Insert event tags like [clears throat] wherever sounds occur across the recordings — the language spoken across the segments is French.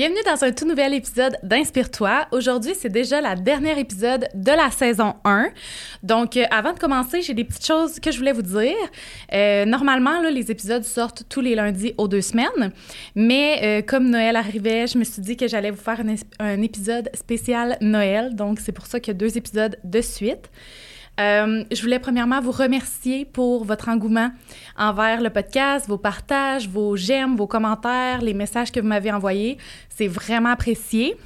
Bienvenue dans un tout nouvel épisode d'Inspire-toi. Aujourd'hui, c'est déjà la dernière épisode de la saison 1. Donc, euh, avant de commencer, j'ai des petites choses que je voulais vous dire. Euh, normalement, les épisodes sortent tous les lundis aux deux semaines. Mais euh, comme Noël arrivait, je me suis dit que j'allais vous faire un épisode spécial Noël. Donc, c'est pour ça qu'il y a deux épisodes de suite. Euh, je voulais premièrement vous remercier pour votre engouement envers le podcast, vos partages, vos j'aime, vos commentaires, les messages que vous m'avez envoyés. C'est vraiment apprécié.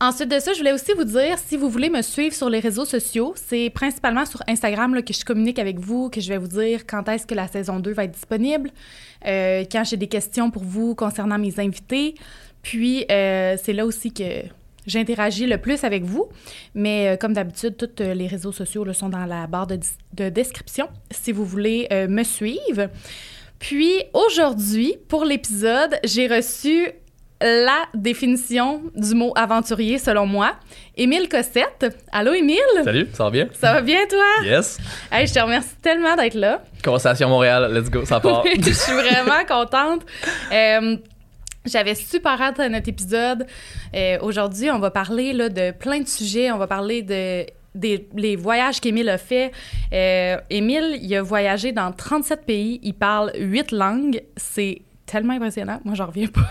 Ensuite de ça, je voulais aussi vous dire, si vous voulez me suivre sur les réseaux sociaux, c'est principalement sur Instagram que je communique avec vous, que je vais vous dire quand est-ce que la saison 2 va être disponible, euh, quand j'ai des questions pour vous concernant mes invités. Puis, euh, c'est là aussi que j'interagis le plus avec vous. Mais euh, comme d'habitude, tous euh, les réseaux sociaux là, sont dans la barre de, de description si vous voulez euh, me suivre. Puis aujourd'hui, pour l'épisode, j'ai reçu la définition du mot aventurier selon moi. Émile Cossette. Allô, Émile? Salut, ça va bien? Ça va bien, toi? Yes. Hey, je te remercie tellement d'être là. Conversation Montréal, let's go, ça part. [laughs] je suis vraiment contente. Euh, j'avais super hâte à notre épisode. Euh, Aujourd'hui, on va parler là, de plein de sujets. On va parler de des les voyages qu'Émile a fait. Euh, Émile, il a voyagé dans 37 pays. Il parle 8 langues. C'est tellement impressionnant. Moi, j'en reviens pas.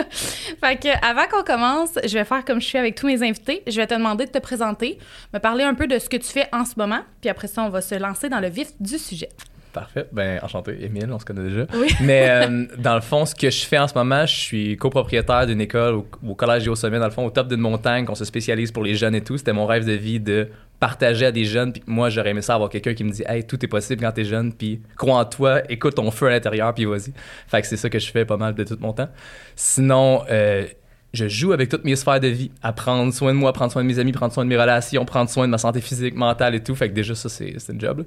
[laughs] fait avant qu'on commence, je vais faire comme je suis avec tous mes invités. Je vais te demander de te présenter, me parler un peu de ce que tu fais en ce moment, puis après ça, on va se lancer dans le vif du sujet. Parfait. Ben, enchanté, Émile, on se connaît déjà. Oui. [laughs] Mais euh, dans le fond, ce que je fais en ce moment, je suis copropriétaire d'une école au, au Collège Géo-Sommet, dans le fond, au top d'une montagne, qu'on se spécialise pour les jeunes et tout. C'était mon rêve de vie de partager à des jeunes. Puis moi, j'aurais aimé ça avoir quelqu'un qui me dit Hey, tout est possible quand t'es jeune, puis crois en toi, écoute ton feu à l'intérieur, puis vas-y. Fait que c'est ça que je fais pas mal de tout mon temps. Sinon, euh, je joue avec toutes mes sphères de vie, à prendre soin de moi, prendre soin de mes amis, prendre soin de mes relations, prendre soin de ma santé physique, mentale et tout. Fait que déjà, ça, c'est c'est une job. là.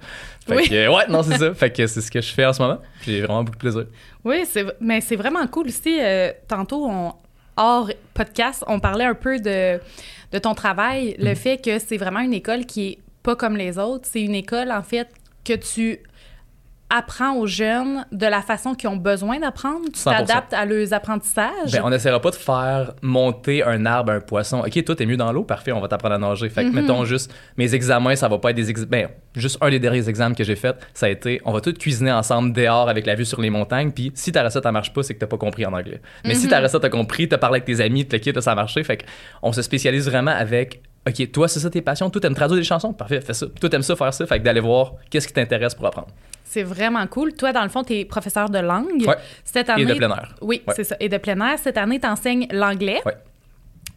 Fait Oui. que, euh, ouais, non, c'est ça. Fait que c'est ce que je fais en ce moment. J'ai vraiment beaucoup de plaisir. Oui, c'est, mais c'est vraiment cool aussi. euh, tantôt, on, hors podcast, on parlait un peu de, de ton travail, le fait que c'est vraiment une école qui est pas comme les autres. C'est une école, en fait, que tu apprends aux jeunes de la façon qu'ils ont besoin d'apprendre. Tu 100%. t'adaptes à leurs apprentissages. Ben, on n'essaiera pas de faire monter un arbre à un poisson. OK, toi, t'es mieux dans l'eau, parfait, on va t'apprendre à nager. Fait que, mettons juste, mes examens, ça va pas être des examens. Ben, juste un des derniers examens que j'ai fait, ça a été, on va tous cuisiner ensemble dehors avec la vue sur les montagnes. Puis si ta recette, elle marche pas, c'est que t'as pas compris en anglais. Mais si ta recette, t'as compris, t'as parlé avec tes amis, le kit, ça a marché. Fait que, on se spécialise vraiment avec. OK, toi, c'est ça tes passions? Toi, t'aimes traduire des chansons? Parfait, fais ça. Toi, t'aimes ça, faire ça. Fait que d'aller voir qu'est-ce qui t'intéresse pour apprendre. C'est vraiment cool. Toi, dans le fond, tu es professeur de langue. Ouais. Cette Et année, de plein air. Oui, Ouais. c'est ça. Et de plein air. Cette année, tu enseignes l'anglais. Ouais.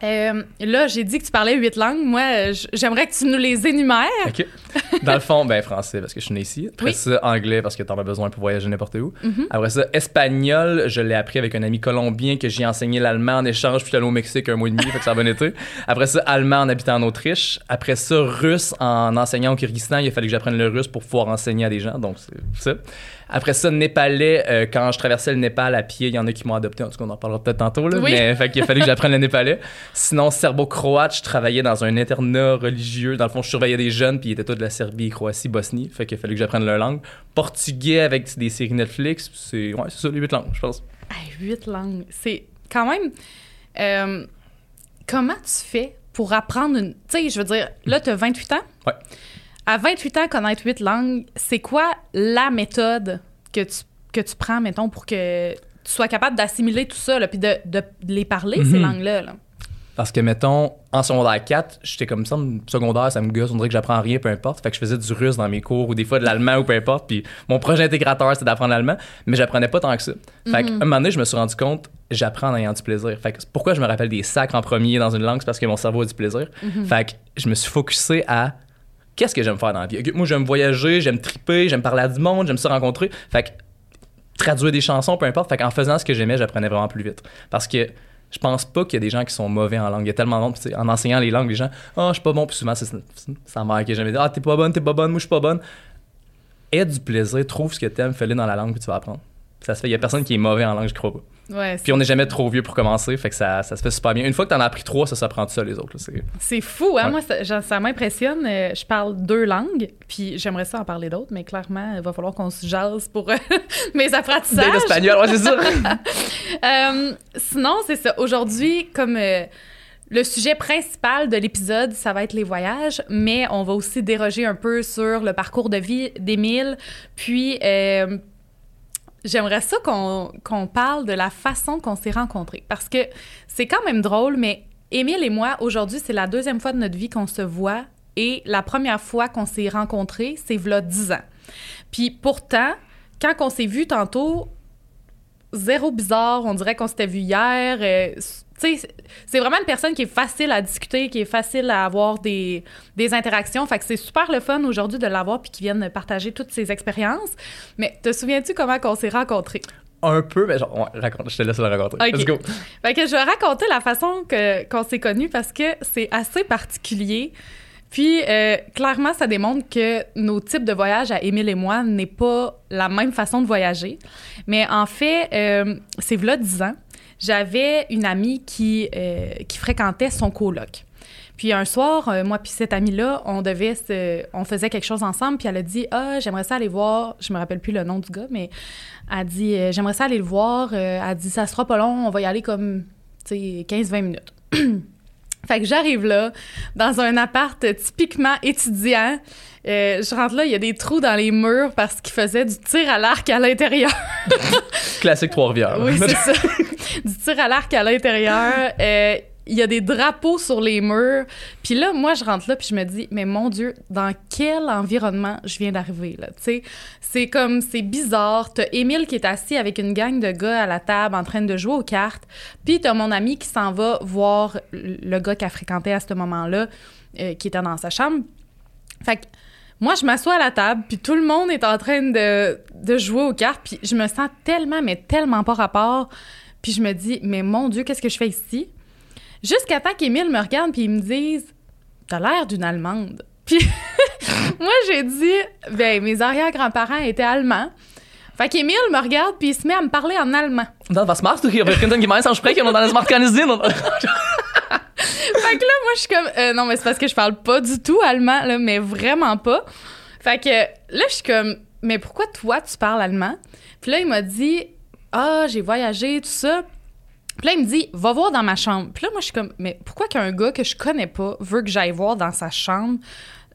Euh, là, j'ai dit que tu parlais huit langues. Moi, j'aimerais que tu nous les énumères. OK. [laughs] [laughs] Dans le fond, ben français parce que je suis né ici. Après Oui. ça, anglais parce que t'en as besoin pour voyager n'importe où. Mhm. Après ça, espagnol, je l'ai appris avec un ami colombien que j'ai enseigné l'allemand en échange, puis allé au Mexique un mois et demi, fait que ça a bon été. Après ça, allemand en habitant en Autriche. Après ça, russe en enseignant au Kyrgyzstan. Il a fallu que j'apprenne le russe pour pouvoir enseigner à des gens, donc c'est ça. Après ça, népalais, euh, quand je traversais le Népal à pied, il y en a qui m'ont adopté, en tout cas, on en parlera peut-être tantôt, là, Oui. mais [laughs] fait qu'il a fallu que j'apprenne le népalais. Sinon, serbo-croate, je travaillais dans un internat religieux. Dans le fond, je surveillais des jeunes, puis ils étaient tous de la Serbie, Croatie, Bosnie. Fait qu'il a fallu que j'apprenne leur langue. Portugais avec des séries Netflix, c'est ouais, c'est ça, les huit langues, je pense. Huit langues. C'est quand même. euh, comment tu fais pour apprendre une. Tu sais, je veux dire, là, tu as 28 ans? Ouais. À 28 ans, connaître huit langues, c'est quoi la méthode que tu, que tu prends, mettons, pour que tu sois capable d'assimiler tout ça, puis de, de les parler, ces Mhm. langues-là? là? Parce que, mettons, en secondaire 4, j'étais comme ça, secondaire, ça me gosse, on dirait que j'apprends rien, peu importe. Fait que je faisais du russe dans mes cours ou des fois de l'allemand ou peu importe. Puis mon projet intégrateur, c'était d'apprendre l'allemand, mais j'apprenais pas tant que ça. Fait qu'à un moment donné, je me suis rendu compte, j'apprends en ayant du plaisir. Fait que pourquoi je me rappelle des sacs en premier dans une langue, c'est parce que mon cerveau a du plaisir. Fait que je me suis focusé à qu'est-ce que j'aime faire dans la vie? Moi, j'aime voyager, j'aime triper, j'aime parler à du monde, j'aime ça rencontrer. Fait que traduire des chansons, peu importe. Fait qu'en faisant ce que j'aimais, j'apprenais vraiment plus vite. Parce que je pense pas qu'il y a des gens qui sont mauvais en langue. Il y a tellement de en enseignant les langues, les gens, ah, je suis pas bon, puis souvent, c'est ça mère qui a jamais dit, ah, t'es pas bonne, t'es pas bonne, moi, je suis pas bonne. Aie du plaisir, trouve ce que t'aimes, fais-le dans la langue, puis tu vas apprendre. Ça se fait. Il y a personne qui est mauvais en langue, je crois pas. Ouais, Puis on n'est jamais trop vieux pour commencer, fait que ça, ça se fait super bien. Une fois que t'en as appris trois, ça s'apprend tout ça, les autres. c'est- fou, hein? Ouais. Moi, ça, ça m'impressionne. Euh, je parle deux langues, puis j'aimerais ça en parler d'autres, mais clairement, il va falloir qu'on se jase pour euh, [laughs] mes apprentissages. Dès l'espagnol, ouais, c'est ça. [laughs] Euh, sinon, c'est ça. Aujourd'hui, comme euh, le sujet principal de l'épisode, ça va être les voyages, mais on va aussi déroger un peu sur le parcours de vie d'Émile. Puis, euh, j'aimerais ça qu'on parle de la façon qu'on s'est rencontrés. Parce que c'est quand même drôle, mais Émile et moi, aujourd'hui, c'est la deuxième fois de notre vie qu'on se voit. Et la première fois qu'on s'est rencontrés, c'est v'là 10 ans. Puis pourtant, quand on s'est vu tantôt, zéro bizarre, on dirait qu'on s'était vu hier. euh, c'est vraiment une personne qui est facile à discuter, qui est facile à avoir des, des interactions. Fait que c'est super le fun aujourd'hui de l'avoir puis qu'il vienne partager toutes ses expériences. Mais te souviens-tu comment on s'est rencontrés? Un peu, mais genre, ouais, raconte, je te laisse le raconter. Ok. Let's go. Fait que je vais raconter la façon que, qu'on s'est connus parce que c'est assez particulier. Puis, euh, clairement, ça démontre que nos types de voyages à Émile et moi n'est pas la même façon de voyager. Mais en fait, euh, c'est là 10 ans, j'avais une amie qui, euh, qui fréquentait son coloc. Puis un soir, euh, moi puis cette amie-là, on devait on faisait quelque chose ensemble, puis elle a dit ah j'aimerais ça aller voir, je me rappelle plus le nom du gars, mais elle a dit euh, j'aimerais ça aller le voir, elle a dit ça sera pas long, on va y aller comme tu sais 15-20 minutes. [clears throat] Fait que j'arrive là, dans un appart typiquement étudiant. Euh, je rentre là, il y a des trous dans les murs parce qu'il faisait du tir à l'arc à l'intérieur. Classique Trois-Rivières. Oui, c'est ça. [laughs] du tir à l'arc à l'intérieur. Euh, il y a des drapeaux sur les murs. Puis là, moi, je rentre là, puis je me dis, mais mon Dieu, dans quel environnement je viens d'arriver, là? Tu sais, c'est comme, c'est bizarre. T'as Émile qui est assis avec une gang de gars à la table en train de jouer aux cartes. Puis t'as mon ami qui s'en va voir le gars qu'elle fréquentait à ce moment-là, euh, qui était dans sa chambre. Fait que moi, je m'assois à la table, puis tout le monde est en train de, de jouer aux cartes, puis je me sens tellement, mais tellement pas rapport. Puis je me dis, mais mon Dieu, qu'est-ce que je fais ici? Jusqu'à temps qu'Émile me regarde, puis il me dise, t'as l'air d'une Allemande. Puis [laughs] moi, j'ai dit, ben, mes arrière-grands-parents étaient allemands. Fait qu'Émile me regarde, puis il se met à me parler en allemand. Was machst du hier? Wir gemeinsam sprechen und dann macht keinen Sinn. Fait que là, moi, je suis comme, euh, non, mais c'est parce que je parle pas du tout allemand, là, mais vraiment pas. Fait que là, je suis comme, mais pourquoi toi, tu parles allemand? Puis là, il m'a dit, ah, j'ai voyagé, tout ça. Puis là, il me dit, va voir dans ma chambre. Puis là, moi, je suis comme, mais pourquoi qu'un gars que je connais pas veut que j'aille voir dans sa chambre?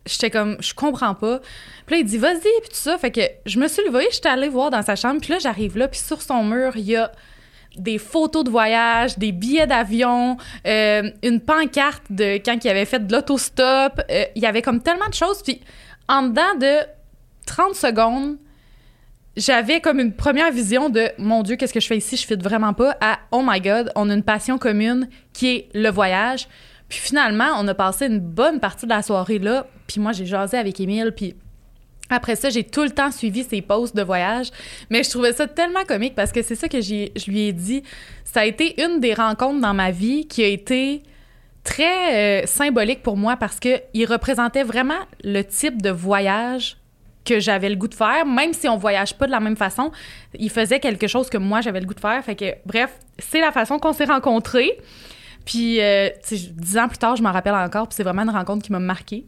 J'étais comme, je comprends pas. Puis là, il dit, vas-y, puis tout ça. Fait que je me suis levée, j'étais allée voir dans sa chambre. Puis là, j'arrive là, puis sur son mur, il y a des photos de voyage, des billets d'avion, euh, une pancarte de quand il avait fait de l'autostop. Euh, il y avait comme tellement de choses. Puis en dedans de 30 secondes, j'avais comme une première vision de mon Dieu, qu'est-ce que je fais ici? Je fit vraiment pas à oh my God, on a une passion commune qui est le voyage. Puis finalement, on a passé une bonne partie de la soirée là. Puis moi, j'ai jasé avec Émile. Puis après ça, j'ai tout le temps suivi ses posts de voyage. Mais je trouvais ça tellement comique parce que c'est ça que je lui ai dit. Ça a été une des rencontres dans ma vie qui a été très euh, symbolique pour moi parce que il représentait vraiment le type de voyage que j'avais le goût de faire, même si on voyage pas de la même façon, il faisait quelque chose que moi j'avais le goût de faire. Fait que bref, c'est la façon qu'on s'est rencontrés. Puis euh, dix ans plus tard, je m'en rappelle encore, puis c'est vraiment une rencontre qui m'a marquée.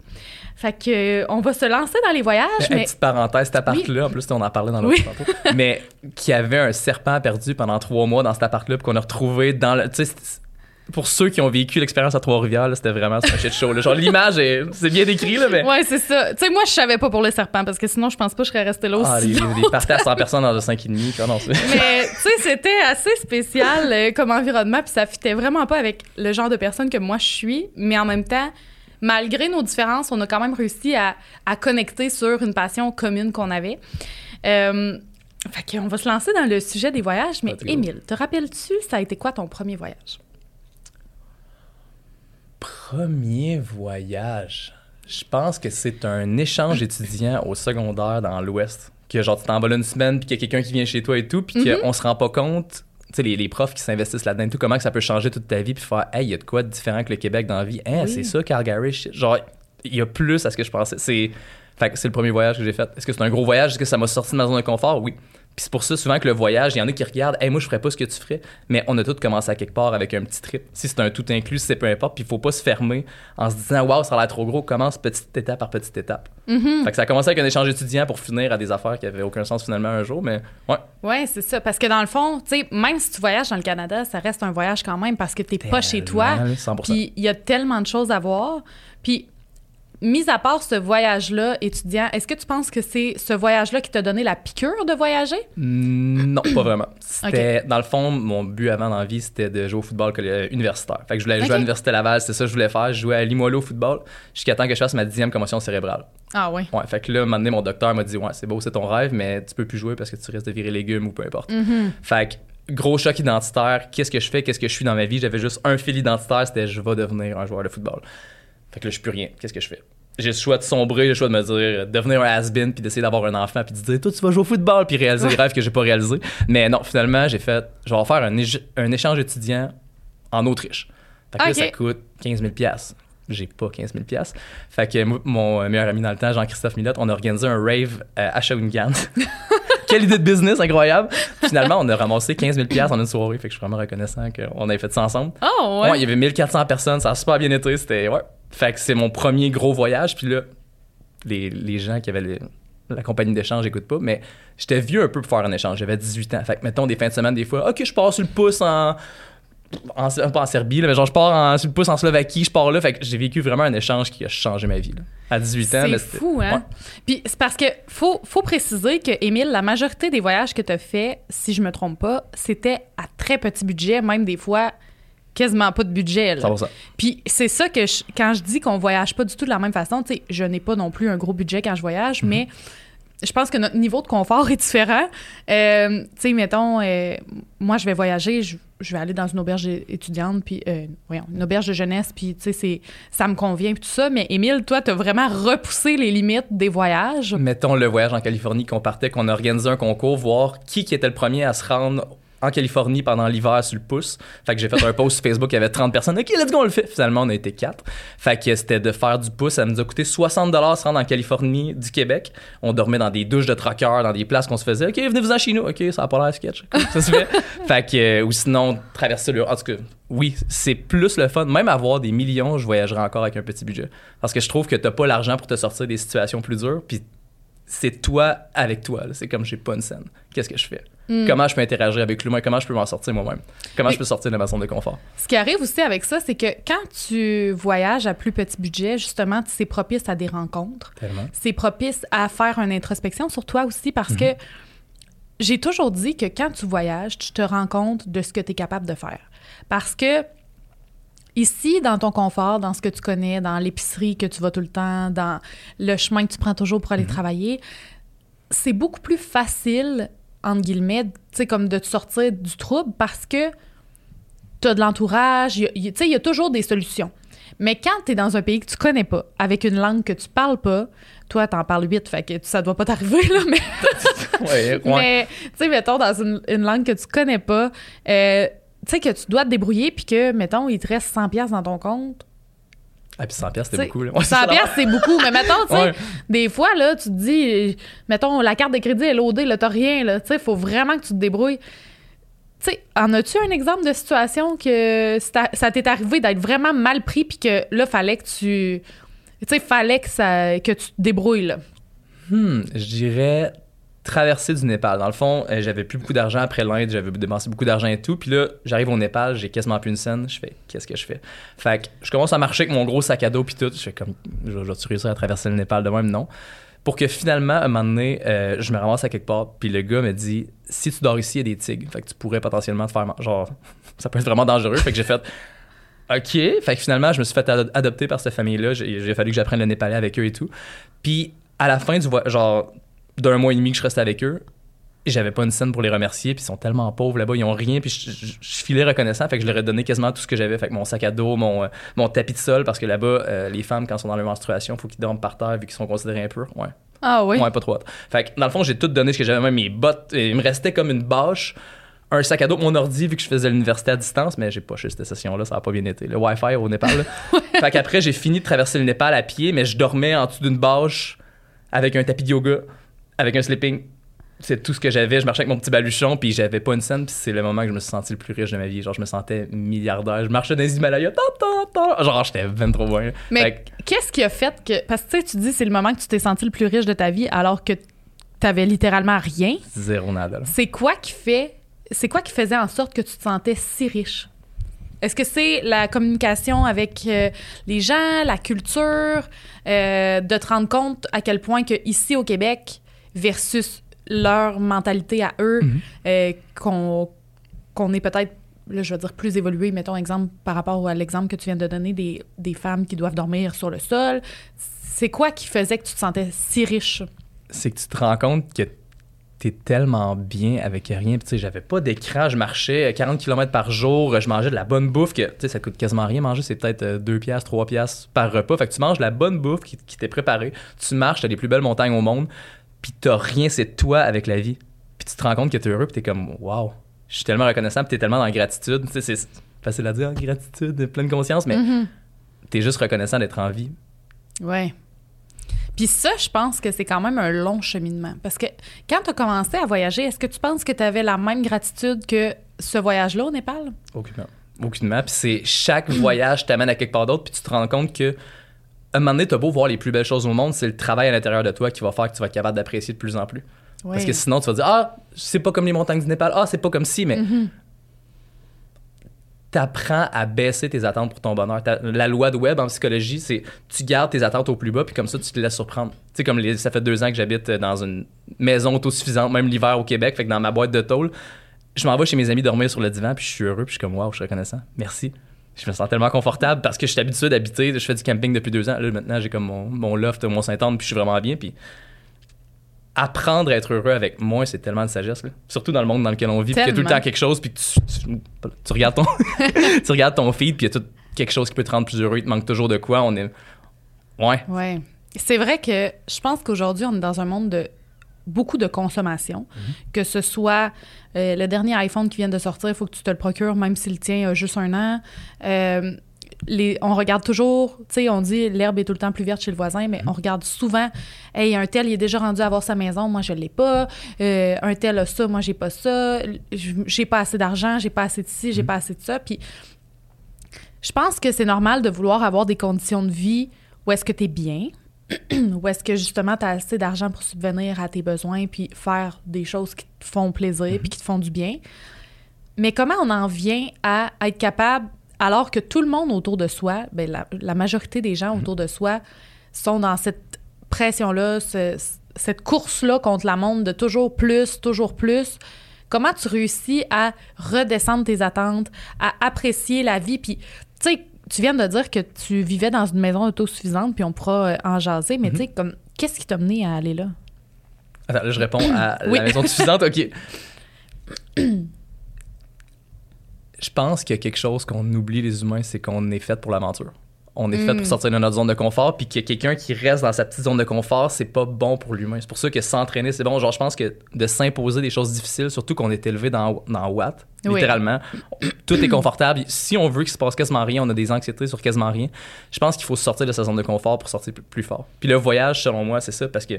Fait que euh, on va se lancer dans les voyages, Une mais petite parenthèse, cet appart-là, en plus, on en parlait dans le Oui. [laughs] mais qui avait un serpent perdu pendant trois mois dans cet appart-là, puis qu'on a retrouvé dans le. Pour ceux qui ont vécu l'expérience à Trois-Rivières, c'était vraiment un shit show. là. Genre, l'image, est- c'est bien décrit, là, mais. ouais, c'est ça. Tu sais, moi je savais pas pour le serpent parce que sinon je pense pas que je serais restée là aussi. Ah, les, les parties à 100 personnes dans le 5,5. Ah, non. Mais tu sais, c'était assez spécial euh, comme environnement, puis ça fitait vraiment pas avec le genre de personne que moi je suis, mais en même temps, malgré nos différences, on a quand même réussi à, à connecter sur une passion commune qu'on avait. Euh, fait qu'on va se lancer dans le sujet des voyages, mais. Émile, te rappelles-tu, ça a été quoi ton premier voyage? Premier voyage. Je pense que c'est un échange étudiant au secondaire dans l'Ouest. Que genre, tu t'en vas là une semaine, puis qu'il y a quelqu'un qui vient chez toi et tout, puis Mhm. qu'on se rend pas compte, tu sais, les, les profs qui s'investissent là-dedans et tout, comment que ça peut changer toute ta vie, puis faire, hey, il y a de quoi de différent que le Québec dans la vie? Hein, Oui. c'est ça, Calgary. Genre, il y a plus à ce que je pensais. C'est. Fait que c'est le premier voyage que j'ai fait. Est-ce que c'est un gros voyage? Est-ce que ça m'a sorti de ma zone de confort? Oui. Puis c'est pour ça souvent que le voyage, il y en a qui regardent, hey, moi je ferais pas ce que tu ferais, mais on a tous commencé à quelque part avec un petit trip. Si c'est un tout inclus, c'est peu importe, puis il faut pas se fermer en se disant waouh, ça a l'air trop gros, commence petite étape par petite étape. Mm-hmm. Fait que ça a commencé avec un échange étudiant pour finir à des affaires qui avaient aucun sens finalement un jour, mais ouais. Ouais, c'est ça. Parce que dans le fond, tu sais, même si tu voyages dans le Canada, ça reste un voyage quand même parce que t'es pas chez toi. Tellement, 100%. Puis il y a tellement de choses à voir. Puis, mis à part ce voyage-là étudiant, est-ce que tu penses que c'est ce voyage-là qui t'a donné la piqûre de voyager? Mm, Non, pas vraiment. [clears throat] C'était, dans le fond, mon but avant dans la vie, c'était de jouer au football universitaire. Fait que je voulais jouer à l'Université Laval, c'est ça que je voulais faire. Je jouais à Limoilou au football jusqu'à temps que je fasse ma dixième commotion cérébrale. Ah oui. Ouais, fait que là, un moment donné, mon docteur m'a dit Ouais, c'est beau, c'est ton rêve, mais tu peux plus jouer parce que tu risques de virer légumes ou peu importe. Mm-hmm. Fait que gros choc identitaire. Qu'est-ce que je fais Qu'est-ce que je suis dans ma vie? J'avais juste un fil identitaire, c'était je vais devenir un joueur de football. Fait que là, je suis plus rien. Qu'est-ce que je fais? J'ai le choix de sombrer, j'ai le choix de me dire devenir un has-been puis d'essayer d'avoir un enfant puis de dire toi tu vas jouer au football puis réaliser [laughs] des rêves que j'ai pas réalisés. Mais non, finalement, j'ai fait je vais faire un, échange étudiant en Autriche. Fait que là, ça coûte 15 000 j'ai pas 15 000 Fait que mon meilleur ami dans le temps, Jean-Christophe Millet, on a organisé un rave euh, à Shawinigan. [laughs] Quelle idée de business incroyable! Finalement, on a ramassé 15 000 en une soirée. Fait que je suis vraiment reconnaissant qu'on ait fait ça ensemble. Oh Ouais. ouais. il y avait 1400 personnes, ça a super bien été. C'était, ouais. Fait que c'est mon premier gros voyage. Puis là, les, les gens qui avaient les- la compagnie d'échange n'écoutent pas, mais j'étais vieux un peu pour faire un échange. J'avais 18 ans. Fait que, mettons, des fins de semaine, des fois, OK, je pars sur le pouce en. en pas en Serbie, là, mais genre, je pars en, sur le pouce en Slovaquie, je pars là. Fait que j'ai vécu vraiment un échange qui a changé ma vie. là. À 18 ans, C'est fou, hein? Ouais. Puis c'est parce que faut, faut préciser que, Émile, la majorité des voyages que tu as fait, si je me trompe pas, c'était à très petit budget, même des fois quasiment pas de budget. là. 100%. Puis c'est ça que je- quand je dis qu'on voyage pas du tout de la même façon, tu sais, je n'ai pas non plus un gros budget quand je voyage, Mhm. mais je pense que notre niveau de confort est différent. Euh, tu sais, mettons, euh, moi, je vais voyager, je, je vais aller dans une auberge étudiante, puis, euh, voyons, une auberge de jeunesse, puis, tu sais, ça me convient, puis tout ça. Mais Émile, toi, t'as vraiment repoussé les limites des voyages? Mettons le voyage en Californie qu'on partait, qu'on a organisé un concours, voir qui, qui était le premier à se rendre en Californie pendant l'hiver sur le pouce. Fait que j'ai fait un post sur Facebook, il y avait 30 personnes. OK, let's go, on le fait. Finalement, on a été 4. Fait que c'était de faire du pouce. Ça nous a coûté 60 se rendre en Californie du Québec. On dormait dans des douches de truckers, dans des places qu'on se faisait. OK, venez-vous-en chez nous. OK, ça a pas l'air sketch. Ça se fait? [laughs] fait que, euh, ou sinon, traverser le. En tout cas, oui, c'est plus le fun. Même avoir des millions, je voyagerais encore avec un petit budget. Parce que je trouve que t'as pas l'argent pour te sortir des situations plus dures. Puis c'est toi avec toi. C'est comme j'ai pas une scène. Qu'est-ce que je fais? Comment je peux interagir avec l'humain? Comment je peux m'en sortir moi-même? Comment Mais- je peux sortir de ma zone de confort? Ce qui arrive aussi avec ça, c'est que quand tu voyages à plus petit budget, justement, c'est propice à des rencontres. C'est propice à faire une introspection sur toi aussi parce que j'ai toujours dit que quand tu voyages, tu te rends compte de ce que tu es capable de faire. Parce que ici, dans ton confort, dans ce que tu connais, dans l'épicerie que tu vas tout le temps, dans le chemin que tu prends toujours pour aller travailler, c'est beaucoup plus facile, entre guillemets, tu sais, comme de te sortir du trouble parce que tu as de l'entourage, tu sais, il y a toujours des solutions. Mais quand tu es dans un pays que tu connais pas, avec une langue que tu parles pas, toi, t'en parles huit, fait que ça doit pas t'arriver, là, mais, [laughs] Ouais, ouais. mais tu sais, mettons, dans une, une langue que tu connais pas, euh, tu sais, que tu dois te débrouiller, puis que, mettons, il te reste 100 pièces dans ton compte. Ah, puis 100 piastres, Tu sais, c'était beaucoup. Là. Ouais, c'est 100 ça, pièces, c'est beaucoup, mais mettons, tu sais, Ouais. des fois, là, tu te dis, mettons, la carte de crédit est loadée, là, t'as rien, là, tu sais, faut vraiment que tu te débrouilles. Tu sais, en as-tu un exemple de situation que ça ça t'est arrivé d'être vraiment mal pris puis que là, fallait que tu. Tu sais, fallait que, ça, que tu te débrouilles, là? Hmm, je dirais traverser du Népal. Dans le fond, euh, j'avais plus beaucoup d'argent après l'Inde, j'avais dépensé beaucoup d'argent et tout. Puis là, j'arrive au Népal, j'ai quasiment plus une scène. Je fais, qu'est-ce que je fais? Fait que je commence à marcher avec mon gros sac à dos puis tout. Je fais comme, je vais je vais réussir à traverser le Népal de même? Non. Pour que finalement, à un moment donné, euh, je me ramasse à quelque part, puis le gars me dit, si tu dors ici, il y a des tigres. Fait que tu pourrais potentiellement te faire, genre, [laughs] ça peut être vraiment dangereux. Fait que j'ai fait, OK. Fait que finalement, je me suis fait ado- adopter par cette famille-là. J'ai fallu que j'apprenne le népalais avec eux et tout. Puis à la fin du voyage, genre d'un mois et demi que je restais avec eux, j'avais pas une scène pour les remercier. Puis ils sont tellement pauvres là-bas, ils ont rien. Puis je, je- je filais reconnaissant. Fait que je leur ai donné quasiment tout ce que j'avais. Fait que mon sac à dos, mon, euh, mon tapis de sol, parce que là-bas, euh, les femmes, quand elles sont dans leur menstruation, faut qu'ils dorment par terre vu qu'ils sont considérés impurs. Ouais. Ah oui? Ouais, pas trop. Fait que dans le fond, j'ai tout donné ce que j'avais, même mes bottes. Et il me restait comme une bâche, un sac à dos, mon ordi, vu que je faisais l'université à distance, mais j'ai pas chez cette session-là, ça a pas bien été. Le Wi-Fi au Népal. [laughs] fait qu'après, j'ai fini de traverser le Népal à pied, mais je dormais en dessous d'une bâche avec un tapis de yoga, avec un sleeping. c'est tout ce que j'avais. Je marchais avec mon petit baluchon, puis j'avais pas une scène, puis c'est le moment que je me suis senti le plus riche de ma vie. Genre, je me sentais milliardaire. Je marchais dans les Himalayas, genre, j'étais 23 bien. Mais Fait qu'est-ce qui a fait que. Parce que tu sais, tu dis c'est le moment que tu t'es senti le plus riche de ta vie alors que t'avais littéralement rien. zéro nada. C'est quoi qui fait. C'est quoi qui faisait en sorte que tu te sentais si riche? Est-ce que c'est la communication avec euh, les gens, la culture, euh, de te rendre compte à quel point que ici au Québec versus leur mentalité à eux, Mhm. euh, qu'on qu'on est peut-être, là, je veux dire, plus évolué, mettons exemple par rapport à l'exemple que tu viens de donner des, des femmes qui doivent dormir sur le sol. C'est quoi qui faisait que tu te sentais si riche? c'est que tu te rends compte que t'es tellement bien avec rien. Puis, tu sais, j'avais pas d'écran, je marchais 40 km par jour, je mangeais de la bonne bouffe, que, tu sais, ça coûte quasiment rien manger, c'est peut-être 2 piastres, 3 piastres par repas. Fait que tu manges de la bonne bouffe qui, qui t'est préparée, tu marches, t'as les plus belles montagnes au monde, puis t'as rien, c'est toi avec la vie. Puis tu te rends compte que t'es heureux, puis t'es comme, waouh, je suis tellement reconnaissant, puis t'es tellement dans la gratitude. Tu sais, c'est facile à dire, gratitude, pleine conscience, mais Mhm. t'es juste reconnaissant d'être en vie. Ouais. Puis ça, je pense que c'est quand même un long cheminement. Parce que quand tu as commencé à voyager, est-ce que tu penses que tu avais la même gratitude que ce voyage-là au Népal? Aucunement. Aucunement. Puis c'est chaque [clears throat] voyage t'amène à quelque part d'autre, puis tu te rends compte que un moment donné, t'as beau voir les plus belles choses au monde, c'est le travail à l'intérieur de toi qui va faire que tu vas être capable d'apprécier de plus en plus. Parce que sinon, tu vas dire Ah, c'est pas comme les montagnes du Népal, ah, c'est pas comme si, mais Mhm. t'apprends à baisser tes attentes pour ton bonheur. La loi de Webb en psychologie, c'est tu gardes tes attentes au plus bas, puis comme ça, tu te laisses surprendre. Tu sais, comme les- ça fait deux ans que j'habite dans une maison autosuffisante, même l'hiver au Québec, fait que dans ma boîte de tôle, je m'en vais chez mes amis dormir sur le divan, puis je suis heureux, puis je suis comme, waouh, je suis reconnaissant. Merci. Je me sens tellement confortable parce que je suis habitué d'habiter, je fais du camping depuis deux ans. Là, maintenant, j'ai comme mon, mon loft, mon Saint-Anne, puis je suis vraiment bien. Puis apprendre à être heureux avec moins, c'est tellement de sagesse. là. Surtout dans le monde dans lequel on vit, puis qu'il y a tout le temps quelque chose, puis tu, tu- tu regardes ton, [laughs] tu regardes ton feed, puis il y a tout quelque chose qui peut te rendre plus heureux. Il te manque toujours de quoi. On est. Ouais. Ouais. C'est vrai que je pense qu'aujourd'hui, on est dans un monde de beaucoup de consommation. Que ce soit euh, le dernier iPhone qui vient de sortir, il faut que tu te le procures, même si le tien a juste un an. Euh, les, on regarde toujours, tu sais, on dit l'herbe est tout le temps plus verte chez le voisin, mais on regarde souvent, hey, un tel, il est déjà rendu à avoir sa maison, moi je l'ai pas. Euh, un tel a ça, moi j'ai pas ça. J'ai pas assez d'argent, j'ai pas assez de ci, j'ai pas assez de ça. Puis je pense que c'est normal de vouloir avoir des conditions de vie où est-ce que tu es bien, où est-ce que justement tu as assez d'argent pour subvenir à tes besoins puis faire des choses qui te font plaisir puis qui te font du bien. Mais comment on en vient à être capable, alors que tout le monde autour de soi, ben la, la majorité des gens autour de soi sont dans cette pression-là, ce- cette course-là contre la montre de toujours plus, toujours plus. Comment tu réussis à redescendre tes attentes, à apprécier la vie? Puis, tu sais, tu viens de dire que tu vivais dans une maison autosuffisante, puis on pourra euh, en jaser, mais tu sais, comme, qu'est-ce qui t'a mené à aller là? Attends, là, je réponds à [clears throat] Oui. la maison suffisante. OK. [clears throat] Je pense qu'il y a quelque chose qu'on oublie, les humains, c'est qu'on est fait pour l'aventure. On est fait pour sortir de notre zone de confort, puis qu'il y a quelqu'un qui reste dans sa petite zone de confort, c'est pas bon pour l'humain. C'est pour ça que s'entraîner, c'est bon. Genre, je pense que de s'imposer des choses difficiles, surtout qu'on est élevé dans, dans Watt, Oui. littéralement, tout est confortable. Si on veut qu'il se passe quasiment rien, on a des anxiétés sur quasiment rien, je pense qu'il faut sortir de sa zone de confort pour sortir plus, plus fort. Puis le voyage, selon moi, c'est ça, parce que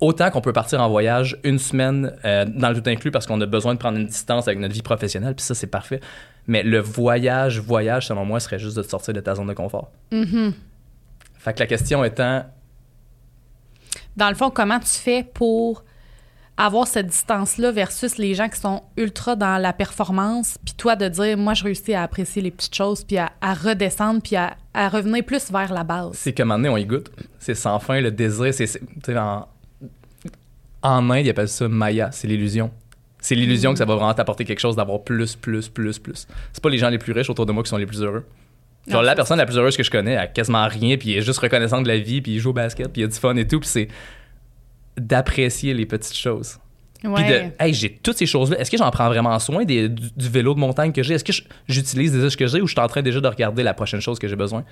autant qu'on peut partir en voyage une semaine euh, dans le tout inclus parce qu'on a besoin de prendre une distance avec notre vie professionnelle, puis ça, c'est parfait. Mais le voyage, voyage, selon moi, serait juste de te sortir de ta zone de confort. Mhm. Fait que la question étant, Dans le fond, comment tu fais pour avoir cette distance-là versus les gens qui sont ultra dans la performance, puis toi de dire, moi, je réussis à apprécier les petites choses, puis à, à redescendre, puis à, à revenir plus vers la base? c'est moment donné, on y goûte. C'est sans fin, le désir. C'est, c'est- tu sais, en, en Inde, ils appellent ça Maya, c'est l'illusion. C'est l'illusion que ça va vraiment t'apporter quelque chose d'avoir plus, plus, plus, plus. C'est pas les gens les plus riches autour de moi qui sont les plus heureux. Genre, Non, la personne la plus heureuse que je connais, elle a quasiment rien, puis elle est juste reconnaissante de la vie, puis il joue au basket, puis il y a du fun et tout, puis c'est d'apprécier les petites choses. Puis de, hey, j'ai toutes ces choses-là. Est-ce que j'en prends vraiment soin des- du, du vélo de montagne que j'ai? Est-ce que j'utilise déjà ce que j'ai ou je suis en train déjà de regarder la prochaine chose que j'ai besoin?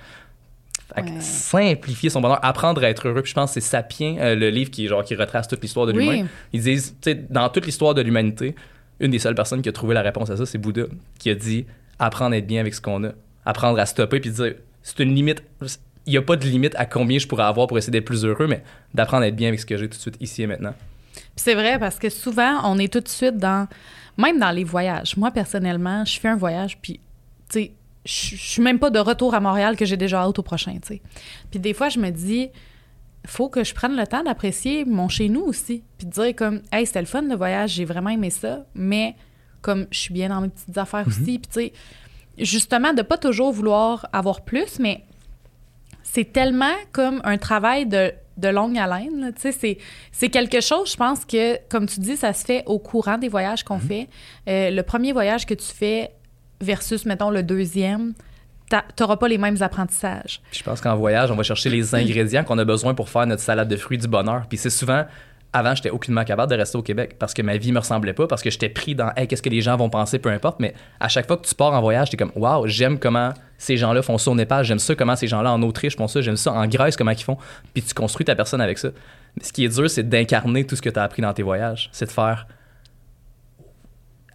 Ouais. simplifier son bonheur, apprendre à être heureux. Puis je pense que c'est Sapiens, euh, le livre qui, genre, qui retrace toute l'histoire de Oui. l'humain. Ils disent, tu sais, dans toute l'histoire de l'humanité, une des seules personnes qui a trouvé la réponse à ça, c'est Bouddha, qui a dit apprendre à être bien avec ce qu'on a. Apprendre à stopper puis dire c'est une limite. Il n'y a pas de limite à combien je pourrais avoir pour essayer d'être plus heureux, mais d'apprendre à être bien avec ce que j'ai tout de suite ici et maintenant. C'est vrai parce que souvent, on est tout de suite dans. Même dans les voyages. Moi, personnellement, je fais un voyage, puis, tu sais, je suis même pas de retour à Montréal que j'ai déjà hâte au prochain, tu sais. Puis des fois, je me dis, faut que je prenne le temps d'apprécier mon chez nous aussi. Puis de dire comme, hey, c'était le fun le voyage, j'ai vraiment aimé ça, mais comme je suis bien dans mes petites affaires aussi. Puis tu sais, justement, de pas toujours vouloir avoir plus, mais c'est tellement comme un travail de, de longue haleine. Tu sais, c'est, quelque chose, je pense que, comme tu dis, ça se fait au courant des voyages qu'on fait. Euh, le premier voyage que tu fais versus, mettons, le deuxième, t'a- t'auras pas les mêmes apprentissages. Je pense qu'en voyage, on va chercher les ingrédients qu'on a besoin pour faire notre salade de fruits du bonheur. Puis c'est souvent, avant, j'étais aucunement capable de rester au Québec parce que ma vie me ressemblait pas, parce que j'étais pris dans, hey, qu'est-ce que les gens vont penser, peu importe. Mais à chaque fois que tu pars en voyage, t'es comme, waouh, j'aime comment ces gens-là font ça au Népal, j'aime ça comment ces gens-là en Autriche font ça, j'aime ça en Grèce, comment ils font. Puis tu construis ta personne avec ça. Mais ce qui est dur, c'est d'incarner tout ce que tu as appris dans tes voyages. C'est de faire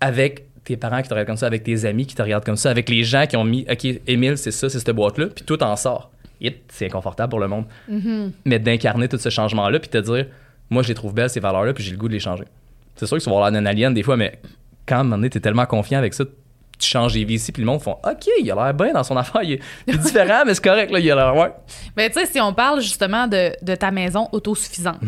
avec tes parents qui te regardent comme ça, avec tes amis qui te regardent comme ça, avec les gens qui ont mis, OK, Émile, c'est ça, c'est cette boîte-là, puis tout en sort. C'est inconfortable pour le monde. Mais d'incarner tout ce changement-là, puis te dire, moi, je les trouve belles, ces valeurs-là, puis j'ai le goût de les changer. C'est sûr vas avoir l'air d'un alien des fois, mais quand à un moment donné, t'es tellement confiant avec ça, tu changes les vies ici, puis le monde font, OK, il a l'air bien dans son affaire, il est, [laughs] différent, mais c'est correct, là, il a l'air, ouais. Ben, tu sais, si on parle justement de, de ta maison autosuffisante,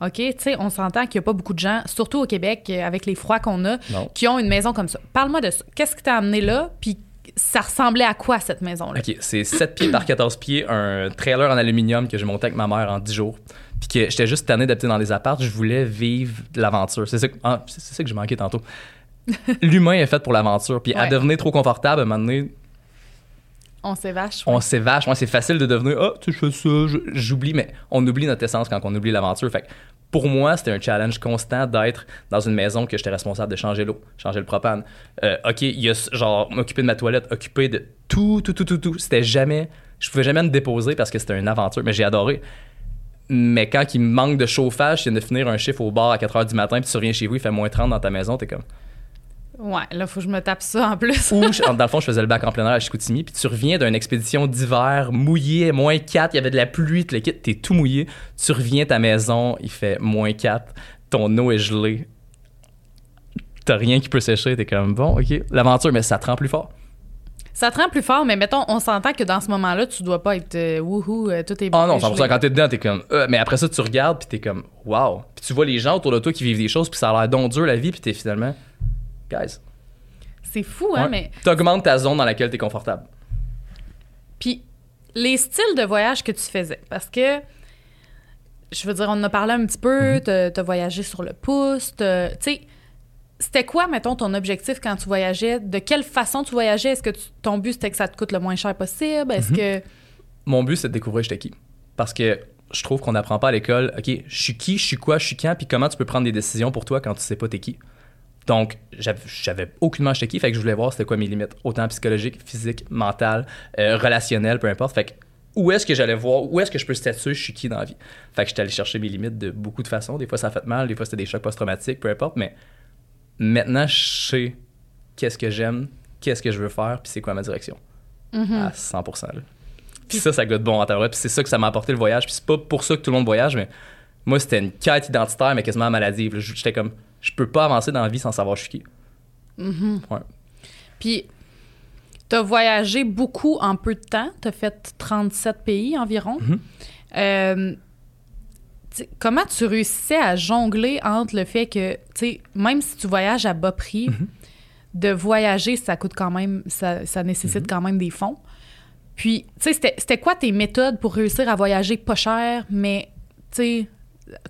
OK, tu sais, on s'entend qu'il n'y a pas beaucoup de gens, surtout au Québec, euh, avec les froids qu'on a, Non. qui ont une maison comme ça. Parle-moi de ça. Qu'est-ce qui t'a amené là, puis ça ressemblait à quoi, cette maison-là? OK, c'est 7 pieds par 14 pieds, un trailer en aluminium que j'ai monté avec ma mère en 10 jours. Puis que j'étais juste tanné d'habiter dans des apparts, je voulais vivre de l'aventure. C'est ça, que- ah, ça que je manquais tantôt. [laughs] L'humain est fait pour l'aventure. Puis à devenir trop confortable, à un moment donné, On s'évache. on s'évache. Ouais, c'est facile de devenir Ah, tu sais, ça, j'oublie, mais on oublie notre essence quand on oublie l'aventure. Fait que pour moi, c'était un challenge constant d'être dans une maison que j'étais responsable de changer l'eau, changer le propane. Euh, OK, il y a genre m'occuper de ma toilette, occuper de tout, tout, tout, tout, tout. C'était jamais. Je pouvais jamais me déposer parce que c'était une aventure, mais j'ai adoré. Mais quand il manque de chauffage, tu viens de finir un chiffre au bar à 4 h du matin, puis tu reviens chez vous, il fait moins 30 dans ta maison, t'es comme. Ouais, là, faut que je me tape ça en plus. Ou, [laughs] dans le fond, je faisais le bac en plein air à Chicoutimi, puis tu reviens d'une expédition d'hiver mouillé, moins 4, il y avait de la pluie, tu t'es tout mouillé. Tu reviens à ta maison, il fait moins 4, ton eau est gelée. T'as rien qui peut sécher, t'es comme bon, ok, l'aventure, mais ça te rend plus fort. Ça te rend plus fort, mais mettons, on s'entend que dans ce moment-là, tu dois pas être euh, wouhou, euh, tout est Ah non, gelé. 100%, quand t'es dedans, t'es comme. Euh, mais après ça, tu regardes, puis t'es comme, wow. Puis tu vois les gens autour de toi qui vivent des choses, puis ça a l'air donc dur la vie, puis t'es finalement, guys. C'est fou, hein, ouais. mais. T'augmentes ta zone dans laquelle t'es confortable. Puis les styles de voyage que tu faisais, parce que je veux dire, on en a parlé un petit peu, t'as t'as voyagé sur le pouce, tu sais, c'était quoi, mettons, ton objectif quand tu voyageais? De quelle façon tu voyageais? Est-ce que tu- ton but, c'était que ça te coûte le moins cher possible? Est-ce que... mon but, c'est de découvrir j'étais qui. Parce que je trouve qu'on n'apprend pas à l'école, OK, je suis qui, je suis quoi, je suis quand, puis comment tu peux prendre des décisions pour toi quand tu sais pas t'es qui. Donc, j'avais- aucunement qui, fait que je voulais voir c'était quoi mes limites, autant psychologiques, physiques, mentales, euh, relationnelles, peu importe. Fait que où est-ce que j'allais voir, où est-ce que je peux statuer, je suis qui dans la vie? Fait que j'étais allé chercher mes limites de beaucoup de façons. Des fois, ça a fait mal, des fois, c'était des chocs post-traumatiques, peu importe, mais maintenant, je sais qu'est-ce que j'aime, qu'est-ce que je veux faire, puis c'est quoi ma direction. À 100%. Là. Puis ça, ça goûte bon en. Puis c'est ça que ça m'a apporté le voyage. Puis c'est pas pour ça que tout le monde voyage, mais moi, c'était une quête identitaire, mais quasiment maladive. J'étais comme, je peux pas avancer dans la vie sans savoir je suis qui. Ouais. Puis, t'as voyagé beaucoup en peu de temps. T'as fait 37 pays environ. Mhm. Euh, tu comment tu réussissais à jongler entre le fait que, tu même si tu voyages à bas prix, Mhm. de voyager, ça coûte quand même, ça, ça nécessite Mhm. quand même des fonds. Puis, tu sais, c'était- c'était quoi tes méthodes pour réussir à voyager pas cher, mais, tu sais,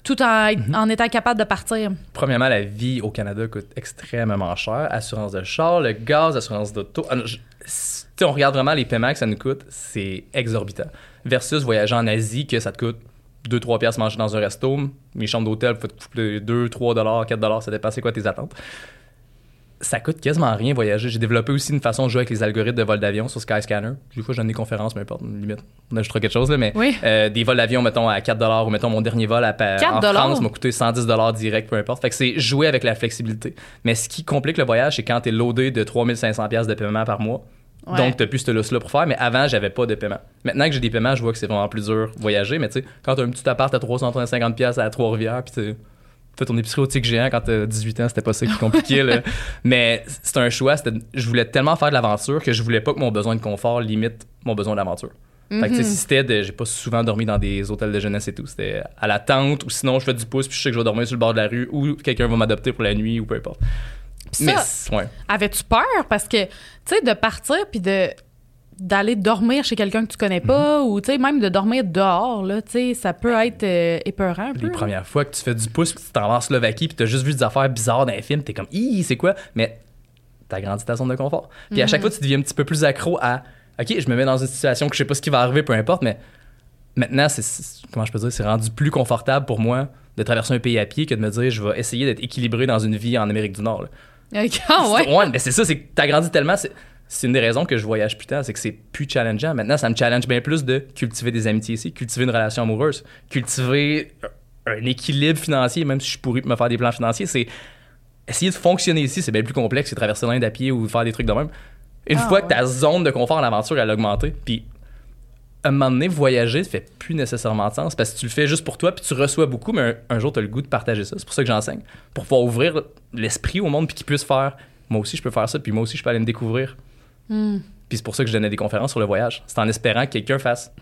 tout en, Mhm. en étant capable de partir? Premièrement, la vie au Canada coûte extrêmement cher. Assurance de char, le gaz, assurance d'auto. Ah, si- on regarde vraiment les paiements que ça nous coûte, c'est exorbitant. Versus voyager en Asie, que ça te coûte 2-3 piastres manger dans un resto. Mes chambres d'hôtel peuvent te coûter 2, 3 dollars, 4 dollars, ça dépend c'est quoi tes attentes. Ça coûte quasiment rien voyager. J'ai développé aussi une façon de jouer avec les algorithmes de vol d'avion sur Skyscanner. Des fois, je donne des conférences, peu importe, limite. On ajoutera quelque chose, là, mais Oui. euh, des vols d'avion, mettons, à 4 dollars ou mettons, mon dernier vol à, Pa- 4 en? France m'a coûté 110 dollars direct, peu importe. Fait que c'est jouer avec la flexibilité. Mais ce qui complique le voyage, c'est quand t'es loadé de 3500 pièces de paiement par mois. Ouais. Donc, t'as plus ce lousse-là pour faire. Mais avant, j'avais pas de paiement. Maintenant que j'ai des paiements, je vois que c'est vraiment plus dur voyager. Mais tu sais, quand t'as un petit appart à 350 pièces à Trois-Rivières, puis fais ton épicerie au tic géant quand t'as 18 ans, c'était pas ça qui est compliqué. là. [laughs] Mais c'est un choix. c'était- Je voulais tellement faire de l'aventure que je voulais pas que mon besoin de confort limite mon besoin d'aventure. Fait que, sais, si c'était de. J'ai pas souvent dormi dans des hôtels de jeunesse et tout. C'était à la tente ou sinon je fais du pouce puis je sais que je vais dormir sur le bord de la rue ou quelqu'un va m'adopter pour la nuit ou peu importe. Mais ouais. avais-tu peur? Parce que, tu sais, de partir puis de d'aller dormir chez quelqu'un que tu connais pas Mhm. ou tu sais même de dormir dehors là tu sais ça peut être euh, épeurant un peu Les premières fois que tu fais du pouce puis tu t'en vas en Slovaquie puis t'as juste vu des affaires bizarres dans les films, t'es comme, Hi, c'est quoi? Mais t'as grandi ta zone de confort. Puis à chaque fois, tu deviens un petit peu plus accro à, OK, je me mets dans une situation que je sais pas ce qui va arriver, peu importe, mais maintenant, c'est, comment je peux dire, c'est rendu plus confortable pour moi de traverser un pays à pied que de me dire, je vais essayer d'être équilibré dans une vie en Amérique du Nord. là. Ah ouais C'est- mais c'est ça, c'est que t'as grandi tellement. C'est, une des raisons que je voyage plus tard, c'est que c'est plus challengeant. Maintenant, ça me challenge bien plus de cultiver des amitiés ici, cultiver une relation amoureuse, cultiver un équilibre financier, même si je suis pourri pour me faire des plans financiers. C'est essayer de fonctionner ici, c'est bien plus complexe que traverser l'Inde à pied ou faire des trucs de même. Une Ah, fois ouais. que ta zone de confort en aventure, elle a augmenté, puis à un moment donné, voyager, ça fait plus nécessairement de sens parce que tu le fais juste pour toi, puis tu reçois beaucoup, mais un, un jour, tu as le goût de partager ça. C'est pour ça que j'enseigne. Pour pouvoir ouvrir l'esprit au monde, puis qu'ils puissent faire moi aussi, je peux faire ça, puis moi aussi, je peux aller me découvrir. Hmm. Puis c'est pour ça que je donnais des conférences sur le voyage. C'est en espérant que quelqu'un fasse,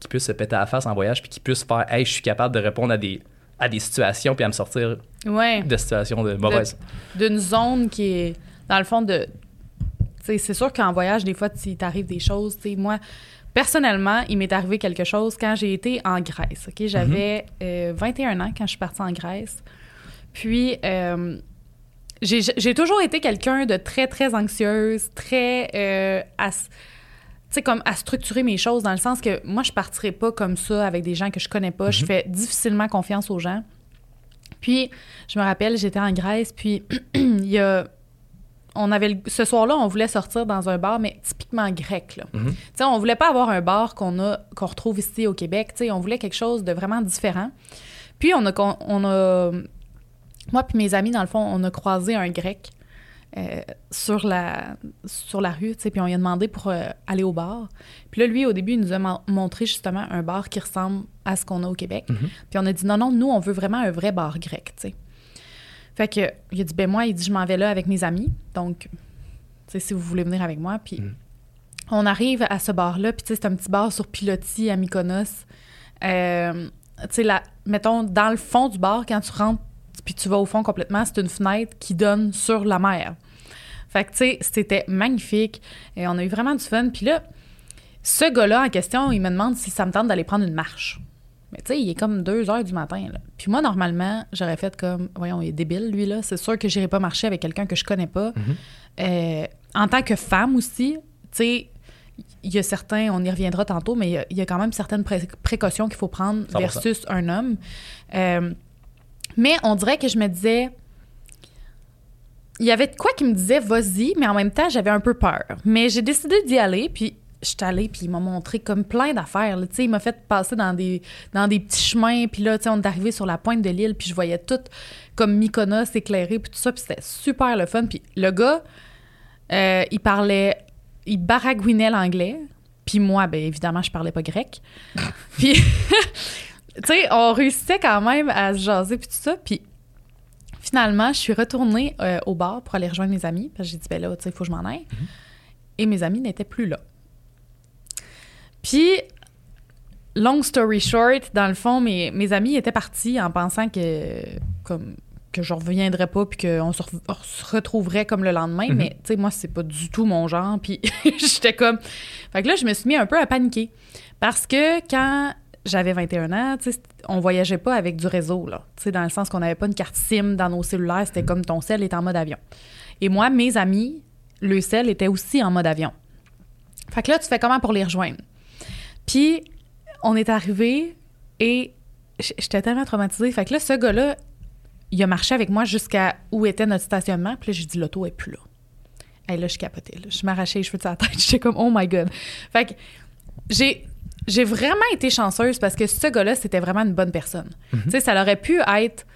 qui puisse se péter à la face en voyage, puis qui puisse faire, hey, je suis capable de répondre à des, à des situations, puis à me sortir ouais de situations de mauvaises. d'une zone qui est dans le fond de c'est sûr qu'en voyage des fois il t'arrive des choses sais moi personnellement il m'est arrivé quelque chose quand j'ai été en Grèce ok? J'avais euh, 21 ans quand je suis partie en Grèce puis euh, j'ai toujours été quelqu'un de très très anxieuse très euh, à comme à structurer mes choses dans le sens que moi, je partirais pas comme ça avec des gens que je connais pas. Je fais difficilement confiance aux gens. Puis, je me rappelle, j'étais en Grèce, puis [clears throat] il y a. On avait le- ce soir-là, on voulait sortir dans un bar, mais typiquement grec. Là. Mhm. Sais, on voulait pas avoir un bar qu'on a qu'on retrouve ici au Québec. On voulait quelque chose de vraiment différent. Puis on a on a moi puis mes amis dans le fond, on a croisé un grec euh, sur la sur la rue, tu sais, puis on lui a demandé pour euh, aller au bar. Puis là lui au début, il nous a mon- montré justement un bar qui ressemble à ce qu'on a au Québec. Mhm. Puis on a dit non non, nous on veut vraiment un vrai bar grec, tu sais. Fait que il a dit ben moi, il dit je m'en vais là avec mes amis. Donc tu sais si vous voulez venir avec moi puis Mhm. on arrive à ce bar-là, puis tu sais, c'est un petit bar sur pilotis à Mykonos. Euh, tu sais, mettons, dans le fond du bar, quand tu rentres, puis tu vas au fond complètement, c'est une fenêtre qui donne sur la mer. Fait que, tu sais, c'était magnifique. Et on a eu vraiment du fun. Puis là, ce gars-là en question, il me demande si ça me tente d'aller prendre une marche. Mais tu sais, il est comme 2 heures du matin. Là. Puis moi, normalement, j'aurais fait comme, voyons, il est débile, lui, là. C'est sûr que j'irai pas marcher avec quelqu'un que je connais pas. Mhm. Euh, en tant que femme aussi, tu sais, il y a certains, on y reviendra tantôt, mais il y a- il y, a quand même certaines pré- précautions qu'il faut prendre 100%. versus un homme. Euh, mais on dirait que je me disais, il y avait de quoi qui me disait vas-y, mais en même temps, j'avais un peu peur. Mais j'ai décidé d'y aller, puis je suis allée, puis il m'a montré comme plein d'affaires. il m'a fait passer dans des, dans des petits chemins, puis là, on est arrivé sur la pointe de l'île, puis je voyais tout comme Mykonos éclairé, puis tout ça, puis c'était super le fun. Puis le gars, euh, il parlait, il baragouinait l'anglais, puis moi, ben évidemment, je parlais pas grec. [laughs] puis, tu sais, on réussissait quand même à se jaser, puis tout ça, puis finalement, je suis retournée euh, au bar pour aller rejoindre mes amis, parce que j'ai dit, ben là, tu sais, il faut que je m'en aille. Et mes amis n'étaient plus là. Puis, long story short, dans le fond, mes, mes amis étaient partis en pensant que, comme, que je reviendrais pas puis qu'on se, re- se retrouverait comme le lendemain. Mhm. Mais, tu sais, moi, c'est pas du tout mon genre. Puis, [laughs] j'étais comme. Fait que là, je me suis mis un peu à paniquer. Parce que quand j'avais 21 ans, on voyageait pas avec du réseau, là. Dans le sens qu'on n'avait pas une carte SIM dans nos cellulaires. C'était comme ton cell est en mode avion. Et moi, mes amis, le cell était aussi en mode avion. Fait que là, tu fais comment pour les rejoindre? Puis, on est arrivé et j'étais tellement traumatisée. Fait que là, ce gars-là, il a marché avec moi jusqu'à où était notre stationnement. Puis là, j'ai dit, l'auto est plus là. Et là, je capotais. là. Je m'arrachais les cheveux de sa tête. [laughs] J'étais comme, oh my God. Fait que j'ai, j'ai vraiment été chanceuse parce que ce gars-là, c'était vraiment une bonne personne. Tu sais, ça aurait pu être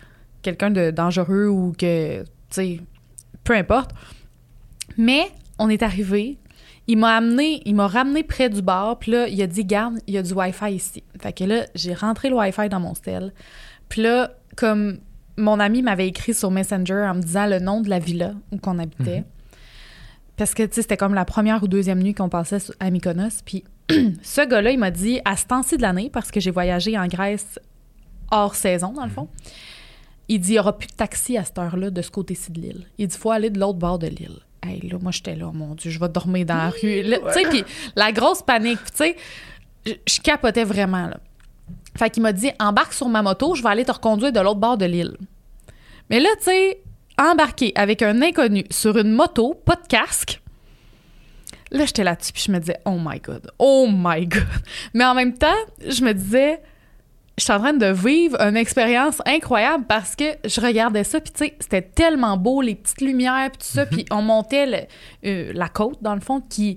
quelqu'un de dangereux ou que, tu sais, peu importe. Mais on est arrivé. Il m'a amené, il m'a ramené près du bar, puis là, il a dit Garde, il y a du Wi-Fi ici. Fait que là, j'ai rentré le Wi-Fi dans mon cell. Puis là, comme mon ami m'avait écrit sur Messenger en me disant le nom de la villa où qu'on habitait. Mhm. Parce que, tu sais, c'était comme la première ou deuxième nuit qu'on passait à Mykonos. Puis [clears throat] ce gars-là, il m'a dit, à ce temps-ci de l'année, parce que j'ai voyagé en Grèce hors saison, dans le fond, il dit, il n'y aura plus de taxi à cette heure-là de ce côté-ci de l'île. Il dit, il faut aller de l'autre bord de l'île. Hey, là, moi, j'étais là, mon Dieu, je vais dormir dans la rue. Là, Tu sais, puis la grosse panique, tu sais, je, capotais vraiment, là. Fait qu'il m'a dit, embarque sur ma moto, je vais aller te reconduire de l'autre bord de l'île. Mais là, tu sais, embarquer avec un inconnu sur une moto, pas de casque. Là, j'étais là-dessus, puis je me disais, oh my God, oh my God. Mais en même temps, je me disais, je suis en train de vivre une expérience incroyable parce que je regardais ça, puis tu sais, c'était tellement beau, les petites lumières, puis tout ça, puis on montait le- euh, la côte, dans le fond, qui,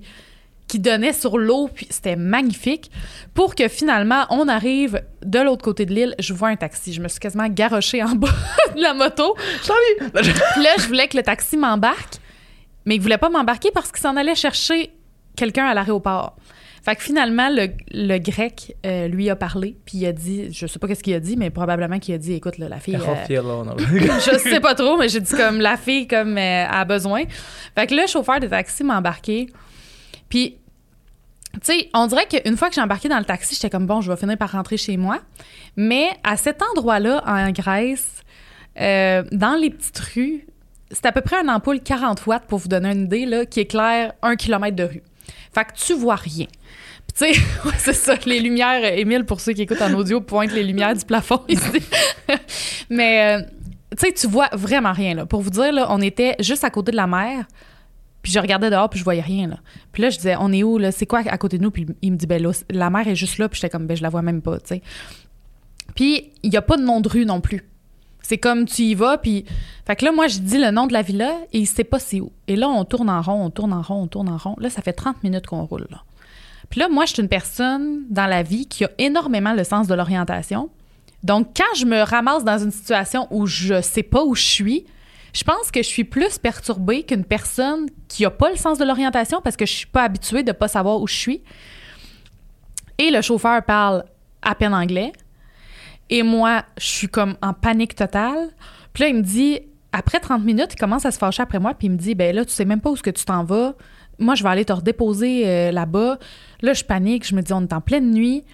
qui donnait sur l'eau, puis c'était magnifique. Pour que finalement, on arrive de l'autre côté de l'île, je vois un taxi. Je me suis quasiment garochée en [laughs] bas de la moto. Puis là, je voulais que le taxi m'embarque, mais il voulait pas m'embarquer parce qu'il s'en allait chercher quelqu'un à l'aéroport. Fait que finalement, le, le grec euh, lui a parlé, puis il a dit, je sais pas qu'est-ce qu'il a dit, mais probablement qu'il a dit, écoute, là, la fille. euh, [laughs] je sais pas trop, mais j'ai dit comme la fille comme euh, a besoin. Fait que le chauffeur de taxi m'a embarqué. Puis, tu sais, on dirait qu'une fois que j'ai embarqué dans le taxi, j'étais comme bon, je vais finir par rentrer chez moi. Mais à cet endroit-là, en Grèce, euh, dans les petites rues, c'est à peu près une ampoule 40 watts pour vous donner une idée, là, qui éclaire un kilomètre de rue. Fait que tu vois rien. Puis tu sais, [laughs] c'est ça, les lumières, euh, Émile, pour ceux qui écoutent en audio, pointe les lumières du plafond [laughs] ici. Mais, euh, tu sais, tu vois vraiment rien, là. Pour vous dire, là, on était juste à côté de la mer, puis je regardais dehors, puis je voyais rien, là. Puis là, je disais, on est où, là? C'est quoi à côté de nous? Puis il me dit, ben là, la mer est juste là, puis j'étais comme, ben je la vois même pas, tu sais. Puis il y a pas de nom de rue non plus. C'est comme tu y vas, puis. Fait que là, moi, je dis le nom de la villa et il sait pas c'est où. Et là, on tourne en rond, on tourne en rond, on tourne en rond. Là, ça fait 30 minutes qu'on roule, là. Puis là, moi, je suis une personne dans la vie qui a énormément le sens de l'orientation. Donc, quand je me ramasse dans une situation où je sais pas où je suis, je pense que je suis plus perturbée qu'une personne qui a pas le sens de l'orientation parce que je suis pas habituée de pas savoir où je suis. Et le chauffeur parle à peine anglais. Et moi, je suis comme en panique totale. Puis là, il me dit, après 30 minutes, il commence à se fâcher après moi, puis il me dit, ben là, tu sais même pas où est-ce que tu t'en vas. Moi, je vais aller te redéposer euh, là-bas. Là, je panique, je me dis, on est en pleine nuit.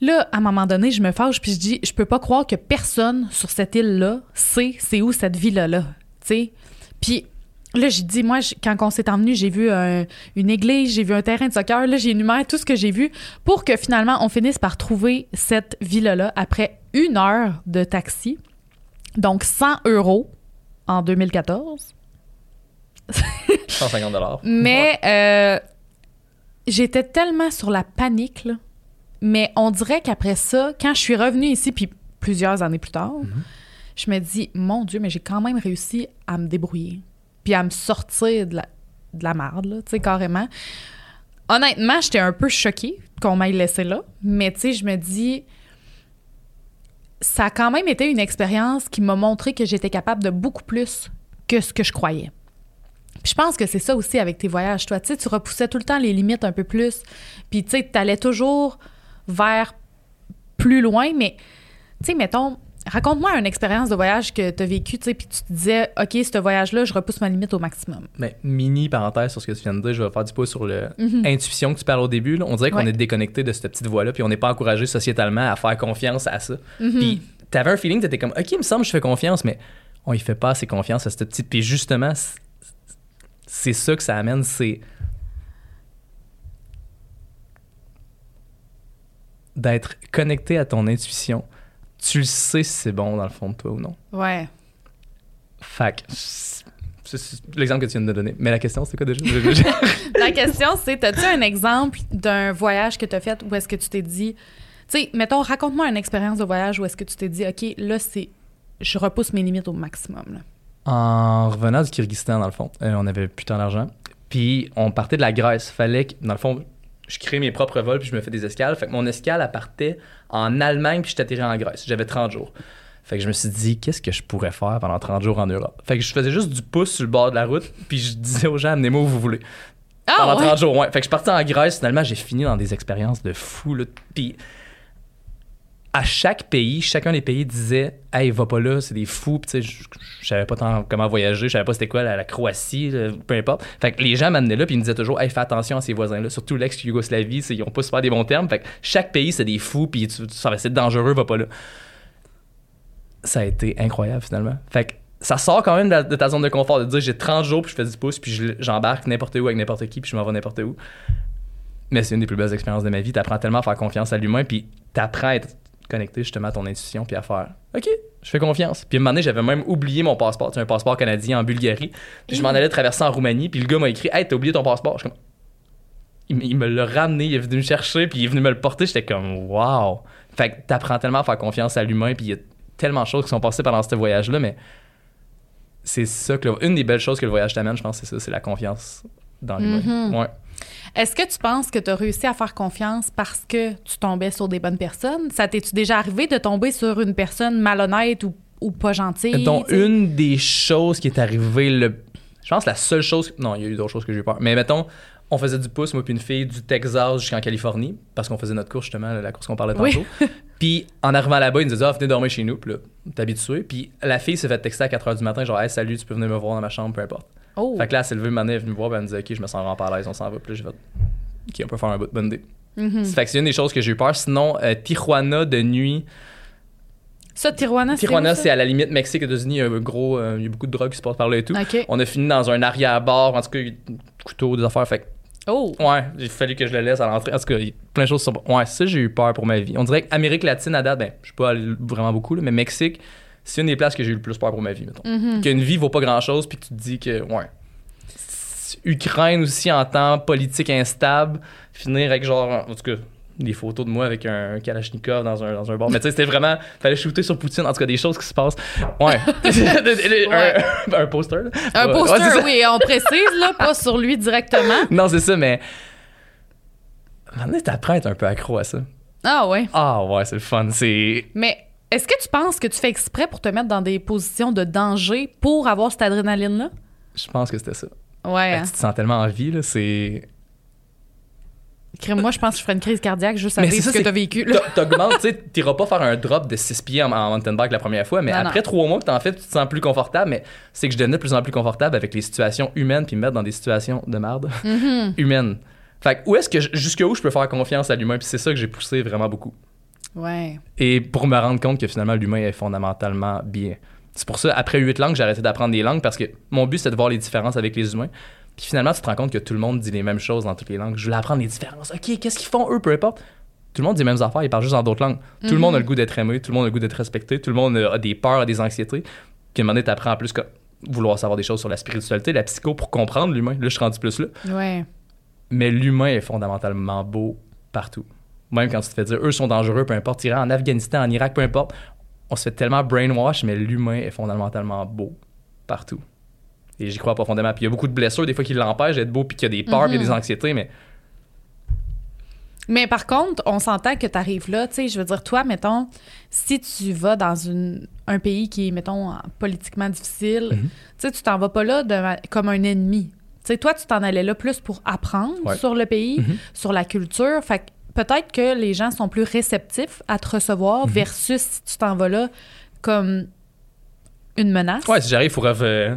Là, à un moment donné, je me fâche, puis je dis, je peux pas croire que personne sur cette île-là sait c'est où cette villa-là, tu sais. Puis là, j'ai dit, moi, quand on s'est emmené, j'ai vu un- une église, j'ai vu un terrain de soccer. Là, j'énumère tout ce que j'ai vu pour que finalement, on finisse par trouver cette villa-là après une heure de taxi. Donc, 100 euros en 2014. 150 [laughs] dollars. Mais euh, j'étais tellement sur la panique, là. Mais on dirait qu'après ça, quand je suis revenue ici, puis plusieurs années plus tard, je me dis, mon Dieu, mais j'ai quand même réussi à me débrouiller. Puis à me sortir de la, de la marde, là, tu sais, carrément. Honnêtement, j'étais un peu choquée qu'on m'aille laissé là. Mais tu sais, je me dis, ça a quand même été une expérience qui m'a montré que j'étais capable de beaucoup plus que ce que je croyais. Puis je pense que c'est ça aussi avec tes voyages, toi. Tu sais, tu repoussais tout le temps les limites un peu plus. Puis tu sais, t'allais toujours vers plus loin. Mais tu sais, mettons, raconte-moi une expérience de voyage que t'as vécu, tu sais, puis tu te disais, OK, ce voyage-là, je repousse ma limite au maximum. Mais mini parenthèse sur ce que tu viens de dire, je vais faire du pouce sur Mhm. l'intuition que tu parles au début. là. On dirait qu'on Ouais. est déconnecté de cette petite voie-là, puis on n'est pas encouragé sociétalement à faire confiance à ça. Mhm. Puis t'avais un feeling, t'étais comme, OK, il me semble que je fais confiance, mais on y fait pas assez confiance à cette petite. Puis justement, c'est ça que ça amène, c'est d'être connecté à ton intuition. Tu le sais si c'est bon dans le fond de toi ou non. Ouais. Fac. C'est c'est l'exemple que tu viens de donner. Mais la question, c'est quoi déjà? [laughs] [laughs] La question, c'est, as-tu un exemple d'un voyage que tu as fait où est-ce que tu t'es dit, tu sais, mettons, raconte-moi une expérience de voyage où est-ce que tu t'es dit, OK, là, c'est, je repousse mes limites au maximum. là. En revenant du Kyrgyzstan, dans le fond, euh, on avait plus tant d'argent. Puis on partait de la Grèce. Fallait que, dans le fond, je crée mes propres vols puis je me fais des escales. Fait que mon escale, elle partait en Allemagne puis je t'atterris en Grèce. J'avais 30 jours. Fait que je me suis dit, qu'est-ce que je pourrais faire pendant 30 jours en Europe? Fait que je faisais juste du pouce sur le bord de la route puis je disais aux gens, amenez-moi où vous voulez. Ah, pendant ouais? 30 jours, ouais. Fait que je parti en Grèce. Finalement, j'ai fini dans des expériences de fou. Là. Puis à chaque pays, chacun des pays disait Hey, va pas là, c'est des fous. Puis, tu sais, je, je savais pas tant comment voyager, je savais pas c'était quoi la, Croatie, peu importe. Fait que les gens m'amenaient là, puis ils me disaient toujours Hey, fais attention à ces voisins-là, surtout l'ex-Yougoslavie, ils ont pas super des bons termes. Fait que chaque pays, c'est des fous, puis tu, tu savais, c'est dangereux, va pas là. Ça a été incroyable finalement. Fait que ça sort quand même de, ta zone de confort de dire j'ai 30 jours, puis je fais 10 pouces, puis je- j'embarque n'importe où avec n'importe qui, puis je m'en vais n'importe où. Mais c'est une des plus belles expériences de ma vie. T'apprends tellement à faire confiance à l'humain, puis t'apprends à être connecté justement à ton intuition, puis à faire OK, je fais confiance. Puis à un moment donné, j'avais même oublié mon passeport. Tu sais, un passeport canadien en Bulgarie. Puis je m'en allais traverser en Roumanie, puis le gars m'a écrit Hey, t'as oublié ton passeport. Je suis comme il, me- il me l'a ramené, il est venu me chercher, puis il est venu me le porter. J'étais comme Wow. Fait que t'apprends tellement à faire confiance à l'humain, puis il y a tellement de choses qui sont passées pendant ce voyage-là, mais c'est ça que le- une des belles choses que le voyage t'amène, je pense, c'est ça, c'est la confiance dans l'humain. Mhm. Ouais. Est-ce que tu penses que tu as réussi à faire confiance parce que tu tombais sur des bonnes personnes? Ça t'es-tu déjà arrivé de tomber sur une personne malhonnête ou, ou pas gentille? Donc, une des choses qui est arrivée, le... je pense la seule chose. Non, il y a eu d'autres choses que j'ai eu peur. Mais mettons, on faisait du pouce, moi puis une fille, du Texas jusqu'en Californie, parce qu'on faisait notre course, justement, la course qu'on parlait Oui. tantôt. [laughs] puis en arrivant là-bas, ils nous disaient, ah, venez dormir chez nous. Puis là, t'es habitué. Puis la fille s'est fait texter à 4 h du matin, genre, hey, salut, tu peux venir me voir dans ma chambre, peu importe. Oh. Fait que là, elle s'est levée, elle est venue me voir, puis elle me disait, ok, je me sens vraiment pas à l'aise, on s'en va. Puis là, j'ai fait, ok, on peut faire un bout de bonne idée. Mhm. Fait que c'est une des choses que j'ai eu peur. Sinon, euh, Tijuana de nuit. Ça, Tijuana, c'est Tijuana, c'est à la limite Mexique, États-Unis. Il y a un gros, euh, il y a beaucoup de drogue qui se passe par là et tout. On a fini dans un arrière-bar, en tout cas, il y a des couteaux, des affaires. Fait que, Oh. ouais, il fallu que je le laisse à l'entrée. En tout cas, il y a plein de choses sur. Ouais, ça, j'ai eu peur pour ma vie. On dirait qu'Amérique latine, à date, ben, je suis pas allé vraiment beaucoup, là, mais Mexique, c'est une des places que j'ai eu le plus peur pour ma vie, mettons. Mhm. Qu'une vie vaut pas grand-chose, puis que tu te dis que, ouais. Ukraine aussi en temps politique instable, finir avec genre, en tout cas, des photos de moi avec un Kalachnikov dans un, dans un bar. Mais tu sais, c'était vraiment, fallait shooter sur Poutine, en tout cas, des choses qui se passent. Ouais. [laughs] [laughs] un, [laughs] un poster, là. Un Ouais, poster, ouais, oui, on précise, là, pas sur lui directement. Non, c'est ça, mais. Maintenant, t'apprends à être un peu accro à ça. Ah, ouais. Ah, ouais, c'est le fun. C'est. Mais est-ce que tu penses que tu fais exprès pour te mettre dans des positions de danger pour avoir cette adrénaline-là? Je pense que c'était ça. Ouais. hein. Tu te sens tellement en vie, là. C'est. Moi, je pense que je ferais une crise cardiaque juste à vivre c'est ce ça, que t'as vécu. T'augmentes, tu sais, t'iras pas faire un drop de 6 pieds en, mountain bike la première fois, mais Non, après trois mois que t'en fais, tu te sens plus confortable, mais c'est que je devenais de plus en plus confortable avec les situations humaines puis me mettre dans des situations de merde Mhm. [laughs] humaines. Fait que où est-ce que, jusqu'où je peux faire confiance à l'humain, puis c'est ça que j'ai poussé vraiment beaucoup. Ouais. Et pour me rendre compte que finalement l'humain est fondamentalement bien. C'est pour ça, après huit langues, j'ai arrêté d'apprendre des langues parce que mon but c'était de voir les différences avec les humains. Puis finalement, tu te rends compte que tout le monde dit les mêmes choses dans toutes les langues. Je voulais apprendre les différences. OK, qu'est-ce qu'ils font eux, peu importe. Tout le monde dit les mêmes affaires, ils parlent juste dans d'autres langues. Tout le monde a le goût d'être aimé, tout le monde a le goût d'être respecté, tout le monde a des peurs, a des anxiétés. Puis à un moment donné, t'apprends en plus que vouloir savoir des choses sur la spiritualité, la psycho pour comprendre l'humain. Là, je suis rendu plus là. Ouais. Mais l'humain est fondamentalement beau partout. Même quand tu te fais dire eux sont dangereux, peu importe, Iran, en Afghanistan, en Irak, peu importe, on se fait tellement brainwash, mais l'humain est fondamentalement beau partout. Et j'y crois profondément. Puis il y a beaucoup de blessures, des fois, qui l'empêchent d'être beau, puis qu'il y a des peurs, puis il y a des anxiétés, mais Mais par contre, on s'entend que tu arrives là, tu sais, je veux dire, toi, mettons, si tu vas dans une, un pays qui est, mettons, politiquement difficile, Mhm. tu sais, tu t'en vas pas là de- comme un ennemi. Tu sais, toi, tu t'en allais là plus pour apprendre Ouais. sur le pays, Mhm. sur la culture. Fait que peut-être que les gens sont plus réceptifs à te recevoir Mhm. versus si tu t'en vas là comme une menace. ouais, si j'arrive, il faudrait. euh,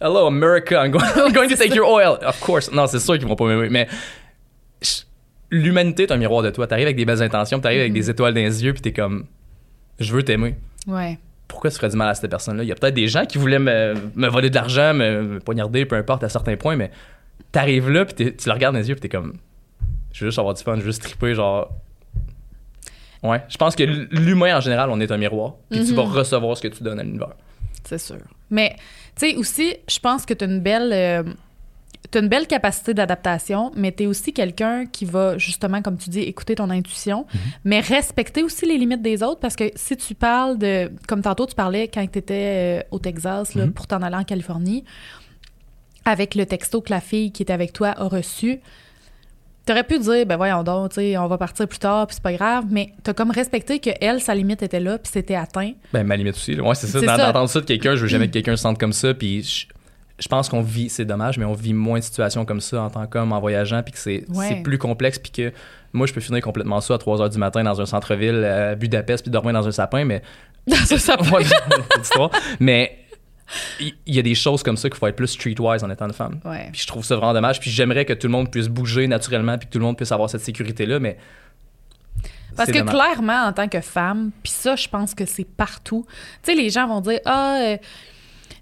Hello, America, I'm going, [laughs] I'm going to take your oil. Of course. Non, c'est sûr qu'ils vont pas m'aimer, mais l'humanité est un miroir de toi. T'arrives avec des belles intentions, t'arrives avec Mhm. des étoiles dans les yeux, puis t'es comme, je veux t'aimer. Ouais. pourquoi tu ferais du mal à cette personne-là? Il y a peut-être des gens qui voulaient me, me voler de l'argent, me, me poignarder, peu importe, à certains points, mais t'arrives là, puis tu le regardes dans les yeux, puis t'es comme, je veux juste avoir du fun, je veux juste triper, genre. Ouais, je pense que l'humain en général, on est un miroir, puis tu vas recevoir ce que tu donnes à l'univers. C'est sûr. Mais, tu sais, aussi, je pense que tu as une belle. euh, t'as une belle capacité d'adaptation, mais tu es aussi quelqu'un qui va, justement, comme tu dis, écouter ton intuition, mais respecter aussi les limites des autres, parce que si tu parles de... Comme tantôt, tu parlais quand tu étais au Texas, là, Mhm. pour t'en aller en Californie, avec le texto que la fille qui était avec toi a reçu, T'aurais pu dire, ben voyons donc, on va partir plus tard, puis c'est pas grave, mais t'as comme respecté que elle, sa limite était là, puis c'était atteint. Ben, ma limite aussi. là. Ouais, c'est ça. D'entendre ça de quelqu'un, je veux jamais [clears throat] que quelqu'un se sente comme ça. Puis je, je pense qu'on vit, c'est dommage, mais on vit moins de situations comme ça en tant qu'homme en voyageant, puis que c'est Ouais. plus complexe, puis que Moi, je peux finir complètement ça à 3 h du matin dans un centre-ville à Budapest puis dormir dans un sapin, mais. Dans un [laughs] sapin. Mais [laughs] il y a des choses comme ça qu'il faut être plus streetwise en étant une femme. Ouais. Puis je trouve ça vraiment dommage. Puis j'aimerais que tout le monde puisse bouger naturellement puis que tout le monde puisse avoir cette sécurité-là, mais. Parce que dommage. clairement, en tant que femme, puis ça, je pense que c'est partout. Tu sais, les gens vont dire Ah, euh,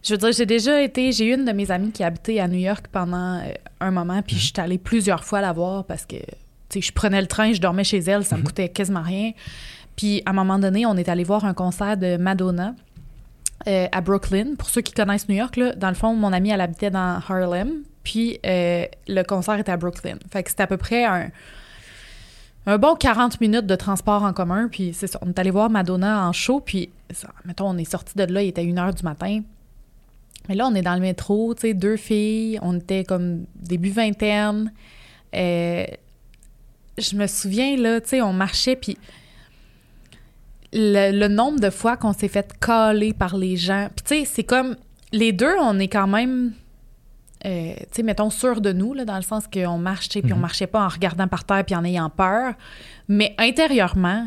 je veux dire, j'ai déjà été. J'ai une de mes amies qui habitait à New York pendant euh, un moment, puis je suis allée plusieurs fois la voir parce que, tu sais, je prenais le train, je dormais chez elle, ça me Mhm. coûtait quasiment rien. Puis à un moment donné, on est allé voir un concert de Madonna. Euh, à Brooklyn. Pour ceux qui connaissent New York, là, dans le fond, mon amie, elle habitait dans Harlem, puis euh, le concert était à Brooklyn. Fait que c'était à peu près un, bon 40 minutes de transport en commun, puis c'est ça. On est allé voir Madonna en show, puis, mettons, on est sorti de là, il était 1h du matin. Mais là, on est dans le métro, tu sais, deux filles, on était comme début vingtaine. Euh, je me souviens, là, tu sais, on marchait, puis le, le nombre de fois qu'on s'est fait caler par les gens. Puis, tu sais, c'est comme. Les deux, on est quand même. euh, tu sais, mettons, sûrs de nous, là, dans le sens qu'on marche, tu sais, puis on Mhm. marchait pas en regardant par terre puis en ayant peur. Mais intérieurement,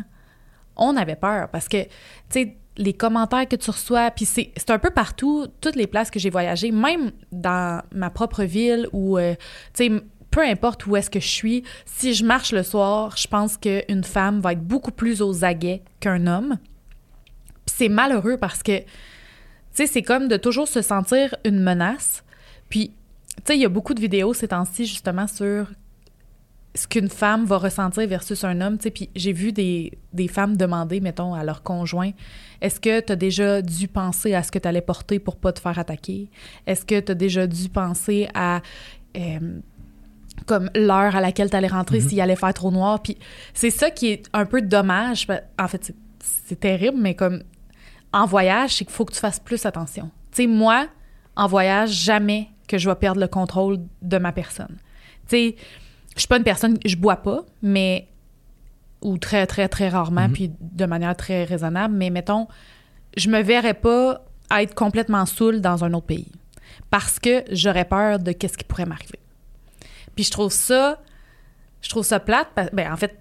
on avait peur parce que, tu sais, les commentaires que tu reçois, puis c'est un peu partout, toutes les places que j'ai voyagé, même dans ma propre ville ou, euh, tu sais, peu importe où est-ce que je suis, si je marche le soir, je pense qu'une femme va être beaucoup plus aux aguets qu'un homme. Puis c'est malheureux parce que, tu sais, c'est comme de toujours se sentir une menace. Puis, tu sais, il y a beaucoup de vidéos ces temps-ci, justement, sur ce qu'une femme va ressentir versus un homme, tu sais. Puis j'ai vu des, des femmes demander, mettons, à leur conjoint, est-ce que tu as déjà dû penser à ce que tu allais porter pour pas te faire attaquer? Est-ce que tu as déjà dû penser à... euh, comme l'heure à laquelle tu allais rentrer s'il allait faire trop noir. Puis c'est ça qui est un peu dommage. En fait, c'est- c'est terrible, mais comme en voyage, c'est qu'il faut que tu fasses plus attention. Tu sais, moi, en voyage, jamais que je vais perdre le contrôle de ma personne. Tu sais, je suis pas une personne, je bois pas, mais ou très très très rarement, Mhm. puis de manière très raisonnable. Mais mettons, je me verrais pas être complètement saoule dans un autre pays parce que j'aurais peur de qu'est-ce qui pourrait m'arriver. Puis je trouve ça, je trouve ça plate. Ben, en fait,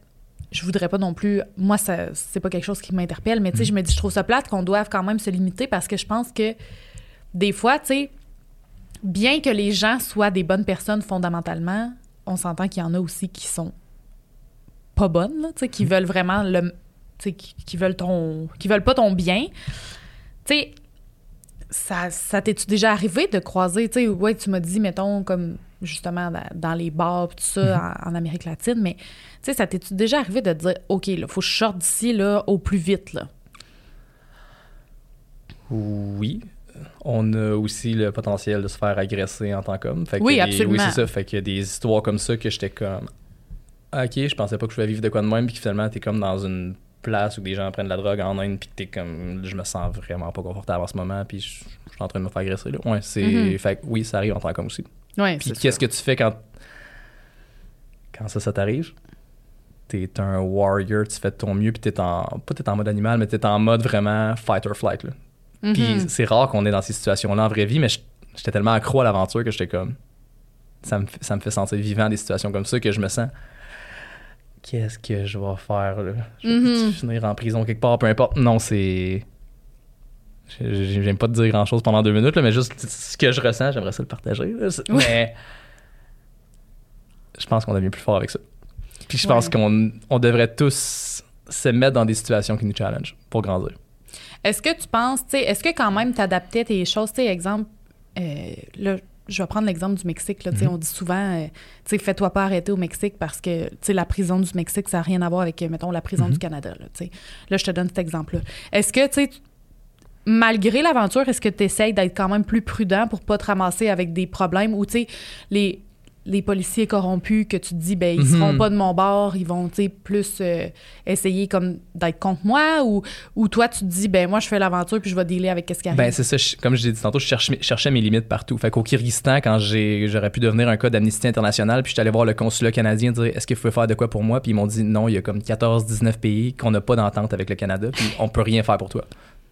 je voudrais pas non plus. Moi, ça, c'est pas quelque chose qui m'interpelle, mais tu sais, je me dis, je trouve ça plate qu'on doive quand même se limiter parce que je pense que des fois, tu sais, bien que les gens soient des bonnes personnes fondamentalement, on s'entend qu'il y en a aussi qui sont pas bonnes, là, tu sais, qui veulent vraiment le. Tu sais, qui, qui veulent ton. qui veulent pas ton bien. Tu sais, ça, ça t'es-tu déjà arrivé de croiser, tu sais, ouais, tu m'as dit, mettons, comme justement dans, les bars, tout ça, en, en Amérique latine, mais tu sais, ça t'es-tu déjà arrivé de te dire, OK, là, faut que je sorte d'ici, là, au plus vite, là? Oui. On a aussi le potentiel de se faire agresser en tant qu'homme. Fait que Oui, des- absolument. Oui, c'est ça. Fait qu'il y a des histoires comme ça que j'étais comme. Ah, Ok, je pensais pas que je pouvais vivre de quoi de même, puis finalement, t'es comme dans une place où des gens prennent de la drogue en Inde, puis t'es comme. Je me sens vraiment pas confortable en ce moment, puis je je suis en train de me faire agresser. Là. Ouais, c'est. Mhm. Fait que oui, ça arrive en tant qu'homme aussi. Puis qu'est-ce que tu fais quand. Quand ça, ça t'arrive? T'es un warrior, tu fais de ton mieux, puis t'es en. Pas t'es en mode animal, mais t'es en mode vraiment fight or flight. Là. Mhm. Puis c'est rare qu'on est dans ces situations-là en vraie vie, mais j'étais tellement accro à l'aventure que j'étais comme. Ça me, fait- ça me fait sentir vivant des situations comme ça que je me sens. Qu'est-ce que je vais faire là? Je vais Mhm. finir en prison quelque part, peu importe. Non, c'est. J'ai- J'aime pas te dire grand chose pendant deux minutes, là, mais juste ce que je ressens, j'aimerais ça le partager. là. C'est- Oui. Mais je pense qu'on devient plus fort avec ça. Puis je Ouais. pense qu'on on devrait tous se mettre dans des situations qui nous challenge pour grandir. Est-ce que tu penses, tu sais, est-ce que quand même t'adaptais tes choses, tu sais, exemple, euh, là, je vais prendre l'exemple du Mexique, là, tu sais, Mhm. on dit souvent, euh, tu sais, fais-toi pas arrêter au Mexique parce que, tu sais, la prison du Mexique, ça n'a rien à voir avec, euh, mettons, la prison Mhm. du Canada, là, tu sais. Là, je te donne cet exemple-là. Est-ce que, tu sais, tu- malgré l'aventure, est-ce que tu essayes d'être quand même plus prudent pour pas te ramasser avec des problèmes ou, tu sais, les les policiers corrompus que tu te dis ben ils Mhm. seront pas de mon bord ils vont tu sais plus euh, essayer comme d'être contre moi ou ou toi tu te dis ben moi je fais l'aventure puis je vais dealer avec qu'est-ce qui arrive? Ben, c'est ça. je- comme je l'ai dit tantôt, je cherchais mes limites partout. Fait qu'au Kyrgyzstan, quand j'aurais pu devenir un cas d'Amnesty International, puis j'étais allé voir le consulat canadien dire est-ce qu'il faut faire de quoi pour moi, puis ils m'ont dit non, il y a comme 14-19 pays qu'on n'a pas d'entente avec le Canada, puis on peut rien faire pour toi.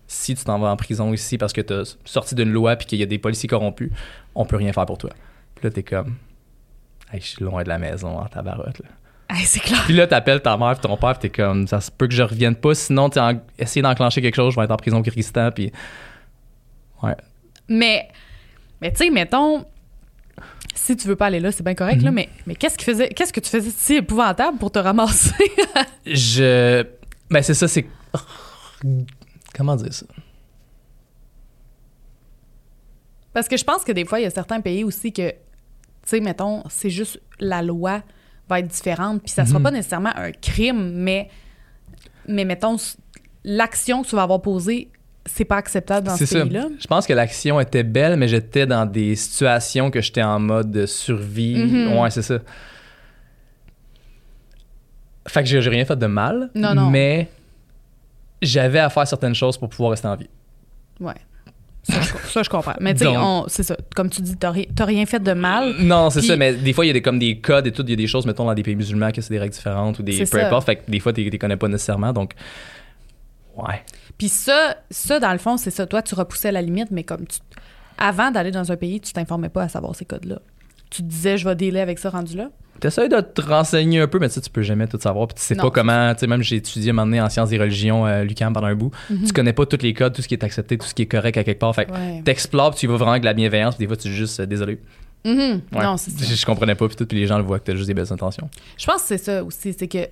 Si tu t'en vas en prison ici parce que tu as sorti d'une loi puis qu'il y a des policiers corrompus, on peut rien faire pour toi. Puis là, t'es comme, hey, je suis loin de la maison en tabarote. Là. Hey, c'est clair. Puis là, t'appelles ta mère puis ton père, puis t'es comme, ça se peut que je revienne pas, sinon, tu en... essayer d'enclencher quelque chose, je vais être en prison Kyrgyzstan, puis. Ouais. Mais, mais tu sais, mettons, si tu veux pas aller là, c'est bien correct, là, Mhm. mais, mais qu'est-ce, qui faisait, qu'est-ce que tu faisais si épouvantable pour te ramasser? [laughs] Je. Ben, c'est ça, c'est. Comment dire ça? Parce que je pense que des fois, il y a certains pays aussi que, tu sais, mettons, c'est juste la loi va être différente, puis ça sera Mhm. pas nécessairement un crime, mais, mais mettons, l'action que tu vas avoir posée, c'est pas acceptable dans C'est ce ça. pays-là. Je pense que l'action était belle, mais j'étais dans des situations que j'étais en mode de survie. Mhm. Ouais, c'est ça. Fait que j'ai j'ai rien fait de mal, Non, non. mais j'avais à faire certaines choses pour pouvoir rester en vie. Ouais. Ça, je, ça, je comprends. Mais tu sais, c'est ça. Comme tu dis, t'as ri- t'as rien fait de mal. Non, c'est ça, mais des fois, il y a des, comme des codes et tout. Il y a des choses, mettons, dans des pays musulmans, que c'est des règles différentes ou des. Peu importe. Fait que des fois, tu les connais pas nécessairement. Donc, ouais. Puis ça, ça, dans le fond, c'est ça. Toi, tu repoussais la limite, mais comme tu. Avant d'aller dans un pays, tu t'informais pas à savoir ces codes-là. Tu te disais, je vais dealer avec ça rendu là. T'essayes de te renseigner un peu, mais tu sais, tu peux jamais tout savoir. Puis tu sais Non, pas comment. Tu sais, même j'ai étudié donné en sciences des religions à l'UQAM pendant un bout. Tu connais pas tous les codes, tout ce qui est accepté, tout ce qui est correct à quelque part. Fait que Ouais. t'explores, puis tu y vas vraiment avec de la bienveillance. Puis des fois, tu es juste euh, désolé. Mhm. Ouais. Non, c'est ça. Je, [laughs] je comprenais pas, puis tout, puis les gens le voient que t'as juste des belles intentions. Je pense que c'est ça aussi. C'est que, tu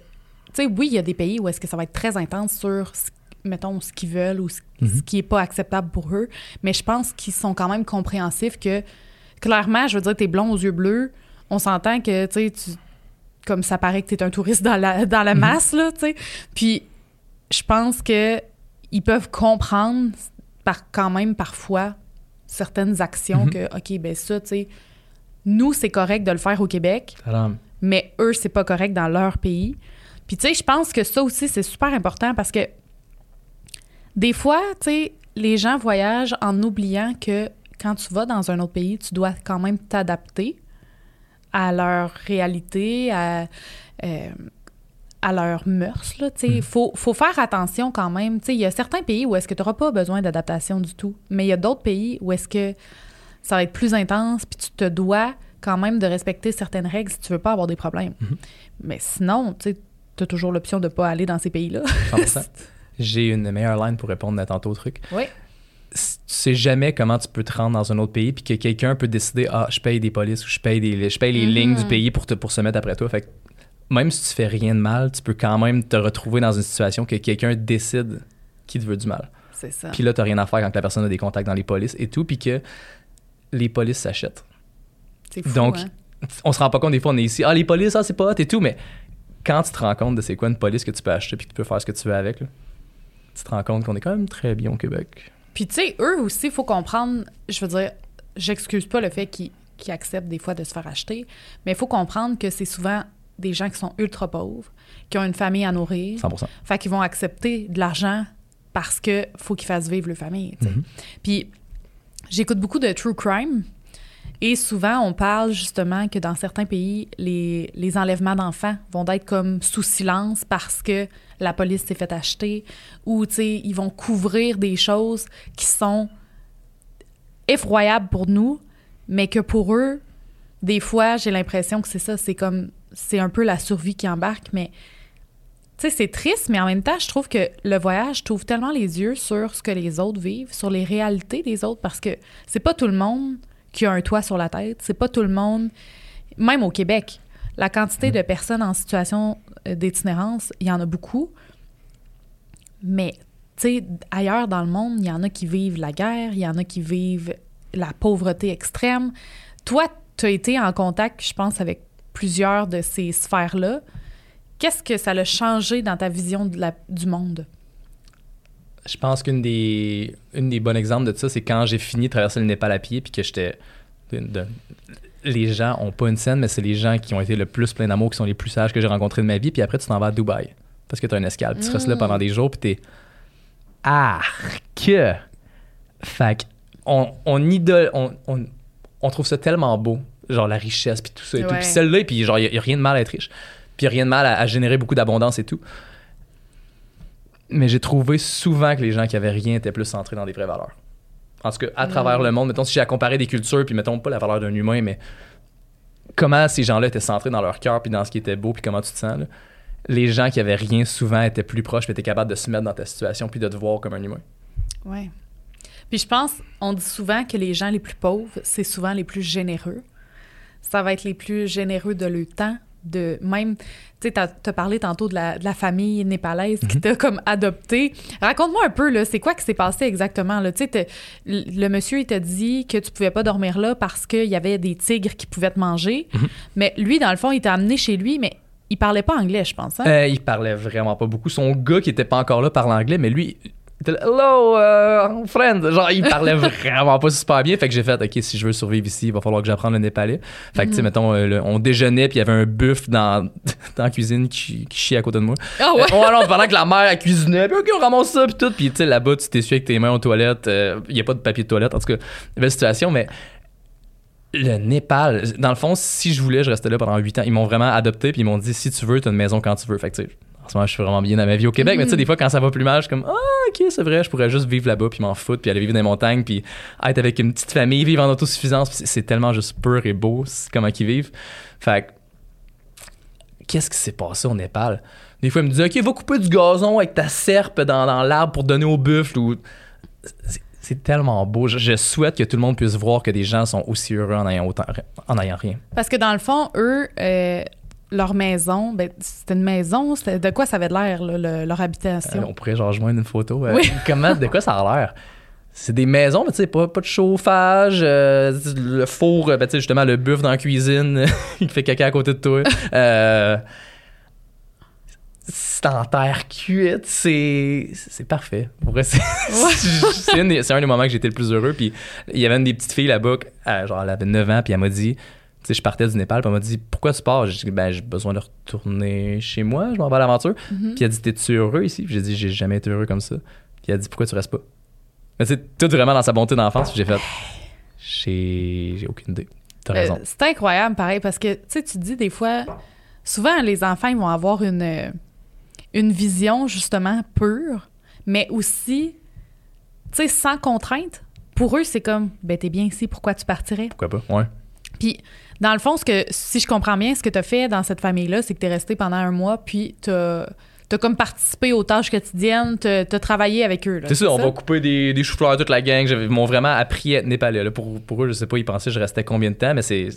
sais, oui, il y a des pays où est-ce que ça va être très intense sur, ce- mettons, ce qu'ils veulent ou ce, Mhm. ce qui est pas acceptable pour eux. Mais je pense qu'ils sont quand même compréhensifs que, clairement, je veux dire, t'es blond aux yeux bleus. On s'entend que, tu sais, tu- comme ça paraît que t'es un touriste dans la, dans la Mhm. masse, là, tu sais. Puis, je pense que ils peuvent comprendre par, quand même parfois certaines actions Mhm. que, OK, ben ça, tu sais, nous, c'est correct de le faire au Québec mais eux, c'est pas correct dans leur pays. Puis, tu sais, je pense que ça aussi, c'est super important parce que des fois, tu sais, les gens voyagent en oubliant que quand tu vas dans un autre pays, tu dois quand même t'adapter à leur réalité, à, euh, à leurs mœurs. Il Mhm. faut, faut faire attention quand même. Il y a certains pays où est-ce que tu n'auras pas besoin d'adaptation du tout, mais il y a d'autres pays où est-ce que ça va être plus intense, puis tu te dois quand même de respecter certaines règles si tu veux pas avoir des problèmes. Mhm. Mais sinon, tu as toujours l'option de pas aller dans ces pays-là. 100%. [laughs] J'ai une meilleure line pour répondre à tantôt au truc. oui. Tu sais jamais comment tu peux te rendre dans un autre pays puis que quelqu'un peut décider ah je paye des polices ou je paye des je paye les lignes du pays pour te pour se mettre après toi. Fait que même si tu fais rien de mal tu peux quand même te retrouver dans une situation que quelqu'un décide qui te veut du mal. C'est ça. puis là t'as rien à faire quand la personne a des contacts dans les polices et tout puis que les polices s'achètent. C'est fou, donc hein? on se rend pas compte des fois on est ici ah les polices ah c'est pas hot et tout mais quand tu te rends compte de c'est quoi une police que tu peux acheter puis que tu peux faire ce que tu veux avec là, tu te rends compte qu'on est quand même très bien au Québec Puis, tu sais, eux aussi, il faut comprendre, je veux dire, j'excuse pas le fait qu'ils acceptent des fois de se faire acheter, mais il faut comprendre que c'est souvent des gens qui sont ultra pauvres, qui ont une famille à nourrir, 100% fait qu'ils vont accepter de l'argent parce que faut qu'ils fassent vivre leur famille. Mhm. Puis j'écoute beaucoup de true crime et souvent on parle justement que dans certains pays, les, enlèvements d'enfants vont être comme sous silence parce que la police s'est fait acheter ou tu sais ils vont couvrir des choses qui sont effroyables pour nous, mais que pour eux, des fois j'ai l'impression que c'est ça, c'est comme c'est un peu la survie qui embarque, mais tu sais, c'est triste, mais en même temps, je trouve que le voyage t'ouvre tellement les yeux sur ce que les autres vivent, sur les réalités des autres, parce que c'est pas tout le monde qui a un toit sur la tête, c'est pas tout le monde, même au Québec, la quantité de personnes en situation euh, d'itinérance, il y en a beaucoup, mais tu sais, ailleurs dans le monde, il y en a qui vivent la guerre, il y en a qui vivent la pauvreté extrême. Toi, tu as été en contact, je pense, avec plusieurs de ces sphères-là. Qu'est-ce que ça a changé dans ta vision de la- du monde? Je pense qu'une des, une des bons exemples de ça, c'est quand j'ai fini de traverser le Népal à pied, puis que j'étais. les gens ont pas une scène, mais c'est les gens qui ont été le plus plein d'amour, qui sont les plus sages que j'ai rencontrés de ma vie, puis après, tu t'en vas à Dubaï. Parce que tu as une escale, puis tu restes là Mm. pendant des jours, puis t'es. Ah! Que! Fait que on, on idole. On, on, on trouve ça tellement beau, genre la richesse, puis tout ça et tout. Puis celle-là, puis genre, il n'y a, rien de mal à être riche. Puis il a rien de mal à, à générer beaucoup d'abondance et tout. Mais j'ai trouvé souvent que les gens qui avaient rien étaient plus centrés dans des vraies valeurs. En tout cas, à travers le monde, mettons, si j'ai à comparer des cultures, puis mettons pas la valeur d'un humain, mais comment ces gens-là étaient centrés dans leur cœur puis dans ce qui était beau puis comment tu te sens. là. Les gens qui avaient rien souvent étaient plus proches puis étaient capables de se mettre dans ta situation puis de te voir comme un humain. Ouais. Puis je pense, on dit souvent que les gens les plus pauvres, c'est souvent les plus généreux. Ça va être les plus généreux de leur temps, de même, tu sais, t'as as parlé tantôt de la, de la famille népalaise qui t'a comme adopté. Raconte-moi un peu, là, c'est quoi qui s'est passé exactement, là? Tu sais, le monsieur, il t'a dit que tu pouvais pas dormir là parce qu'il y avait des tigres qui pouvaient te manger. Mais lui, dans le fond, il t'a amené chez lui, mais il parlait pas anglais, je pense, hein? Euh, il parlait vraiment pas beaucoup. Son gars qui était pas encore là parlait anglais, mais lui, Hello, euh, friend. Genre, il parlait vraiment pas super bien. Fait que j'ai fait, OK, si je veux survivre ici, il va falloir que j'apprenne le népalais. Fait que, tu sais, mettons, euh, le- on déjeunait, puis il y avait un buff dans, [laughs] dans la cuisine qui, qui chie à côté de moi. Ah ouais? Euh, alors, pendant que la mère, elle cuisinait, puis OK, on ramasse ça, puis tout. Puis, tu sais, là-bas, tu t'essuies avec tes mains aux toilettes. euh, Il y a pas de papier de toilette. En tout cas, belle situation, mais le Népal, dans le fond, si je voulais, je restais là pendant 8 ans. Ils m'ont vraiment adopté, puis ils m'ont dit si tu veux, tu as une maison quand tu veux. Fait que, tu sais, en ce moment, je suis vraiment bien dans ma vie au Québec, mais tu sais, des fois, quand ça va plus mal, je suis comme ah, ok, c'est vrai, je pourrais juste vivre là-bas, puis m'en foutre, puis aller vivre dans les montagnes, puis être avec une petite famille, vivre en autosuffisance. Puis c'est- tellement juste pur et beau, c'est comment ils vivent. Fait que, qu'est-ce qui s'est passé au Népal? Des fois, ils me disaient, OK, va couper du gazon avec ta serpe dans, dans l'arbre pour donner au buffle. Ou... C'est- C'est tellement beau. Je, je souhaite que tout le monde puisse voir que des gens sont aussi heureux en ayant, autant, en ayant rien. Parce que dans le fond, eux, euh, leur maison, ben, c'était une maison, c'était de quoi ça avait l'air, là, le- leur Euh, habitation? on pourrait genre joindre une photo. Euh, Oui. [laughs] Comment, de quoi ça a l'air? C'est des maisons, mais tu sais, pas, pas de chauffage, euh, le four, euh, ben, tu sais, justement, le buff dans la cuisine, [laughs] il fait caca à côté de toi. [laughs] Euh, c'est en terre cuite, c'est c'est parfait. Pour vrai, c'est c'est une c'est un des moments que j'étais le plus heureux. Puis il y avait une des petites filles là-bas, euh, genre elle avait 9 ans, puis elle m'a dit, sais, je partais du Népal, puis elle m'a dit, pourquoi tu pars? J'ai dit, ben j'ai besoin de retourner chez moi, je m'en vais à l'aventure. Mhm. Puis elle a dit, t'es-tu heureux ici? J'ai dit, j'ai jamais été heureux comme ça. Puis elle a dit, pourquoi tu restes pas? Mais c'est tout vraiment dans sa bonté d'enfance. J'ai fait, j'ai aucune idée. T'as Euh, raison. c'est incroyable, pareil, parce que, tu sais, tu dis des fois, souvent, les enfants, ils vont avoir une, une vision, justement, pure, mais aussi, tu sais, sans contrainte. Pour eux, c'est comme, ben, t'es bien ici, pourquoi tu partirais? Pourquoi pas? Ouais. Puis, dans le fond, ce que, si je comprends bien, ce que tu as fait dans cette famille-là, c'est que tu es resté pendant un mois, puis tu as, comme participé aux tâches quotidiennes, tu as travaillé avec eux. C'est ça, on va couper des, des choux-fleurs toute la gang. Ils m'ont vraiment appris à être népalais. là. Pour, pour eux, je sais pas, ils pensaient que je restais combien de temps, mais c'est.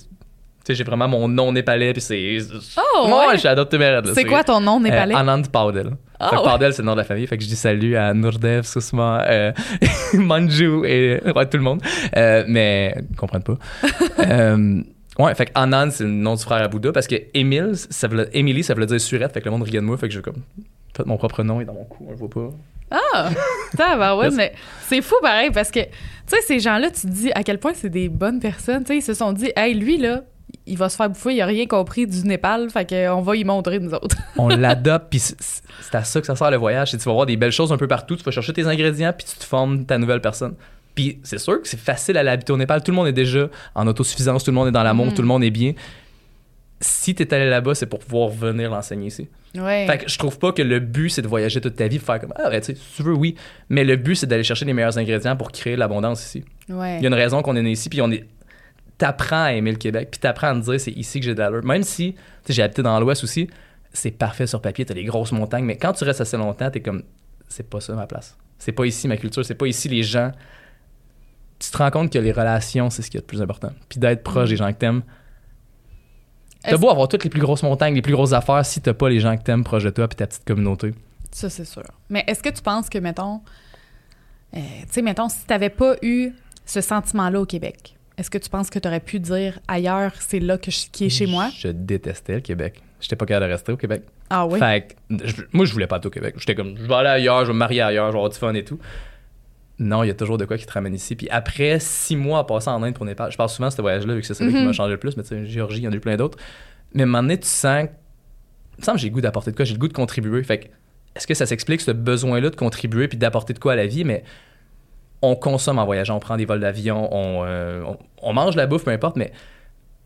Tu sais, j'ai vraiment mon nom népalais, puis c'est. Oh, Ouais, ouais. je suis adopté mes. C'est quoi ton nom népalais? Euh, Anand Paudel. Fait que ouais. Paudel, c'est le nom de la famille. Fait que je dis salut à Nourdev, Susma, euh, [laughs] Manju et ouais, tout le monde. Euh, mais ils comprennent pas. [laughs] ouais, fait que Anand, c'est le nom du frère à Bouddha parce que Émile, ça veut, Émilie, ça veut dire surette. Fait que le monde riait de moi. Fait que je comme. Fait mon propre nom est dans mon cou, on le voit pas. Ah! Putain, ouais, [laughs] mais c'est fou pareil parce que, tu sais, ces gens-là, tu te dis à quel point c'est des bonnes personnes. Tu sais, ils se sont dit, hey, lui, là, il va se faire bouffer, il a rien compris du Népal, fait qu'on va y montrer, nous autres. on [laughs] l'adopte, puis c'est à ça que ça sert le voyage. Tu vas voir des belles choses un peu partout, tu vas chercher tes ingrédients, puis tu te formes ta nouvelle personne. Puis c'est sûr que c'est facile à l'habiter au Népal. Tout le monde est déjà en autosuffisance, tout le monde est dans l'amour, Mhm. tout le monde est bien. Si t'es allé là-bas, c'est pour pouvoir venir l'enseigner ici. Ouais. Fait que je trouve pas que le but, c'est de voyager toute ta vie, faire comme, ah, ben, tu sais, si tu veux, oui. Mais le but, c'est d'aller chercher les meilleurs ingrédients pour créer l'abondance ici. ouais. Il y a une raison qu'on est né ici, puis on est. T'apprends à aimer le Québec, puis t'apprends à te dire c'est ici que j'ai de l'allure. Même si, tu sais, j'ai habité dans l'Ouest aussi, c'est parfait sur papier, t'as des grosses montagnes, mais quand tu restes assez longtemps, t'es comme, c'est pas ça ma place. C'est pas ici ma culture, c'est pas ici les gens. Tu te rends compte que les relations, c'est ce qui est le plus important. Puis d'être proche des gens que t'aimes. T'as beau avoir toutes les plus grosses montagnes, les plus grosses affaires, si t'as pas les gens que t'aimes proche de toi, puis ta petite communauté. Ça, c'est sûr. Mais est-ce que tu penses que, mettons, euh, tu sais, mettons, si t'avais pas eu ce sentiment-là au Québec, est-ce que tu penses que tu aurais pu dire ailleurs, c'est là que je- qui est chez moi? Je détestais le Québec. J'étais pas capable de rester au Québec. Ah oui? Fait que, je- moi, je voulais pas être au Québec. J'étais comme, je vais aller ailleurs, je vais me marier ailleurs, je vais avoir du fun et tout. Non, il y a toujours de quoi qui te ramène ici. Puis après six mois à passer en Inde pour Népal, je parle souvent de ce voyage-là, vu que c'est celui qui Mhm. m'a changé le plus, mais tu sais, Géorgie, il y en a eu plein d'autres. Mais à un moment donné, tu sens. Il me semble que j'ai le goût d'apporter de quoi, j'ai le goût de contribuer. Fait que, est-ce que ça s'explique ce besoin-là de contribuer puis d'apporter de quoi à la vie? Mais on consomme en voyageant, on prend des vols d'avion, on, euh, on, on mange la bouffe, peu importe, mais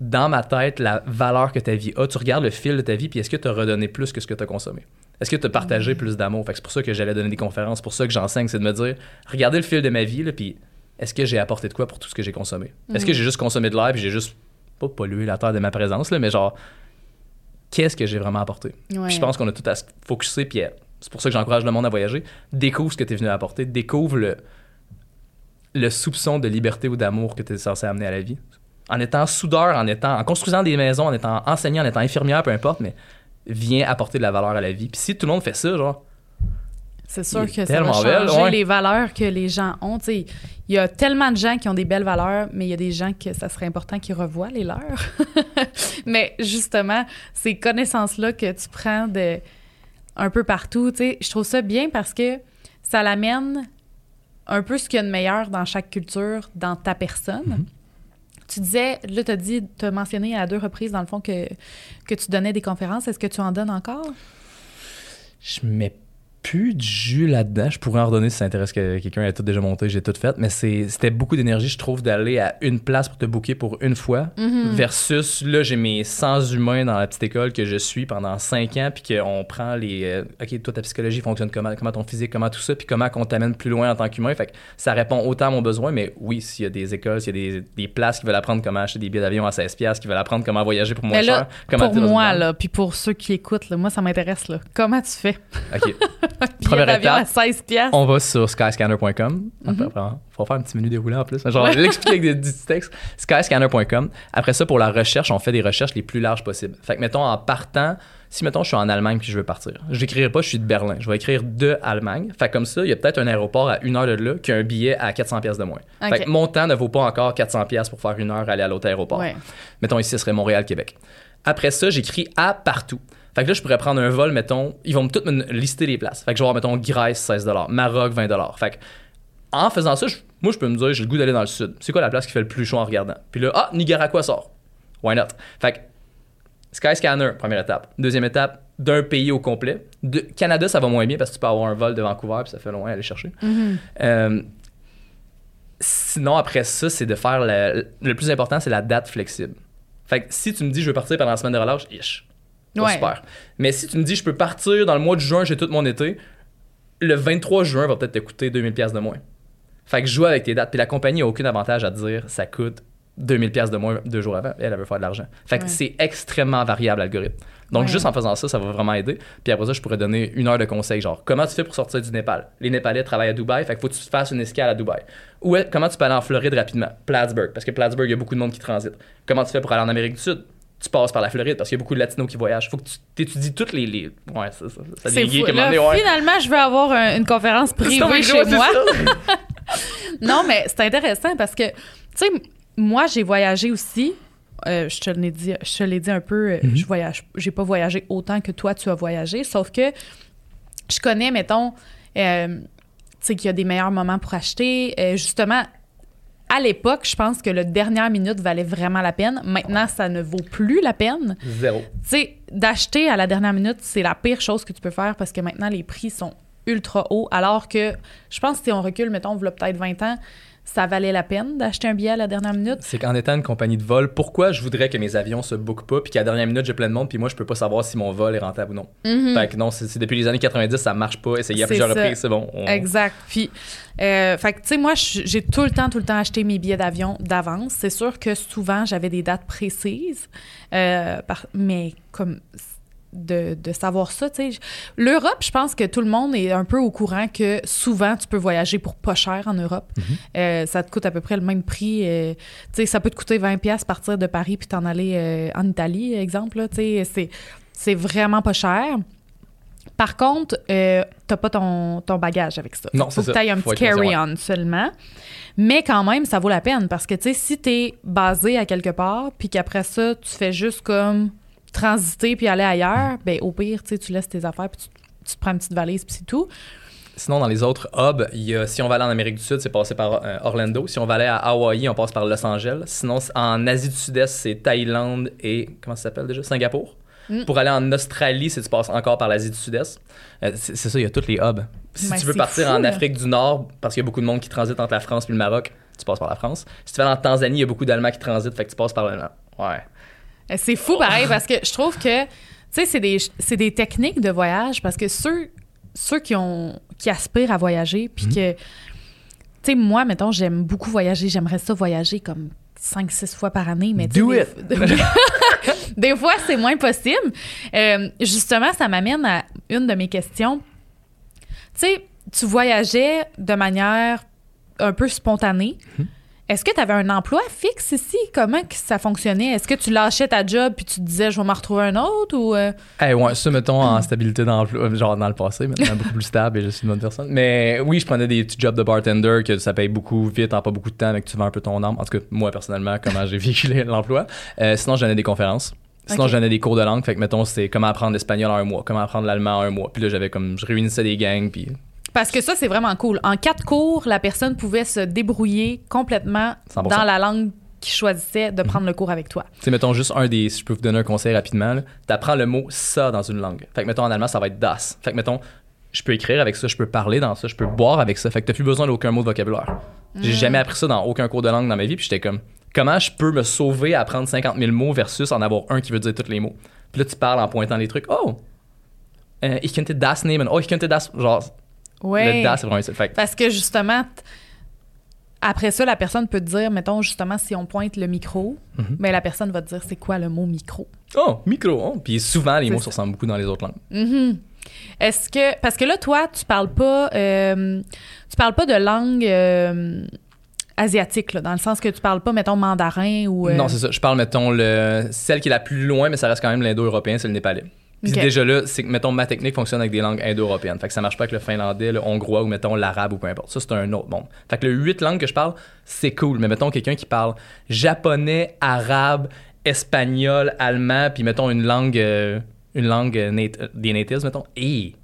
dans ma tête, la valeur que ta vie a, tu regardes le fil de ta vie, puis est-ce que tu as redonné plus que ce que tu as consommé? Est-ce que tu as partagé plus d'amour? Fait que c'est pour ça que j'allais donner des conférences, c'est pour ça que j'enseigne, c'est de me dire, regardez le fil de ma vie, là, puis est-ce que j'ai apporté de quoi pour tout ce que j'ai consommé? Est-ce que j'ai juste consommé de l'air, puis j'ai juste pas polluer la terre de ma présence, là, mais genre, qu'est-ce que j'ai vraiment apporté? Ouais. Puis je pense qu'on a tout à se focuser, puis euh, c'est pour ça que j'encourage le monde à voyager. Découvre ce que tu es venu apporter, découvre le, le soupçon de liberté ou d'amour que tu es censé amener à la vie. En étant soudeur, en étant en construisant des maisons, en étant enseignant, en étant infirmière, peu importe, mais viens apporter de la valeur à la vie. Puis si tout le monde fait ça, genre, C'est sûr que ça va changer belle, ouais. les valeurs que les gens ont. Il y a tellement de gens qui ont des belles valeurs, mais il y a des gens que ça serait important qu'ils revoient les leurs. [laughs] mais justement, ces connaissances-là que tu prends de un peu partout, je trouve ça bien parce que ça l'amène un peu ce qu'il y a de meilleur dans chaque culture, dans ta personne. Mhm. Tu disais, là, tu as dit, tu as mentionné à deux reprises, dans le fond, que, que tu donnais des conférences. Est-ce que tu en donnes encore? je mets plus de jus là-dedans. Je pourrais en redonner si ça intéresse que quelqu'un ait tout déjà monté, j'ai tout fait. Mais c'était beaucoup d'énergie, je trouve, d'aller à une place pour te booker pour une fois. Mhm. Versus, là, j'ai mes 100 humains dans la petite école que je suis pendant 5 ans, puis qu'on prend les. euh, OK, toi, ta psychologie fonctionne comment, comment ton physique, comment tout ça, puis comment qu'on t'amène plus loin en tant qu'humain. Fait que ça répond autant à mon besoin, mais oui, s'il y a des écoles, s'il y a des, des places qui veulent apprendre comment acheter des billets d'avion à 16$, qui veulent apprendre comment voyager pour moins Mais là, cher, comment pour moi, là, puis pour ceux qui écoutent, là, moi, ça m'intéresse. Là. Comment tu fais? OK. [laughs] Billet Première d'avion à étape, 16 piastres. On va sur skyscanner.com. Mhm. Après, faut faire un petit menu déroulant en plus. Genre, l'expliquer [laughs] avec des, du petit texte. Skyscanner.com. Après ça, pour la recherche, on fait des recherches les plus larges possibles. Fait que, mettons, en partant, si, mettons, je suis en Allemagne puis je veux partir, j'écrirai pas je suis de Berlin. Je vais écrire de Allemagne. Fait que comme ça, il y a peut-être un aéroport à une heure de là qui a un billet à 400 pièces de moins. Fait que mon temps ne vaut pas encore 400 pièces pour faire une heure aller à l'autre aéroport. Ouais. Mettons ici, ce serait Montréal-Québec. Après ça, j'écris à partout. Fait que là, je pourrais prendre un vol, mettons, ils vont me tout me lister les places. Fait que je vais avoir, mettons, Grèce, 16 Maroc, 20 Fait que, en faisant ça, je- moi, je peux me dire, j'ai le goût d'aller dans le sud. C'est quoi la place qui fait le plus chaud en regardant? Puis là, ah, Nicaragua sort. Why not? Fait que, Skyscanner, première étape. Deuxième étape, d'un pays au complet. De, Canada, ça va moins bien parce que tu peux avoir un vol de Vancouver, puis ça fait loin à aller chercher. Mhm. Euh, sinon, après ça, c'est de faire le, le plus important, c'est la date flexible. Fait que si tu me dis je veux partir pendant la semaine de relâche, ish, pas Ouais. super. Mais si tu me dis je peux partir dans le mois de juin, j'ai tout mon été, le 23 juin va peut-être te coûter 2000 pièces de moins. Fait que joue avec tes dates. Puis la compagnie n'a aucun avantage à te dire ça coûte 2000 pièces de moins deux jours avant. Elle, elle veut faire de l'argent. Fait que Ouais. c'est extrêmement variable l'algorithme. Donc Ouais. juste en faisant ça, ça va vraiment aider. Puis après ça, je pourrais donner une heure de conseils, genre comment tu fais pour sortir du Népal? Les Népalais travaillent à Dubaï, fait qu'il faut que tu fasses une escale à Dubaï. Ou comment tu peux aller en Floride rapidement, Plattsburgh, parce que Plattsburgh, il y a beaucoup de monde qui transite. Comment tu fais pour aller en Amérique du Sud? Tu passes par la Floride parce qu'il y a beaucoup de latinos qui voyagent. Faut que tu étudies toutes les, les... ouais, ça, ça, ça devient ouais. Finalement, je vais avoir un- une conférence privée chez moi. [laughs] Non, mais c'est intéressant parce que, tu sais, moi, j'ai voyagé aussi. Euh, je te l'ai dit, je te l'ai dit un peu. euh, Mhm. Je voyage, j'ai pas voyagé autant que toi tu as voyagé, sauf que je connais, mettons, euh, tu sais qu'il y a des meilleurs moments pour acheter. Euh, justement, à l'époque, je pense que le dernière minute valait vraiment la peine. Maintenant, ça ne vaut plus la peine. Zéro. Tu sais, d'acheter à la dernière minute, c'est la pire chose que tu peux faire parce que maintenant, les prix sont ultra hauts. Alors que je pense que si on recule, mettons, voilà peut-être 20 ans, ça valait la peine d'acheter un billet à la dernière minute? C'est qu'en étant une compagnie de vol, pourquoi je voudrais que mes avions se bookent pas, puis qu'à la dernière minute, j'ai plein de monde, puis moi, je peux pas savoir si mon vol est rentable ou non. Mhm. Fait que non, c'est depuis les années 90, ça marche pas. Essayez à plusieurs ça. reprises, c'est bon. on- Exact. Puis, euh, fait que, tu sais, moi, j'ai tout le temps, tout le temps acheté mes billets d'avion d'avance. C'est sûr que souvent, j'avais des dates précises, euh, par- mais comme de, de savoir ça. L'Europe, je pense que tout le monde est un peu au courant que souvent, tu peux voyager pour pas cher en Europe. Euh, ça te coûte à peu près le même prix. euh, ça peut te coûter 20 pièces partir de Paris puis t'en aller euh, en Italie, exemple. c'est, vraiment pas cher. Par contre, t'as pas ton, ton bagage avec ça. Non, Faut c'est que t'ailles un Faut petit carry-on seulement. Mais quand même, ça vaut la peine parce que, tu sais, si t'es basé à quelque part, puis qu'après ça, tu fais juste comme transiter puis aller ailleurs, ben au pire, tu laisses tes affaires puis tu, tu te prends une petite valise puis c'est tout. Sinon, dans les autres hubs, y a, si on va aller en Amérique du Sud, c'est passé par euh, Orlando. Si on va aller à Hawaï, on passe par Los Angeles. Sinon, en Asie du Sud-Est, c'est Thaïlande et. Comment ça s'appelle déjà? Singapour. Mm. Pour aller en Australie, c'est tu passes encore par l'Asie du Sud-Est. Euh, c'est ça, il y a tous les hubs. Si Mais tu veux partir fou, en. Afrique du Nord, parce qu'il y a beaucoup de monde qui transite entre la France et le Maroc, tu passes par la France. Si tu vas en Tanzanie, il y a beaucoup d'Allemands qui transitent, fait que tu passes par le. Ouais. Euh, C'est fou pareil parce que je trouve que tu sais c'est des des techniques de voyage parce que ceux ceux qui ont qui aspirent à voyager puis que tu sais moi mettons j'aime beaucoup voyager, j'aimerais ça voyager comme 5-6 fois par année, mais Do des- it! [laughs] [laughs] des fois, c'est moins possible. Euh, justement, ça m'amène à une de mes questions. Tu sais, tu voyageais de manière un peu spontanée. Mhm. Est-ce que tu avais un emploi fixe ici? Comment que ça fonctionnait? Est-ce que tu lâchais ta job puis tu te disais, je vais m'en retrouver un autre? Ou, euh, Eh ouais, ça, mettons, en stabilité d'emploi, euh, genre dans le passé, maintenant [laughs] beaucoup plus stable et je suis une bonne personne. Mais oui, je prenais des petits jobs de bartender que ça paye beaucoup vite, en pas beaucoup de temps, mais que tu vends un peu ton âme. En tout cas, moi, personnellement, comment j'ai [laughs] vécu l'emploi. Euh, sinon, je donnais des conférences. Sinon, Ok. je donnais des cours de langue. Fait que, mettons, c'est comment apprendre l'espagnol en un mois, comment apprendre l'allemand en un mois. Puis là, j'avais comme, je réunissais des gangs, puis Parce que ça, c'est vraiment cool. En quatre cours, la personne pouvait se débrouiller complètement 100%. dans la langue qu'il choisissait Mhm. de prendre le cours avec toi. Tu sais, mettons juste un des. Si je peux vous donner un conseil rapidement, là, t'apprends le mot ça dans une langue. Fait que, mettons, en allemand, ça va être das. Fait que, mettons, je peux écrire avec ça, je peux parler dans ça, je peux boire avec ça. Fait que t'as plus besoin d'aucun mot de vocabulaire. J'ai jamais appris ça dans aucun cours de langue dans ma vie, puis j'étais comme, comment je peux me sauver à apprendre 50 000 mots versus en avoir un qui veut dire tous les mots? Puis là, tu parles en pointant les trucs. Oh! Euh, ich könnte das nehmen. Oh, ich könnte das. Genre, Ouais. le das, c'est vraiment ça. Fait que, Parce que justement, après ça, la personne peut te dire, mettons, justement, si on pointe le micro, Mhm. ben, la personne va te dire c'est quoi le mot micro? oh, micro. Oh. Puis souvent, les mots se ressemblent beaucoup dans les autres langues. Mhm. Est-ce que. Parce que là, toi, tu parles pas. euh, tu parles pas de langue euh, asiatique, là, dans le sens que tu parles pas, mettons, mandarin ou. euh, Non, c'est ça. Je parle, mettons, le... celle qui est la plus loin, mais ça reste quand même l'indo-européen, c'est le népalais. Puis déjà là, c'est que, mettons, ma technique fonctionne avec des langues indo-européennes. Fait que ça marche pas avec le finlandais, le hongrois ou, mettons, l'arabe ou peu importe. Ça, c'est un autre monde. Fait que le huit langues que je parle, c'est cool. Mais mettons, quelqu'un qui parle japonais, arabe, espagnol, allemand, puis mettons une langue, euh, une langue euh, nat- euh, des natives, mettons, et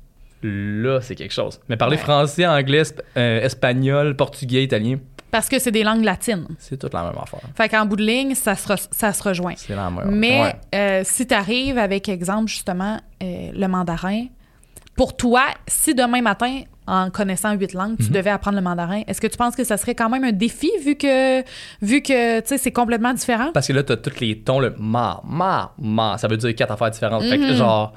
là, c'est quelque chose. Mais parler Ouais. français, anglais, esp- euh, espagnol, portugais, italien, Parce que c'est des langues latines. c'est toute la même affaire. Fait qu'en bout de ligne, ça se, re- ça se rejoint. C'est la même. Mais Ouais. euh, si tu arrives avec, exemple, justement, euh, le mandarin, pour toi, si demain matin, en connaissant huit langues, tu Mhm. devais apprendre le mandarin, est-ce que tu penses que ça serait quand même un défi vu que, vu que tu sais, c'est complètement différent? Parce que là, t'as tous les tons, le ma, ma, ma. Ça veut dire quatre affaires différentes. Fait que, Mhm. genre,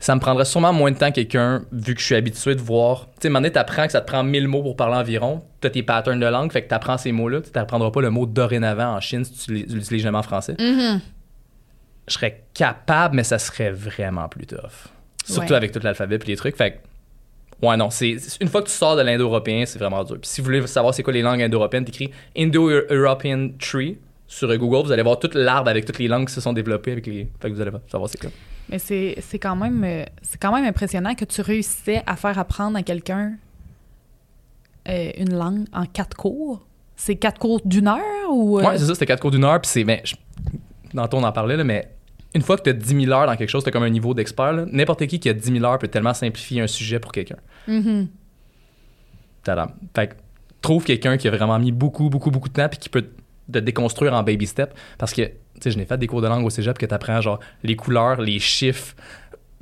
ça me prendrait sûrement moins de temps que quelqu'un, vu que je suis habitué de voir. Tu sais, à un moment donné, t'apprends que ça te prend 1000 mots pour parler environ. T'as tes patterns de langue, fait que t'apprends ces mots-là. Tu t'apprendras pas le mot dorénavant en Chine si tu l'ut- l'utilises jamais en français. Mhm. Je serais capable, mais ça serait vraiment plus tough. Surtout Ouais. avec tout l'alphabet et les trucs. Fait que, ouais, non, c'est une fois que tu sors de l'indo-européen, c'est vraiment dur. Puis si vous voulez savoir c'est quoi les langues indo-européennes, t'écris Indo-European Tree sur Google, vous allez voir tout l'arbre avec toutes les langues qui se sont développées avec les. Fait que vous allez savoir c'est quoi. Mais c'est quand, même, euh, c'est quand même impressionnant que tu réussissais à faire apprendre à quelqu'un euh, une langue en quatre cours. C'est quatre cours d'une heure ou... euh, Ouais, c'est ça, c'était quatre cours d'une heure, puis c'est. Ben, je- tantôt on en parlait, là, mais une fois que tu as 10 000 heures dans quelque chose, tu comme un niveau d'expert. là. N'importe qui qui a 10 000 heures peut tellement simplifier un sujet pour quelqu'un. Tadam. Fait que trouve quelqu'un qui a vraiment mis beaucoup, beaucoup, beaucoup de temps, puis qui peut te déconstruire en baby step. Parce que, sais, je n'ai fait des cours de langue au cégep que tu apprends, genre, les couleurs, les chiffres,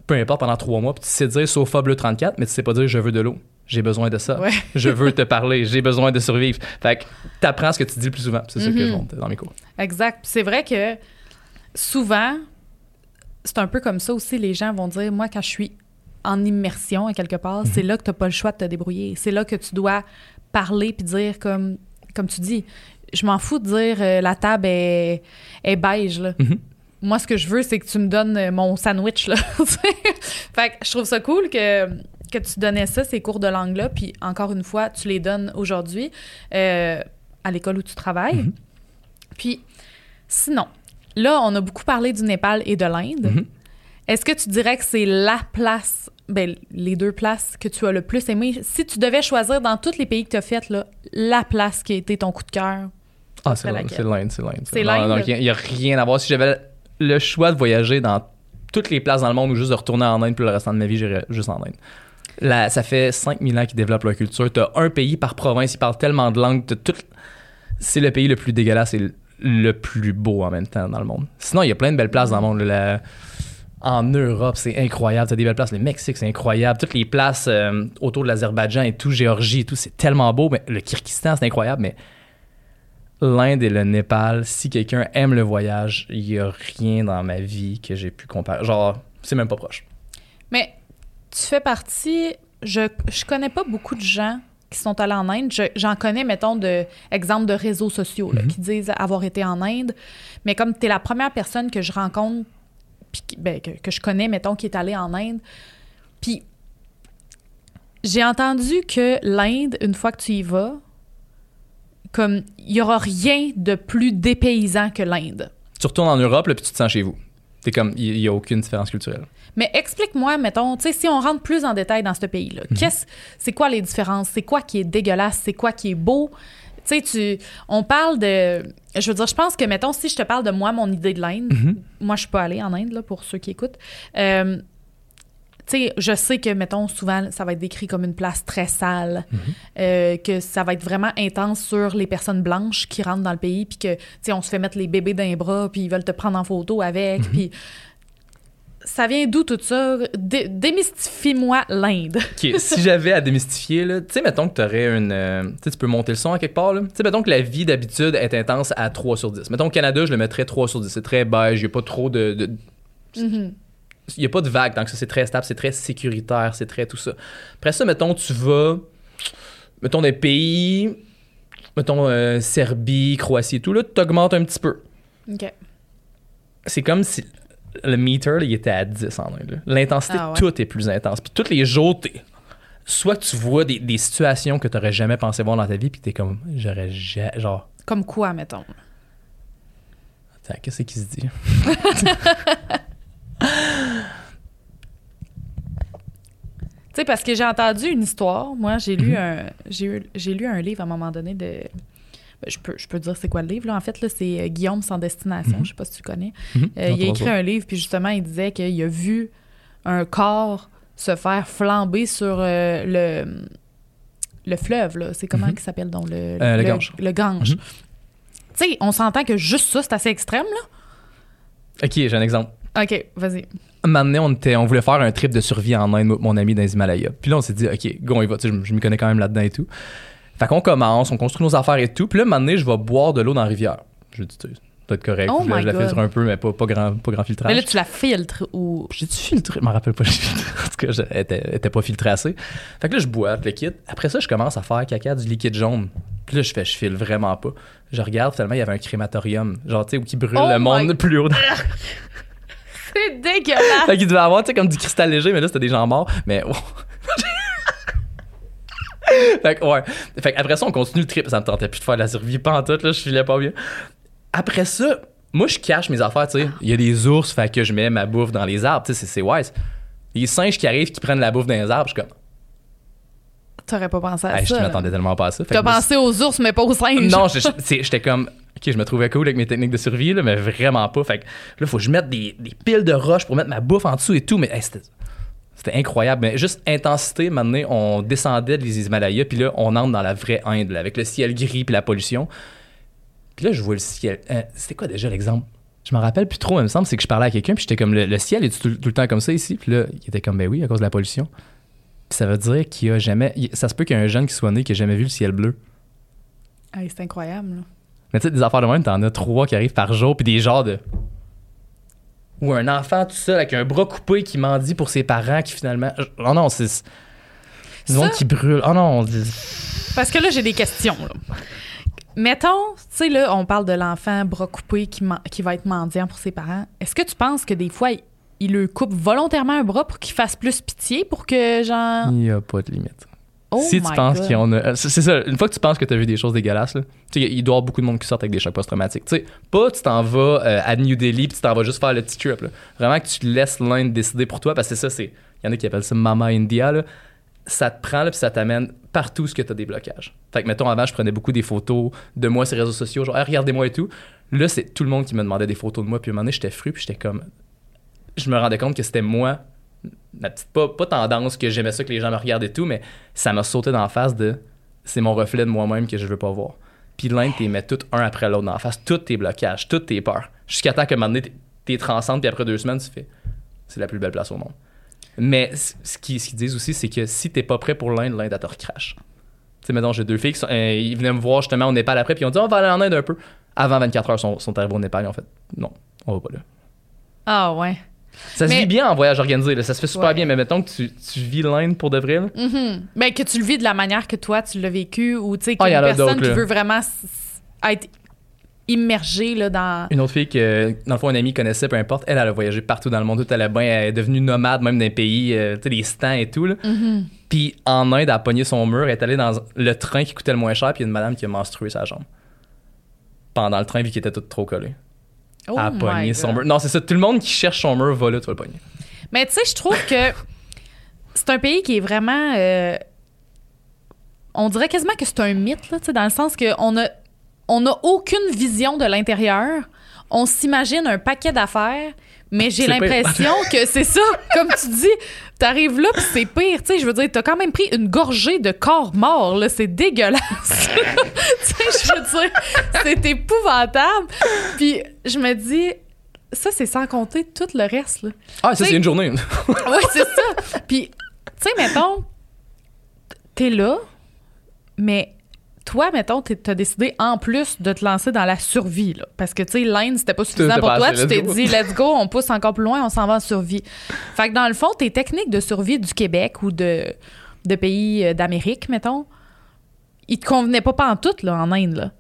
peu importe, pendant trois mois, puis tu sais dire sofa bleu 34, mais tu sais pas dire je veux de l'eau. J'ai besoin de ça. Ouais. [laughs] Je veux te parler. J'ai besoin de survivre. Fait que t'apprends ce que tu dis le plus souvent. C'est ça que je montre dans mes cours. Exact. C'est vrai que souvent, c'est un peu comme ça aussi, les gens vont dire, moi, quand je suis en immersion à quelque part, c'est là que tu n'as pas le choix de te débrouiller. C'est là que tu dois parler puis dire comme, comme tu dis. Je m'en fous de dire euh, la table est, est beige. Là. Mhm. Moi, ce que je veux, c'est que tu me donnes euh, mon sandwich. Là. [laughs] fait que je trouve ça cool que, que tu donnais ça, ces cours de langue-là. Puis encore une fois, tu les donnes aujourd'hui euh, à l'école où tu travailles. Mhm. Puis sinon, là, on a beaucoup parlé du Népal et de l'Inde. Mhm. Est-ce que tu dirais que c'est la place, ben, les deux places que tu as le plus aimé? Si tu devais choisir dans tous les pays que tu as fait, là, la place qui a été ton coup de cœur? Ah, c'est l'Inde, c'est l'Inde, c'est l'Inde. Non, Il n'y a rien à voir. Si j'avais le choix de voyager dans toutes les places dans le monde ou juste de retourner en Inde pour le restant de ma vie, j'irais juste en Inde. Là, ça fait 5000 ans qu'ils développent leur culture. T'as un pays par province, ils parlent tellement de langues. t'as tout... C'est le pays le plus dégueulasse et le- plus beau en même temps dans le monde. Sinon, il y a plein de belles places dans le monde. La- En Europe, c'est incroyable. T'as des belles places. Le Mexique, c'est incroyable. Toutes les places euh, autour de l'Azerbaïdjan et tout, Géorgie et tout, c'est tellement beau. Mais le Kyrgyzstan, c'est incroyable. Mais l'Inde et le Népal, si quelqu'un aime le voyage, il n'y a rien dans ma vie que j'ai pu comparer. Genre, c'est même pas proche. Mais tu fais partie. Je, je connais pas beaucoup de gens qui sont allés en Inde. Je- J'en connais, mettons, de exemples de réseaux sociaux là, qui disent avoir été en Inde. Mais comme tu es la première personne que je rencontre, puis qui- ben, que, que je connais, mettons, qui est allée en Inde, puis j'ai entendu que l'Inde, une fois que tu y vas, comme il y aura rien de plus dépaysant que l'Inde. Tu retournes en Europe, là, puis tu te sens chez vous. T'es comme, il n'y a aucune différence culturelle. Mais explique-moi, mettons, tu sais, si on rentre plus en détail dans ce pays-là, qu'est-ce, c'est quoi les différences? C'est quoi qui est dégueulasse? C'est quoi qui est beau? Tu sais, on parle de, je veux dire, je pense que, mettons, si je te parle de moi, mon idée de l'Inde, moi, je suis pas allée en Inde, là, pour ceux qui écoutent. Euh, sais, je sais que, mettons, souvent, ça va être décrit comme une place très sale, euh, que ça va être vraiment intense sur les personnes blanches qui rentrent dans le pays, puis que, tu sais, on se fait mettre les bébés dans les bras, puis ils veulent te prendre en photo avec, puis ça vient d'où tout ça? Dé- démystifie-moi l'Inde. OK, si j'avais à démystifier, là, tu sais, mettons que t'aurais une... euh, tu sais, tu peux monter le son à quelque part, là. Tu sais, mettons que la vie d'habitude est intense à 3 sur 10. Mettons au Canada, je le mettrais 3 sur 10. C'est très beige, il n'y a pas trop de... de- Mhm. Il n'y a pas de vagues, donc ça, c'est très stable, c'est très sécuritaire, c'est très tout ça. Après ça, mettons, tu vas... Mettons des pays... Mettons euh, Serbie, Croatie et tout, là, tu augmentes un petit peu. OK. c'est comme si le meter, là, il était à 10 en Inde. L'intensité, Ah ouais. tout est plus intense. Puis tous les jours, t'es- soit tu vois des, des situations que tu n'aurais jamais pensé voir dans ta vie, puis tu es comme, j'aurais ja- genre, Comme quoi, mettons? Attends, qu'est-ce qui se dit? [laughs] Tu sais, parce que j'ai entendu une histoire. Moi, j'ai lu, un, j'ai, eu- j'ai lu un livre à un moment donné de. ben, je, peux, je peux dire c'est quoi le livre. Là? En fait, là, c'est euh, Guillaume sans destination. Je sais pas si tu le connais. Mhm. Euh, il a écrit un livre, puis justement, il disait qu'il a vu un corps se faire flamber sur euh, le, le fleuve. Là. C'est comment Mhm. qu'il s'appelle donc le, Euh, le Gange. Le Gange. Mhm. Tu sais, on s'entend que juste ça, c'est assez extrême, Ok, j'ai un exemple. OK, vas-y. Un moment donné, on, était, on voulait faire un trip de survie en Inde, mon ami dans les Himalayas. Puis là, on s'est dit, OK, go, on y va. Tu sais, je, je m'y connais quand même là-dedans et tout. Fait qu'on commence, on construit nos affaires et tout. Puis là, un moment donné, je vais boire de l'eau dans la rivière. Je dis, tu sais, ça doit être correct. Oh je, la- je la God. filtre un peu, mais pas, pas, grand, pas grand filtrage. Mais là, tu la filtres ou? J'ai-tu filtré? Je me rappelle pas. [laughs] j'ai filtré. En tout cas, je- elle était, elle était pas filtrée assez. Fait que là, je bois le kit. Après ça, je commence à faire caca du liquide jaune. Puis là, je fais, je file vraiment pas. Je regarde, finalement, il y avait un crématorium. Genre, tu sais, où qui brûle Oh le monde my- plus haut. C'est dégueulasse! fait qu'il devait avoir, tu sais, comme du cristal léger, mais là, c'était des gens morts. Mais. oh. [laughs] fait que, ouais. Fait après ça, on continue le trip. Ça me tentait plus de faire de la survie pas en tout, là. Je filais pas bien. Après ça, moi, je cache mes affaires, tu sais. Il y a des ours, fait que je mets ma bouffe dans les arbres, tu sais, c'est- wise. Les singes qui arrivent, qui prennent la bouffe dans les arbres, je suis comme. T'aurais pas pensé à Hey, je ça. là. m'attendais tellement pas à ça. T'as je pensé aux ours, mais pas aux singes. non, je- je- j'étais comme. Ok, je me trouvais cool avec mes techniques de survie, là, mais vraiment pas. Fait que là, faut que je mette des, piles de roches pour mettre ma bouffe en dessous et tout. Mais c'était, c'était incroyable. Mais juste intensité, maintenant, on descendait des Himalayas, puis là, on entre dans la vraie Inde, avec le ciel gris puis la pollution. Puis là, je vois le ciel. euh, c'était quoi déjà l'exemple? Je me rappelle plus trop, il me semble, c'est que je parlais à quelqu'un, puis j'étais comme, le, ciel est tout, tout le temps comme ça ici? Puis là, il était comme, ben oui, à cause de la pollution. Puis ça veut dire qu'il a jamais. ça se peut qu'il y ait un jeune qui soit né qui a jamais vu le ciel bleu. Hey, c'est incroyable. là. Mais tu sais, des affaires de même, t'en as trois qui arrivent par jour, puis des genres de. Ou un enfant tout seul avec un bras coupé qui mendie pour ses parents qui finalement. Oh non, c'est. Du monde qui brûle. Oh non, on dit- Parce que là, j'ai des questions. là. Mettons, tu sais, là, on parle de l'enfant bras coupé qui, qui va être mendiant pour ses parents. Est-ce que tu penses que des fois, il, il le coupe volontairement un bras pour qu'il fasse plus pitié pour que, genre. il n'y a pas de limite. Oh si tu penses qu'il y en a. euh, C'est ça, une fois que tu penses que tu as vu des choses dégueulasses, là, il doit y avoir beaucoup de monde qui sortent avec des chocs post-traumatiques. Tu sais, pas tu t'en vas euh, à New Delhi puis tu t'en vas juste faire le petit trip. là. Vraiment que tu laisses l'Inde décider pour toi parce que c'est ça, c'est. Il y en a qui appellent ça Mama India. Là. Ça te prend là, puis ça t'amène partout ce que tu as des blocages. Fait que, mettons, avant, je prenais beaucoup des photos de moi sur les réseaux sociaux, genre, Hey, regardez-moi et tout. Là, c'est tout le monde qui me demandait des photos de moi, puis à un moment donné, j'étais fru, puis j'étais comme. Je me rendais compte que c'était moi, ma petite, pas, tendance que j'aimais ça que les gens me regardent et tout, mais ça m'a sauté dans la face de c'est mon reflet de moi-même que je veux pas voir. Puis l'Inde, t'es mets tout un après l'autre dans la face, tous tes blocages, toutes tes peurs. Jusqu'à temps que un moment donné, t'es- transcende, puis après deux semaines, tu fais c'est la plus belle place au monde. Mais ce qu'ils disent aussi, c'est que si t'es pas prêt pour l'Inde, l'Inde, elle te recrache. Tu sais, mettons, j'ai deux filles qui euh, ils venaient me voir justement au Népal après, puis ils ont dit on va aller en Inde un peu. Avant 24 heures, sont, sont arrivés au Népal, ont fait non, on va pas là. Ah, ouais. Ça se vit bien en voyage organisé, là. ça se fait super Ouais. bien, mais mettons que tu, tu vis l'Inde pour de vrai. là. Mhm. Ben, que tu le vis de la manière que toi, tu l'as vécu, ou tu sais, qu'il Ah, personne qui veut vraiment être immergée là, dans. Une autre fille que, dans le fond, un ami connaissait, peu importe, elle, elle a voyagé partout dans le monde, tout allait bien, elle est devenue nomade même d'un pays, euh, tu sais, les stands et tout. Là. Mhm. Puis en Inde, elle a pogné son mur, elle est allée dans le train qui coûtait le moins cher, puis il y a une madame qui a menstrué sa jambe. Pendant le train, vu qu'il était tout trop collé. Oh my pogné son mur. Non, c'est ça, tout le monde qui cherche son mur va là, tu vas le pogner. Mais tu sais, je trouve que c'est un pays qui est vraiment. euh, on dirait quasiment que c'est un mythe, là, dans le sens qu'on a, on a aucune vision de l'intérieur. On s'imagine un paquet d'affaires, mais j'ai l'impression [laughs] que c'est ça. Comme tu dis, t'arrives là, puis c'est pire. Tu sais, je veux dire, t'as quand même pris une gorgée de corps mort, là. C'est dégueulasse. [laughs] tu sais, je veux dire, c'est épouvantable. Puis je me dis, ça, c'est sans compter tout le reste, là. Ah, ça, c'est une journée. [laughs] Ouais, c'est ça. Puis, tu sais, mettons, t'es là, mais toi, mettons, t'es- t'as décidé en plus de te lancer dans la survie, là. Parce que, tu sais, l'Inde, c'était pas suffisant pour pas toi. Tu t'es dit, let's go, on pousse encore plus loin, on s'en va en survie. Fait que, dans le fond, tes techniques de survie du Québec ou de, de pays euh, d'Amérique, mettons, ils te convenaient pas en tout, là, en Inde, là.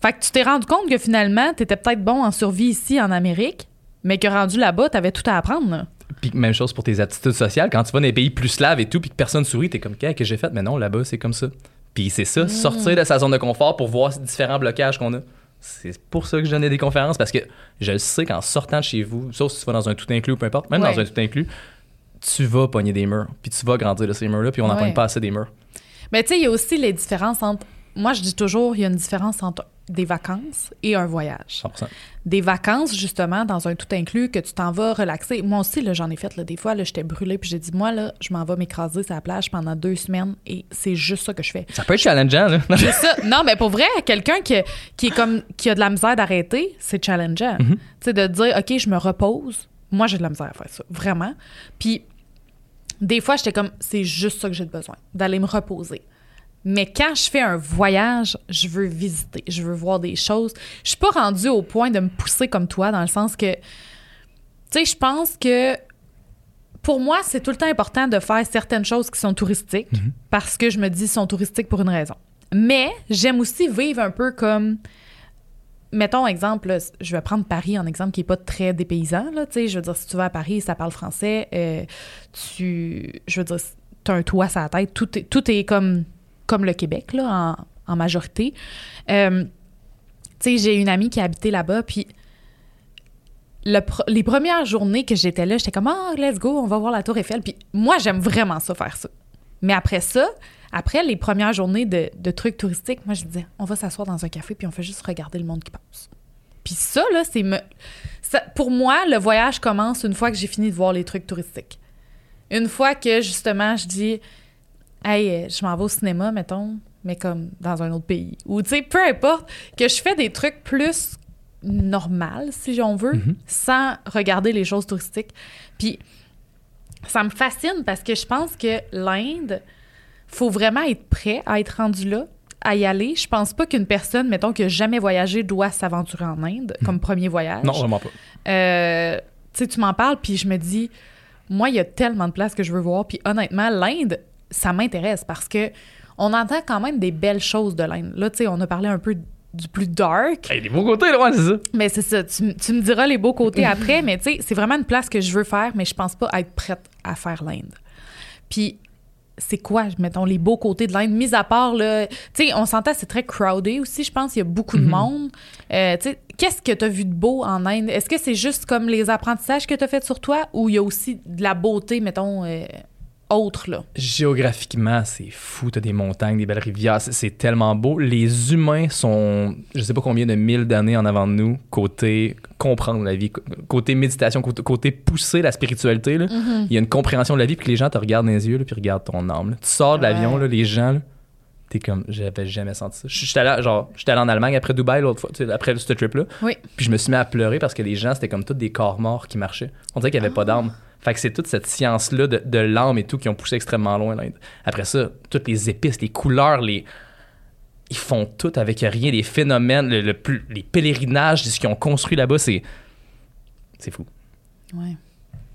Fait que tu t'es rendu compte que finalement, t'étais peut-être bon en survie ici, en Amérique, mais que rendu là-bas, t'avais tout à apprendre, là. Puis même chose pour tes attitudes sociales. Quand tu vas dans des pays plus slaves et tout, puis que personne sourit, t'es comme, qu'est-ce que j'ai fait? Mais non, là-bas, c'est comme ça. Puis c'est ça, sortir de sa zone de confort pour voir ces différents blocages qu'on a. C'est pour ça que je donnais des conférences, parce que je le sais qu'en sortant de chez vous, sauf si tu vas dans un tout inclus ou peu importe, même Ouais. dans un tout inclus, tu vas pogner des murs, puis tu vas grandir de ces murs-là, puis on n'en Ouais. pogne pas assez des murs. Mais tu sais, il y a aussi les différences entre. Moi, je dis toujours, il y a une différence entre des vacances et un voyage. 100%. Des vacances, justement, dans un tout inclus, que tu t'en vas relaxer. Moi aussi, j'en ai fait, là, des fois, j'étais brûlée, puis j'ai dit, moi, là, je m'en vais m'écraser sur la plage pendant deux semaines, et c'est juste ça que je fais. Ça peut être challengeant, là. C'est ça. Non, mais pour vrai, quelqu'un qui, qui est comme qui a de la misère d'arrêter, c'est challengeant. Tu sais, de dire, OK, je me repose. Moi, j'ai de la misère à faire ça, vraiment. Puis, des fois, j'étais comme, c'est juste ça que j'ai besoin, d'aller me reposer. Mais quand je fais un voyage, je veux visiter, je veux voir des choses. Je suis pas rendue au point de me pousser comme toi, dans le sens que, tu sais, je pense que pour moi, c'est tout le temps important de faire certaines choses qui sont touristiques parce que je me dis, sont touristiques pour une raison. Mais j'aime aussi vivre un peu comme. Mettons, exemple, là, je vais prendre Paris en exemple qui n'est pas très dépaysant. Là, tu sais, je veux dire, si tu vas à Paris, ça parle français, euh, tu. Je veux dire, tu as un toit sur la tête, tout est, tout est comme, comme le Québec, là, en, majorité. Euh, tu sais, j'ai une amie qui a habité là-bas, puis les premières journées que j'étais là, j'étais comme ah let's go, on va voir la Tour Eiffel. Puis moi j'aime vraiment ça faire ça. Mais après ça, après les premières journées de, trucs touristiques, moi je disais on va s'asseoir dans un café puis on fait juste regarder le monde qui passe. Puis ça là, c'est me pour moi le voyage commence une fois que j'ai fini de voir les trucs touristiques. Une fois que justement je dis hey euh, je m'en vais au cinéma mettons, mais comme dans un autre pays ou tu sais peu importe que je fais des trucs plus normal, si on veut, Mhm. sans regarder les choses touristiques. Puis ça me fascine parce que je pense que l'Inde, faut vraiment être prêt à être rendu là, à y aller. Je pense pas qu'une personne, mettons, qui a jamais voyagé, doit s'aventurer en Inde comme premier voyage. Mhm. Non, vraiment pas. Euh, tu sais, tu m'en parles, puis je me dis, moi, il y a tellement de places que je veux voir. Puis honnêtement, l'Inde, ça m'intéresse parce que on entend quand même des belles choses de l'Inde. Là, tu sais, on a parlé un peu du plus dark. Hey, des beaux côtés, là, ouais, c'est ça. Mais c'est ça, tu, me diras les beaux côtés [laughs] après, mais tu sais, c'est vraiment une place que je veux faire, mais je pense pas être prête à faire l'Inde. Puis, c'est quoi, mettons, les beaux côtés de l'Inde, mis à part, là, tu sais, on s'entend, c'est très crowded aussi, je pense, il y a beaucoup de monde. Euh, tu sais, qu'est-ce que tu as vu de beau en Inde? Est-ce que c'est juste comme les apprentissages que tu as fait sur toi ou il y a aussi de la beauté, mettons, euh, autre, là? Géographiquement, c'est fou. T'as des montagnes, des belles rivières. C'est, tellement beau. Les humains sont, je sais pas combien de mille d'années en avant de nous, côté comprendre la vie, côté méditation, côté, côté pousser la spiritualité. là. Mm-hmm. Il y a une compréhension de la vie, puis que les gens te regardent dans les yeux, là, puis regardent ton âme. là. Tu sors de l'avion, Ouais. là, les gens, t'es comme, j'avais jamais senti ça. J'étais allé, genre, j'étais allé en Allemagne après Dubaï l'autre fois, tu après ce trip-là. Oui. Puis je me suis mis à pleurer parce que les gens, c'était comme tous des corps morts qui marchaient. On dirait qu'il n'y avait pas d'âme. Fait que c'est toute cette science-là de, de l'âme et tout qui ont poussé extrêmement loin l'Inde. Après ça, toutes les épices, les couleurs, les. Ils font tout avec rien, les phénomènes, le, le plus, les pèlerinages, ce qu'ils ont construit là-bas, c'est. C'est fou. Ouais.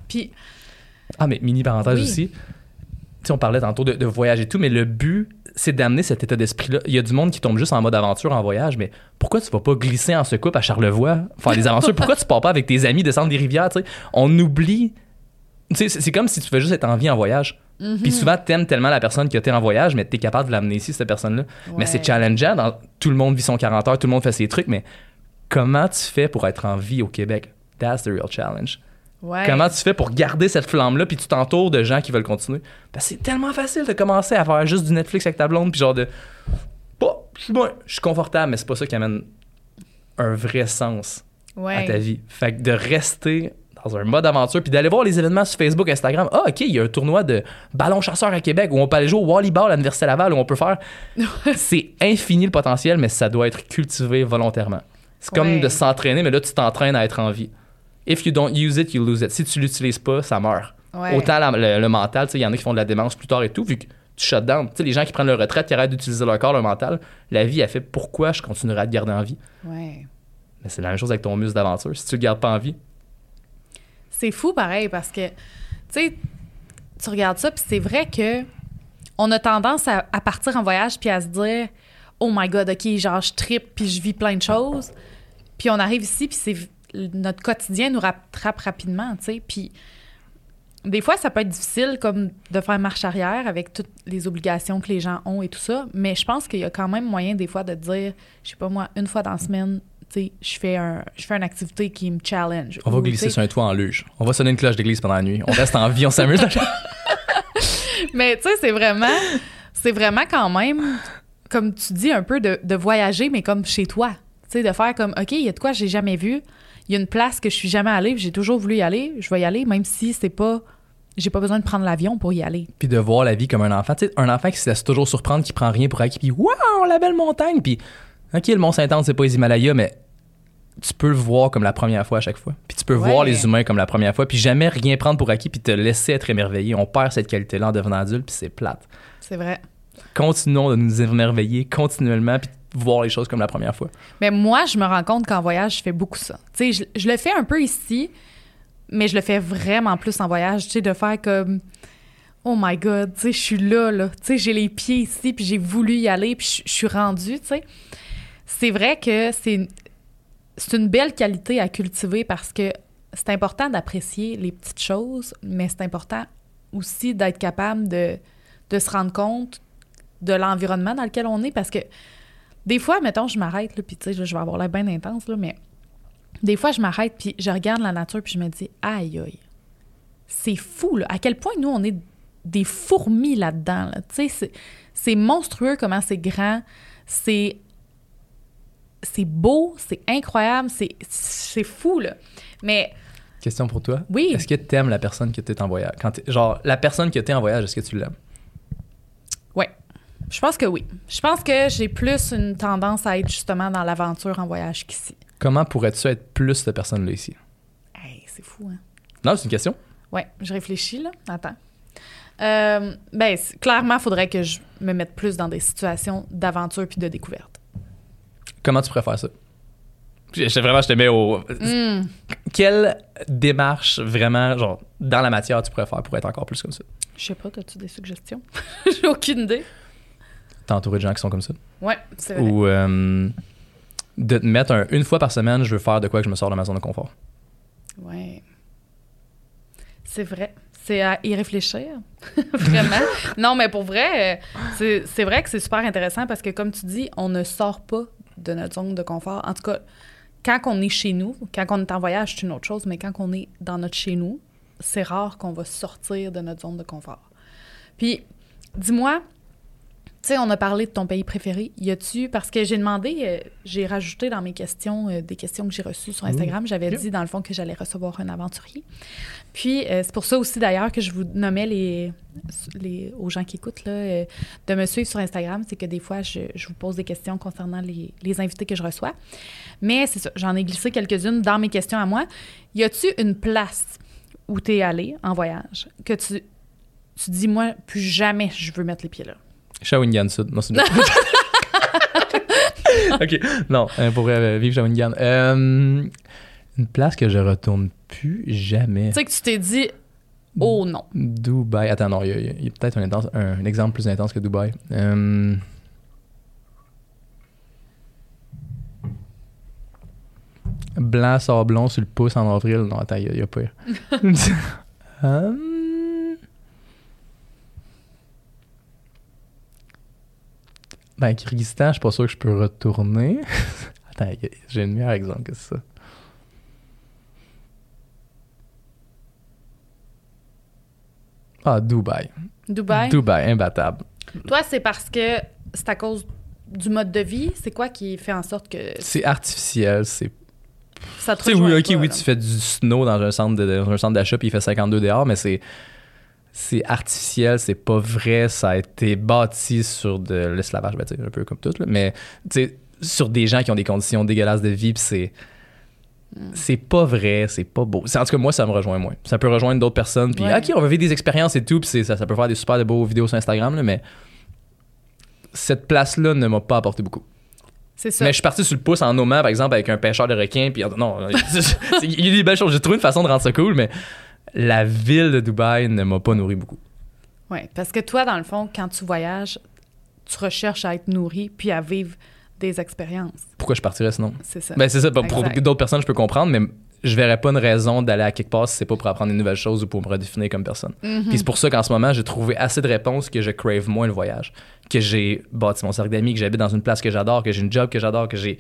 Puis, Ah, mais mini parenthèse Oui. aussi. Tu sais, on parlait tantôt de, de voyage et tout, mais le but, c'est d'amener cet état d'esprit-là. Il y a du monde qui tombe juste en mode aventure en voyage, mais pourquoi tu vas pas glisser en secoupe à Charlevoix, faire des [laughs] aventures? pourquoi tu pars pas avec tes amis descendre des rivières, tu sais? On oublie. Tu sais, c'est comme si tu fais juste être en vie en voyage. Mhm. Puis souvent, t'aimes tellement la personne qui a été en voyage, mais t'es capable de l'amener ici, cette personne-là. Mais c'est challengeant. Dans, tout le monde vit son 40 heures, tout le monde fait ses trucs, mais comment tu fais pour être en vie au Québec? That's the real challenge. Ouais. Comment tu fais pour garder cette flamme-là, puis tu t'entoures de gens qui veulent continuer? Que c'est tellement facile de commencer à faire juste du Netflix avec ta blonde, puis genre de. Bah, je suis je suis confortable, mais c'est pas ça qui amène un vrai sens Ouais. à ta vie. Fait que de rester dans un mode aventure, puis d'aller voir les événements sur Facebook, Instagram. Ah, OK, il y a un tournoi de ballon chasseur à Québec où on peut aller jouer au volleyball à l'Université Laval, où on peut faire. c'est infini le potentiel, mais ça doit être cultivé volontairement. C'est comme Ouais. de s'entraîner, mais là, tu t'entraînes à être en vie. If you don't use it, you lose it. Si tu l'utilises pas, ça meurt. Ouais. Autant la- le, le mental, tu sais, il y en a qui font de la démence plus tard et tout, vu que tu shut down. Tu sais, les gens qui prennent leur retraite, qui arrêtent d'utiliser leur corps, leur mental, la vie, elle fait pourquoi je continuerai à te garder en vie? Ouais. Mais c'est la même chose avec ton muscle d'aventure. Si tu le gardes pas en vie, C'est fou pareil parce que, tu regardes ça, puis c'est vrai que on a tendance à, partir en voyage puis à se dire, oh my god, ok, genre je tripe puis je vis plein de choses. Puis on arrive ici puis c'est notre quotidien nous rattrape rapidement, tu sais. Puis des fois, ça peut être difficile comme de faire marche arrière avec toutes les obligations que les gens ont et tout ça. Mais je pense qu'il y a quand même moyen des fois de dire, je sais pas moi, une fois dans la semaine, je fais un, je fais une activité qui me challenge. on va glisser sur un toit en luge. On va sonner une cloche d'église pendant la nuit. On reste en vie, on s'amuse. [laughs] Mais tu sais, c'est vraiment, c'est vraiment quand même, comme tu dis, un peu de, de voyager, mais comme chez toi. Tu sais, de faire comme, OK, il y a de quoi j'ai jamais vu. Il y a une place que je suis jamais allée, j'ai toujours voulu y aller. Je vais y aller, même si c'est pas. J'ai pas besoin de prendre l'avion pour y aller. puis de voir la vie comme un enfant. Tu sais, un enfant qui se laisse toujours surprendre, qui prend rien pour acquis, puis waouh, la belle montagne, puis ok, le Mont Saint-Anne, c'est pas les Himalayas, mais tu peux le voir comme la première fois à chaque fois. Puis tu peux Ouais. voir les humains comme la première fois, puis jamais rien prendre pour acquis, puis te laisser être émerveillé. On perd cette qualité-là en devenant adulte, puis c'est plate. C'est vrai. Continuons de nous émerveiller continuellement, puis de voir les choses comme la première fois. Mais moi, je me rends compte qu'en voyage, je fais beaucoup ça. Tu sais, je, je le fais un peu ici, mais je le fais vraiment plus en voyage. Tu sais, de faire comme. Oh my God, tu sais, je suis là, là. Tu sais, j'ai les pieds ici, puis j'ai voulu y aller, puis je, je suis rendue, tu sais. C'est vrai que c'est une, belle qualité à cultiver parce que c'est important d'apprécier les petites choses, mais c'est important aussi d'être capable de, de se rendre compte de l'environnement dans lequel on est parce que des fois, mettons, je m'arrête, puis tu sais, je vais avoir l'air bien intense, là, mais des fois, je m'arrête, puis je regarde la nature, puis je me dis, aïe, aïe, c'est fou, là, à quel point nous, on est des fourmis là-dedans, là. Tu sais, c'est monstrueux comment c'est grand, c'est c'est beau, c'est incroyable, c'est fou, là. Mais Question pour toi. oui, Est-ce que t'aimes la personne que t'es en voyage? Quand genre, la personne que t'es en voyage, est-ce que tu l'aimes? je pense que oui. Je pense que j'ai plus une tendance à être justement dans l'aventure en voyage qu'ici. Comment pourrais-tu être plus cette personne-là ici? Hey, c'est fou, hein? Non, c'est une question. Ouais, je réfléchis, là. Attends. Euh, ben, clairement, il faudrait que je me mette plus dans des situations d'aventure puis de découverte. Comment tu faire ça? Je, vraiment, je te mets au. Hmm. Quelle démarche vraiment, genre, dans la matière, tu pourrais faire pour être encore plus comme ça? Je sais pas, as-tu des suggestions? [laughs] J'ai aucune idée. T'es entouré de gens qui sont comme ça? Ouais, c'est vrai. Ou euh, de te mettre un- une fois par semaine, je veux faire de quoi que je me sors de ma zone de confort. Ouais. C'est vrai. C'est à y réfléchir. [laughs] Vraiment. Non, mais pour vrai, euh, c'est c'est vrai que c'est super intéressant parce que, comme tu dis, on ne sort pas de notre zone de confort. En tout cas, quand on est chez nous, quand on est en voyage, c'est une autre chose, mais quand on est dans notre chez nous, c'est rare qu'on va sortir de notre zone de confort. Puis, dis-moi, tu sais, on a parlé de ton pays préféré. Y a-tu, parce que j'ai demandé, euh, j'ai rajouté dans mes questions, euh, des questions que j'ai reçues sur Instagram, j'avais Yeah. dit dans le fond que j'allais recevoir un aventurier. Puis, euh, c'est pour ça aussi d'ailleurs que je vous nommais les, les, aux gens qui écoutent, là, de me suivre sur Instagram. C'est que des fois, je, je vous pose des questions concernant les, les invités que je reçois. Mais c'est ça, j'en ai glissé quelques-unes dans mes questions à moi. Y a-tu une place où tu es allé en voyage que tu, tu dis, moi, plus jamais je veux mettre les pieds là? Shawinigan Sud. Non, c'est une... [laughs] OK. Non, euh, pour euh, vivre Shawinigan. Euh, Une place que je retourne plus jamais. Tu sais que tu t'es dit, oh non. Dubaï. Attends, non, il y a, peut-être un, exemple plus intense que Dubaï. Euh, Blanc sablon sur le pouce en avril. Non, attends, il y, a- il y a pire. [laughs] [laughs] Hum. Ben, Kyrgyzstan, je suis pas sûr que je peux retourner. [laughs] attends, j'ai un meilleur exemple que ça. Ah, Dubaï. Dubaï? Dubaï, imbattable. Toi, c'est parce que c'est à cause du mode de vie? C'est quoi qui fait en sorte que C'est artificiel, c'est ça te oui, ok, pas, oui, là? tu fais du snow dans un centre de- dans un centre d'achat puis il fait 52 dehors, mais c'est c'est artificiel, c'est pas vrai, ça a été bâti sur de l'esclavage, ben, un peu comme tout, là, mais tu sais, sur des gens qui ont des conditions dégueulasses de vie, c'est c'est pas vrai, c'est pas beau. En tout cas, moi, ça me rejoint moins. Ça peut rejoindre d'autres personnes, puis Ouais. ok, on va vivre des expériences et tout, puis ça, ça peut faire des super de beaux vidéos sur Instagram, là, mais cette place-là ne m'a pas apporté beaucoup. C'est ça. Mais je suis parti sur le pouce en nommant, par exemple, avec un pêcheur de requins. Puis non, [laughs] il y a des belles choses. J'ai trouvé une façon de rendre ça cool, mais la ville de Dubaï ne m'a pas nourri beaucoup. Ouais, parce que toi, dans le fond, quand tu voyages, tu recherches à être nourri puis à vivre des expériences. Pourquoi je partirais sinon? C'est ça. Ben, c'est ça. Pour d'autres personnes, je peux comprendre, mais je verrais pas une raison d'aller à quelque part si c'est pas pour apprendre des nouvelles choses ou pour me redéfinir comme personne. Mhm. Puis c'est pour ça qu'en ce moment, j'ai trouvé assez de réponses que je crave moins le voyage. Que j'ai bâti mon cercle d'amis, que j'habite dans une place que j'adore, que j'ai une job que j'adore, que j'ai.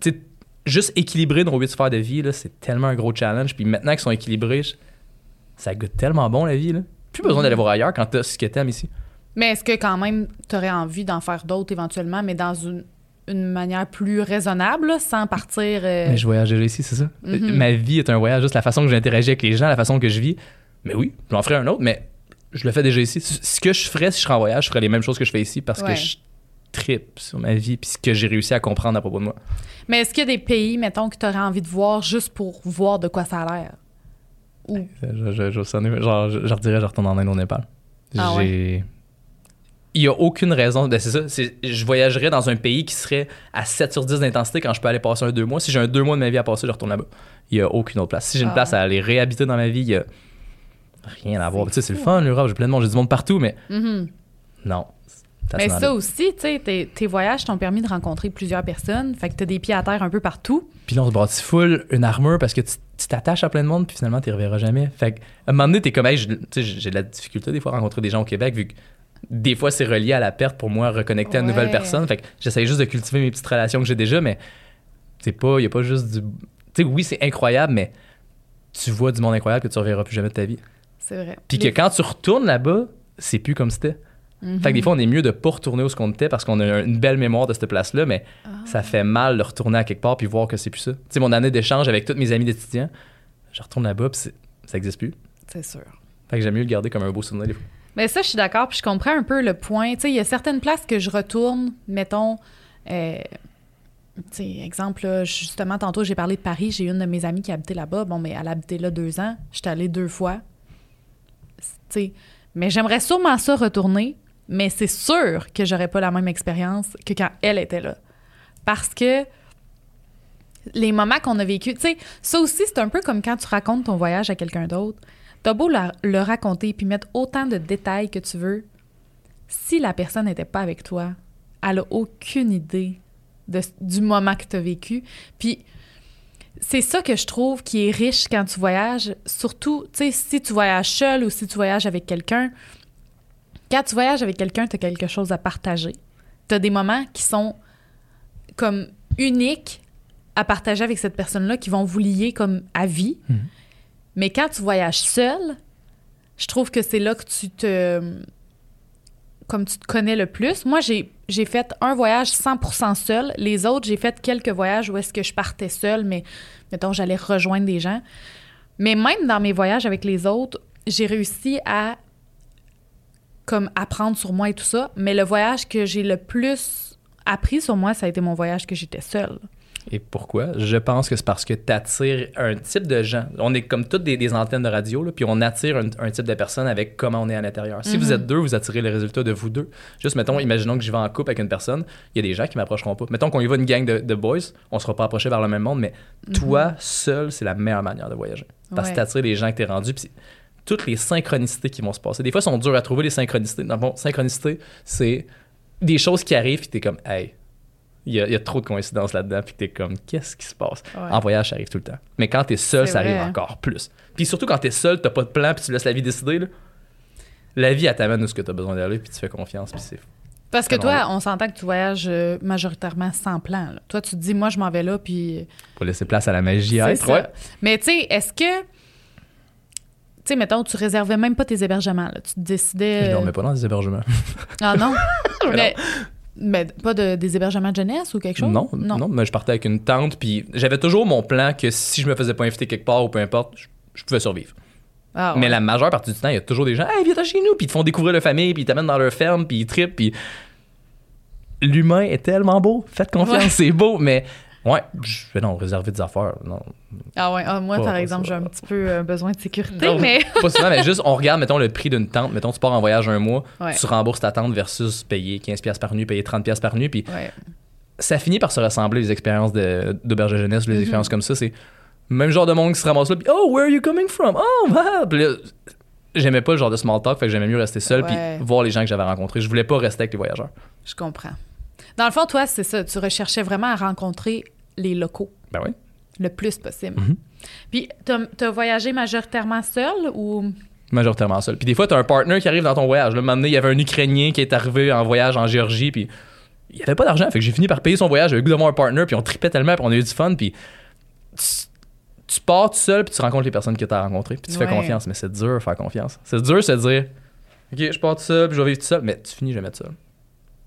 Tu sais, juste équilibrer nos huit sphères de vie, c'est tellement un gros challenge. Puis maintenant qu'ils sont équilibrés, ça goûte tellement bon la vie. Là. Plus besoin d'aller voir ailleurs quand t'as ce que t'aimes ici. Mais est-ce que quand même, tu aurais envie d'en faire d'autres éventuellement, mais dans une, une manière plus raisonnable, là, sans partir. euh, Mais je voyage déjà ici, c'est ça. Mhm. Ma vie est un voyage, juste la façon que j'interagis avec les gens, la façon que je vis. Mais oui, j'en ferai un autre, mais je le fais déjà ici. Ce que je ferais si je serais en voyage, je ferais les mêmes choses que je fais ici parce Ouais. que je tripe sur ma vie puis ce que j'ai réussi à comprendre à propos de moi. Mais est-ce qu'il y a des pays, mettons, que tu aurais envie de voir juste pour voir de quoi ça a l'air? Ou. Je, je, je, sonner- genre, je, je redirais, je retourne en Inde au Népal. Ah J'ai. Il n'y a aucune raison. Ben c'est ça. Je voyagerais dans un pays qui serait à 7 sur 10 d'intensité quand je peux aller passer un deux mois. Si j'ai un deux mois de ma vie à passer, je retourne là-bas. Il n'y a aucune autre place. Si j'ai une Ah. place à aller réhabiter dans ma vie, il n'y a rien à voir. Tu sais, c'est le fun, l'Europe. J'ai plein de monde. J'ai du monde partout, mais Mhm. non. Mais ça aussi, tu sais, tes, tes voyages t'ont permis de rencontrer plusieurs personnes. Fait que t'as des pieds à terre un peu partout. Puis là, on se bâtit full une armure parce que tu tu t'attaches à plein de monde, puis finalement, tu ne reverras jamais. Fait que, à un moment donné, t'es comme, hey, tu j'ai de la difficulté des fois à rencontrer des gens au Québec, vu que des fois, c'est relié à la perte pour moi, reconnecter à de nouvelles Ouais. personnes. Fait que j'essaie juste de cultiver mes petites relations que j'ai déjà, mais c'est pas, il n'y a pas juste du. Tu sais, oui, c'est incroyable, mais tu vois du monde incroyable que tu ne reverras plus jamais de ta vie. C'est vrai. Puis que quand tu retournes là-bas, c'est plus comme c'était. Mhm. Fait que des fois, on est mieux de pas retourner où ce qu'on était parce qu'on a une belle mémoire de cette place-là, mais Ah. ça fait mal de retourner à quelque part puis voir que c'est plus ça. Tu sais, mon année d'échange avec tous mes amis d'étudiants, je retourne là-bas puis ça existe plus. C'est sûr. Fait que j'aime mieux le garder comme un beau souvenir des fois. Mais ça, je suis d'accord, puis je comprends un peu le point. Tu sais, il y a certaines places que je retourne, mettons, euh, tu sais, exemple, là, justement, tantôt, j'ai parlé de Paris, j'ai une de mes amies qui habitait là-bas. Bon, mais elle habitait là deux ans, j'étais allée deux fois. Tu sais, mais j'aimerais sûrement ça retourner, mais c'est sûr que j'aurais pas la même expérience que quand elle était là. Parce que les moments qu'on a vécu, tu sais, ça aussi, c'est un peu comme quand tu racontes ton voyage à quelqu'un d'autre. T'as beau le raconter puis mettre autant de détails que tu veux, si la personne n'était pas avec toi, elle a aucune idée de, du moment que tu as vécu. Puis c'est ça que je trouve qui est riche quand tu voyages, surtout, tu sais, si tu voyages seul ou si tu voyages avec quelqu'un. Quand tu voyages avec quelqu'un, tu as quelque chose à partager. Tu as des moments qui sont comme uniques à partager avec cette personne-là, qui vont vous lier comme à vie. Mhm. Mais quand tu voyages seul, je trouve que c'est là que tu te. Comme tu te connais le plus. Moi, j'ai, j'ai fait un voyage 100% seul. Les autres, j'ai fait quelques voyages où est-ce que je partais seule, mais mettons, j'allais rejoindre des gens. Mais même dans mes voyages avec les autres, j'ai réussi à comme apprendre sur moi et tout ça. Mais le voyage que j'ai le plus appris sur moi, ça a été mon voyage que j'étais seule. Et pourquoi? Je pense que c'est parce que tu attires un type de gens. On est comme toutes des, des antennes de radio, là, puis on attire un, un type de personne avec comment on est à l'intérieur. Si vous Mhm. êtes deux, vous attirez le résultat de vous deux. Juste, mettons, imaginons que j'y vais en couple avec une personne, il y a des gens qui m'approcheront pas. Mettons qu'on y va une gang de, de boys, on sera pas approché vers le même monde, mais toi, seul, c'est la meilleure manière de voyager. Parce Ouais. que t'attires les gens que t'es rendu, puis toutes les synchronicités qui vont se passer. Des fois, elles sont dures à trouver, les synchronicités. Dans le fond, synchronicité, c'est des choses qui arrivent, puis t'es comme, hey, il y, a- il y a trop de coïncidences là-dedans, puis t'es comme, qu'est-ce qui se passe? Ouais. En voyage, ça arrive tout le temps. Mais quand t'es seul, ça arrive vrai. encore plus. Puis surtout quand t'es seul, t'as pas de plan, puis tu laisses la vie décider, là. La vie, elle t'amène où ce que t'as besoin d'aller, puis tu fais confiance, puis c'est Parce que toi, on s'entend que tu voyages euh, majoritairement sans plan. là. Toi, tu te dis, moi, je m'en vais là, puis. pour laisser place à la magie. À ça. être, ouais. Mais tu sais, est-ce que. Tu sais, mettons, tu réservais même pas tes hébergements. Là. Tu décidais. Je euh, dormais pas dans des hébergements. [laughs] Ah non? [laughs] Mais mais, mais pas de, des hébergements de jeunesse ou quelque chose? Non, non, mais je partais avec une tente, puis j'avais toujours mon plan que si je me faisais pas inviter quelque part ou peu importe, je, je pouvais survivre. Ah, Mais la majeure partie du temps, il y a toujours des gens, hey, viens chez nous, puis ils te font découvrir la famille, puis ils t'amènent dans leur ferme, puis ils trippent, puis l'humain est tellement beau. Faites confiance, Ouais. c'est beau, mais ouais, je vais non réserver des affaires, non. Ah ouais, ah, moi, Pas- par exemple, j'ai un petit peu euh, besoin de sécurité, Non, mais. Pas [laughs] souvent, mais juste on regarde, mettons le prix d'une tente, mettons tu pars en voyage un mois, Ouais. tu rembourses ta tente versus payer 15 pièces par nuit, payer 30 pièces par nuit, puis Ouais. ça finit par se ressembler les expériences d'auberge de, jeunesse, les Mhm. expériences comme ça, c'est même genre de monde qui se ramasse là, puis oh, where are you coming from? Oh, là, j'aimais pas le genre de small talk, fait que j'aimais mieux rester seul puis voir les gens que j'avais rencontrés. Je voulais pas rester avec les voyageurs. Je comprends. Dans le fond, toi, c'est ça. Tu recherchais vraiment à rencontrer les locaux Ben oui. le plus possible. Mhm. Puis, t'as as voyagé majoritairement seul ou? Majoritairement seul. Puis des fois, t'as un partner qui arrive dans ton voyage. Là, il y avait un Ukrainien qui est arrivé en voyage en Géorgie, puis il avait pas d'argent. Fait que j'ai fini par payer son voyage. J'avais le goût d'avoir un partner, puis on tripait tellement, puis on a eu du fun, puis tu, tu pars tout seul, puis tu rencontres les personnes que t'as rencontrées, puis tu Ouais. fais confiance. Mais c'est dur de faire confiance. C'est dur de se dire, OK, je pars tout seul, puis je vais vivre tout seul, mais tu finis jamais tout seul.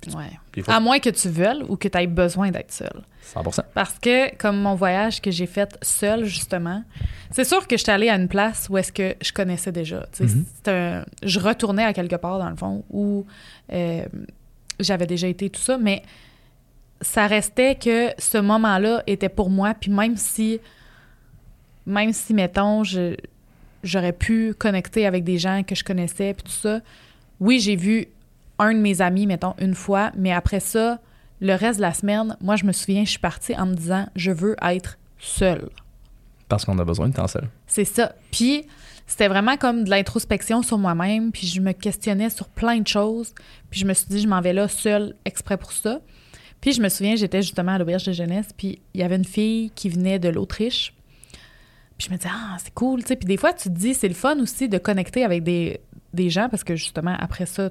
Ouais. À moins que tu veuilles ou que tu aies besoin d'être seul. 100%. Parce que, comme mon voyage que j'ai fait seul, justement, c'est sûr que j'étais allée à une place où est-ce que je connaissais déjà. Mhm. un- je retournais à quelque part, dans le fond, où euh, j'avais déjà été, tout ça, mais ça restait que ce moment-là était pour moi, puis même si, même si, mettons, je- j'aurais pu connecter avec des gens que je connaissais, puis tout ça, oui, j'ai vu un de mes amis, mettons, une fois, mais après ça, le reste de la semaine, moi, je me souviens, je suis partie en me disant, je veux être seule. Parce qu'on a besoin de temps seul. C'est ça. Puis, c'était vraiment comme de l'introspection sur moi-même, puis je me questionnais sur plein de choses, puis je me suis dit, je m'en vais là seule, exprès pour ça. Puis, je me souviens, j'étais justement à l'auberge de jeunesse, puis il y avait une fille qui venait de l'Autriche. Puis je me disais, ah, c'est cool, tu sais. Puis des fois, tu te dis, c'est le fun aussi de connecter avec des, des gens, parce que justement, après ça,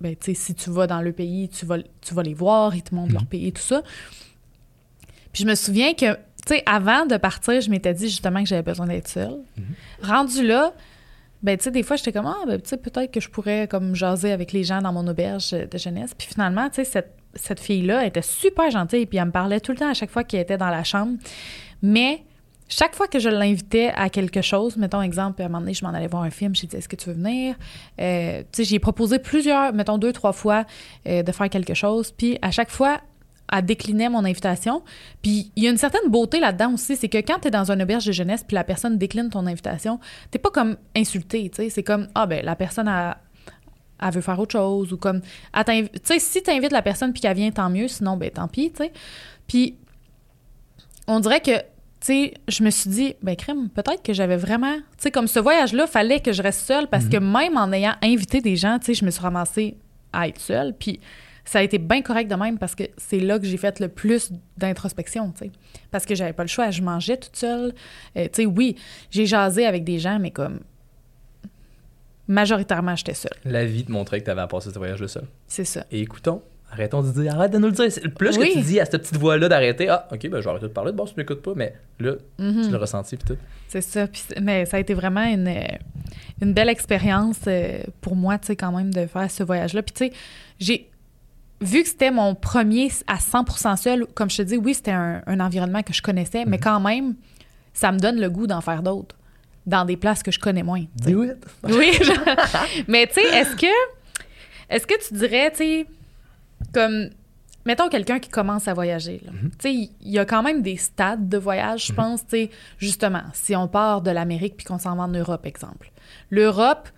ben, tu sais, si tu vas dans le pays, tu vas, tu vas les voir, ils te montrent leur pays, tout ça. Puis je me souviens que, tu sais, avant de partir, je m'étais dit justement que j'avais besoin d'être seule. Rendu là, ben, tu sais, des fois, j'étais comme, ah, ben, tu sais, peut-être que je pourrais, comme, jaser avec les gens dans mon auberge de jeunesse. Puis finalement, tu sais, cette, cette fille-là était super gentille, puis elle me parlait tout le temps à chaque fois qu'elle était dans la chambre. Mais chaque fois que je l'invitais à quelque chose, mettons exemple, à un moment donné, je m'en allais voir un film, j'ai dit, est-ce que tu veux venir? Euh, tu sais, j'ai proposé plusieurs, mettons deux, trois fois, euh, de faire quelque chose. Puis à chaque fois, elle déclinait mon invitation. Puis il y a une certaine beauté là-dedans aussi, c'est que quand tu es dans une auberge de jeunesse, puis la personne décline ton invitation, t'es pas comme insulté, tu sais. C'est comme, ah ben, la personne a elle veut faire autre chose ou comme tu sais si tu invites la personne puis qu'elle vient tant mieux sinon ben tant pis tu sais puis on dirait que sais je me suis dit ben crème peut-être que j'avais vraiment tu sais comme ce voyage là fallait que je reste seule parce que même en ayant invité des gens tu sais je me suis ramassée à être seule puis ça a été bien correct de même parce que c'est là que j'ai fait le plus d'introspection, tu sais. Parce que j'avais pas le choix, je mangeais toute seule. Euh, tu sais, oui, j'ai jasé avec des gens, mais comme majoritairement, j'étais seule. La vie te montrait que tu avais à passer ce voyage-là seul. C'est ça. Et écoutons, arrêtons de dire, arrête de nous le dire. Plus Oui. que tu dis à cette petite voix-là d'arrêter, ah, ok, ben je vais arrêter de parler, bon, si tu m'écoutes pas, mais là, Mhm. tu l'as ressenti, puis tout. C'est ça. C'est- mais ça a été vraiment une, euh, une belle expérience euh, pour moi, tu sais, quand même, de faire ce voyage-là. Puis, tu sais, j'ai vu que c'était mon premier à 100% seul, comme je te dis, oui, c'était un, un environnement que je connaissais, mais quand même, ça me donne le goût d'en faire d'autres dans des places que je connais moins. tu sais. Do it. Oui. je- [laughs] mais tu sais, est-ce que est-ce que tu dirais, tu sais, comme mettons quelqu'un qui commence à voyager. là. Mhm. Tu sais, il y a quand même des stades de voyage, je pense. Tu sais, justement, si on part de l'Amérique puis qu'on s'en va en Europe, exemple. L'Europe,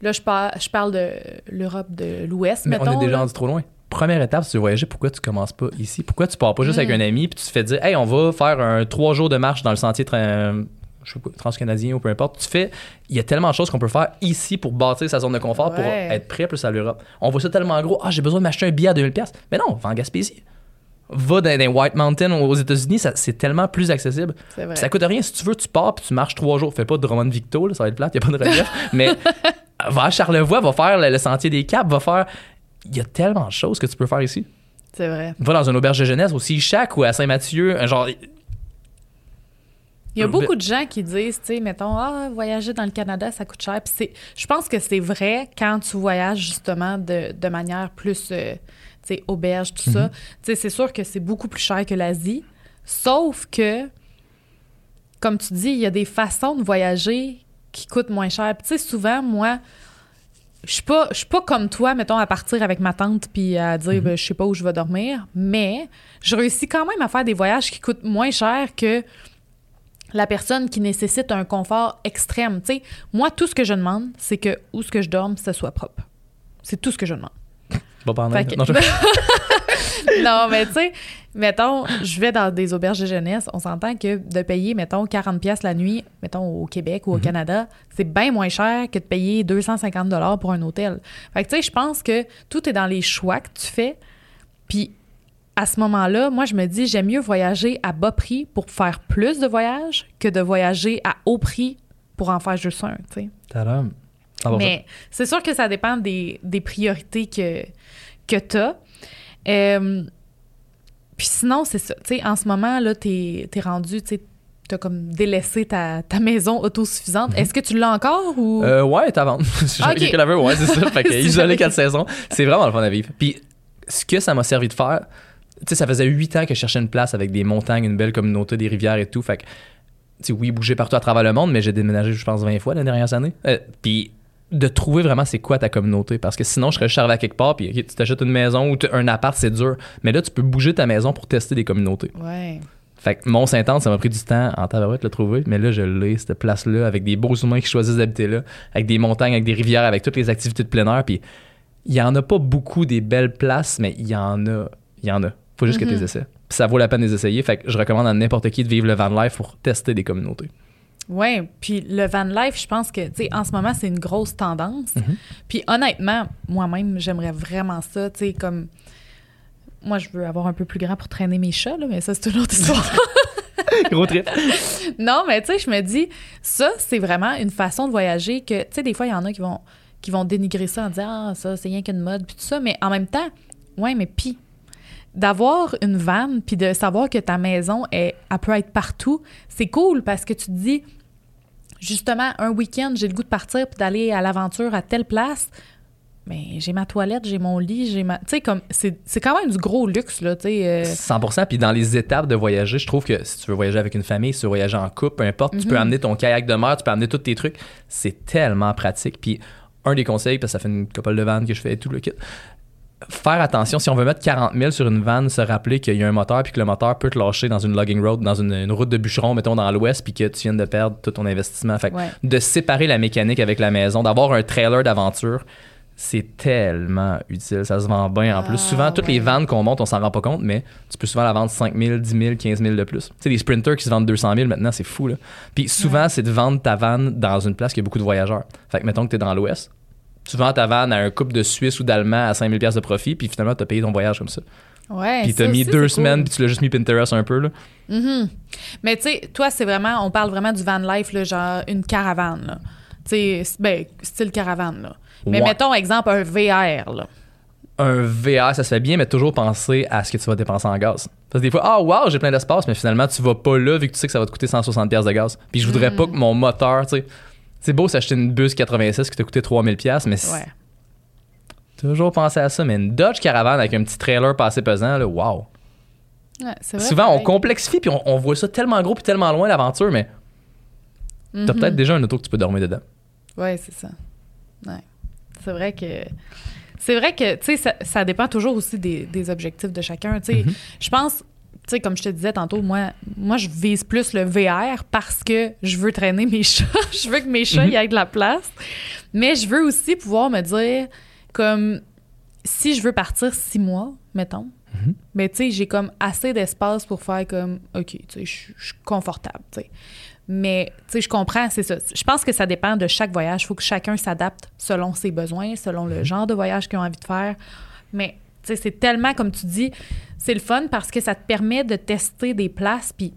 là, je, par- je parle de l'Europe de l'Ouest, Mais mettons. on est déjà rendu trop loin. Première étape, si tu veux voyager, pourquoi tu commences pas ici? Pourquoi tu pars pas juste Mm. avec un ami puis tu te fais dire, hey, on va faire un trois jours de marche dans le sentier tra- je sais pas, transcanadien ou peu importe. Tu fais, il y a tellement de choses qu'on peut faire ici pour bâtir sa zone de confort pour être prêt plus à l'Europe. On voit ça tellement gros. Ah, j'ai besoin de m'acheter un billet à 2000$. Mais non, va en Gaspésie. Va dans les White Mountains aux États-Unis, c'est tellement plus accessible. Vrai. Ça coûte rien. Si tu veux, tu pars puis tu marches trois jours. Fais pas de Drummond Victo, là, ça va être plate, il n'y a pas de relief. [laughs] mais va à Charlevoix, va faire le, le sentier des Caps, va faire. Il y a tellement de choses que tu peux faire ici. C'est vrai. Va dans une auberge de jeunesse, aussi Chac ou à Saint-Mathieu, genre. Il y a Euh, beaucoup de gens qui disent, tu sais, mettons, ah, voyager dans le Canada, ça coûte cher. Puis c'est, je pense que c'est vrai quand tu voyages justement de, de manière plus, euh, tu sais, auberge, tout ça. Tu sais, c'est sûr que c'est beaucoup plus cher que l'Asie. Sauf que, comme tu dis, il y a des façons de voyager qui coûtent moins cher. Puis tu sais, souvent, moi, je suis pas, je suis pas comme toi, mettons, à partir avec ma tante puis à dire, ben, je sais pas où je vais dormir. Mais je réussis quand même à faire des voyages qui coûtent moins cher que la personne qui nécessite un confort extrême. Tu sais, moi, tout ce que je demande, c'est que où ce que je dorme, ce soit propre. C'est tout ce que je demande. Fait que- Non, je- [laughs] non, mais tu sais, mettons, je vais dans des auberges de jeunesse, on s'entend que de payer, mettons, 40 pièces la nuit, mettons, au Québec ou au Canada, c'est bien moins cher que de payer 250 dollars pour un hôtel. Fait que tu sais, je pense que tout est dans les choix que tu fais. Puis à ce moment-là, moi, je me dis, j'aime mieux voyager à bas prix pour faire plus de voyages que de voyager à haut prix pour en faire juste un, tu sais. Tadam. 100%. Mais c'est sûr que ça dépend des, des priorités que, que tu as. puis sinon, c'est ça. Tu sais, en ce moment, là, t'es es rendu, tu t'as comme délaissé ta, ta maison autosuffisante. Est-ce que tu l'as encore ou... Euh, ouais, t'as vendre. [laughs] Ok. Quelqu'un ouais, c'est ça. [laughs] Fait que isolé quatre saisons, c'est vraiment le fun à vivre. Puis ce que ça m'a servi de faire, sais, ça faisait huit ans que je cherchais une place avec des montagnes, une belle communauté, des rivières et tout. Fait que, tu sais, oui, bouger partout à travers le monde, mais j'ai déménagé, je pense, 20 fois les dernières années. Euh, puis de trouver vraiment c'est quoi ta communauté. Parce que sinon, je serais arrivé à quelque part, puis tu t'achètes une maison ou un appart, c'est dur. Mais là, tu peux bouger ta maison pour tester des communautés. Ouais. Fait que mont saint ça m'a pris du temps en tabarouette de le trouver, mais là, je l'ai, cette place-là, avec des beaux humains qui choisissent d'habiter là, avec des montagnes, avec des rivières, avec toutes les activités de plein air. Puis il y en a pas beaucoup des belles places, mais il y en a. Il y en a. Faut juste que tu les essaies. Puis ça vaut la peine de les essayer. Fait que je recommande à n'importe qui de vivre le van life pour tester des communautés. Ouais, puis le van life, je pense que, tu sais, en ce moment, c'est une grosse tendance. Mhm. Puis honnêtement, moi-même, j'aimerais vraiment ça, tu sais, comme... Moi, je veux avoir un peu plus grand pour traîner mes chats, là, mais ça, c'est une autre histoire. [laughs] Gros trip. [laughs] non, mais tu sais, je me dis, ça, c'est vraiment une façon de voyager que, tu sais, des fois, il y en a qui vont, qui vont dénigrer ça en disant, ah, ça, c'est rien qu'une mode, puis tout ça, mais en même temps, ouais, mais puis, d'avoir une vanne, puis de savoir que ta maison, est, elle peut être partout, c'est cool parce que tu te dis, justement, un week-end, j'ai le goût de partir puis d'aller à l'aventure à telle place. Mais j'ai ma toilette, j'ai mon lit, j'ai ma. Tu sais, comme. C'est c'est quand même du gros luxe, là, tu sais. euh, 100%. Puis dans les étapes de voyager, je trouve que si tu veux voyager avec une famille, si tu veux voyager en couple, peu importe, tu peux amener ton kayak de mer, tu peux amener tous tes trucs. C'est tellement pratique. Puis un des conseils, parce que ça fait une couple de vannes que je fais tout le kit, faire attention, si on veut mettre 40 000 sur une vanne, se rappeler qu'il y a un moteur puis que le moteur peut te lâcher dans une logging road, dans une, une route de bûcheron, mettons dans l'ouest, puis que tu viens de perdre tout ton investissement. Fait que Ouais. de séparer la mécanique avec la maison, d'avoir un trailer d'aventure, c'est tellement utile. Ça se vend bien en plus. Ah, souvent, toutes les vannes qu'on monte, on s'en rend pas compte, mais tu peux souvent la vendre 5 000, 10 000, 15 000 de plus. Tu sais, des sprinters qui se vendent 200 000 maintenant, c'est fou. Là. Puis souvent, c'est de vendre ta vanne dans une place qui a beaucoup de voyageurs. Fait que mettons que tu es dans l'ouest, tu vends ta vanne à un couple de Suisse ou d'Allemands à 5 000 pièces de profit, puis finalement, tu as payé ton voyage comme ça. Ouais. Puis tu mis deux cool. semaines, puis tu l'as juste mis Pinterest un peu. Là. Mhm. Mais tu sais, toi, c'est vraiment, on parle vraiment du van life, là, genre une caravane. là. Tu sais, ben, style caravane. Là. Mais Ouais. mettons, exemple, un VR. Là. un VR, ça se fait bien, mais toujours penser à ce que tu vas dépenser en gaz. Parce que des fois, ah, wow, j'ai plein d'espace, mais finalement, tu vas pas là vu que tu sais que ça va te coûter 160$ piastres de gaz. Puis je voudrais pas que mon moteur, tu sais. C'est beau s'acheter une bus 86 qui t'a coûté 3000$, piastres, mais Ouais. toujours penser à ça. Mais une Dodge Caravan avec un petit trailer pas assez pesant, là, wow. Ouais, vrai, Souvent, on complexifie puis on, on voit ça tellement gros puis tellement loin l'aventure, mais t'as Mhm. peut-être déjà un auto que tu peux dormir dedans. Ouais, c'est ça. Ouais. C'est vrai que C'est vrai que, tu sais, ça, ça dépend toujours aussi des, des objectifs de chacun. Tu sais, Mhm. je pense, sais, comme je te disais tantôt, moi, moi, je vise plus le VR parce que je veux traîner mes [laughs] chats. je veux que mes chats Mhm. y aient de la place. Mais je veux aussi pouvoir me dire, comme, si je veux partir six mois, mettons, Mhm. mais tu sais, j'ai comme assez d'espace pour faire comme, OK, tu sais, je suis confortable, tu sais. Mais, tu sais, je comprends, c'est ça. Je pense que ça dépend de chaque voyage. Il faut que chacun s'adapte selon ses besoins, selon le genre de voyage qu'ils ont envie de faire. Mais, c'est tellement, comme tu dis, c'est le fun parce que ça te permet de tester des places, puis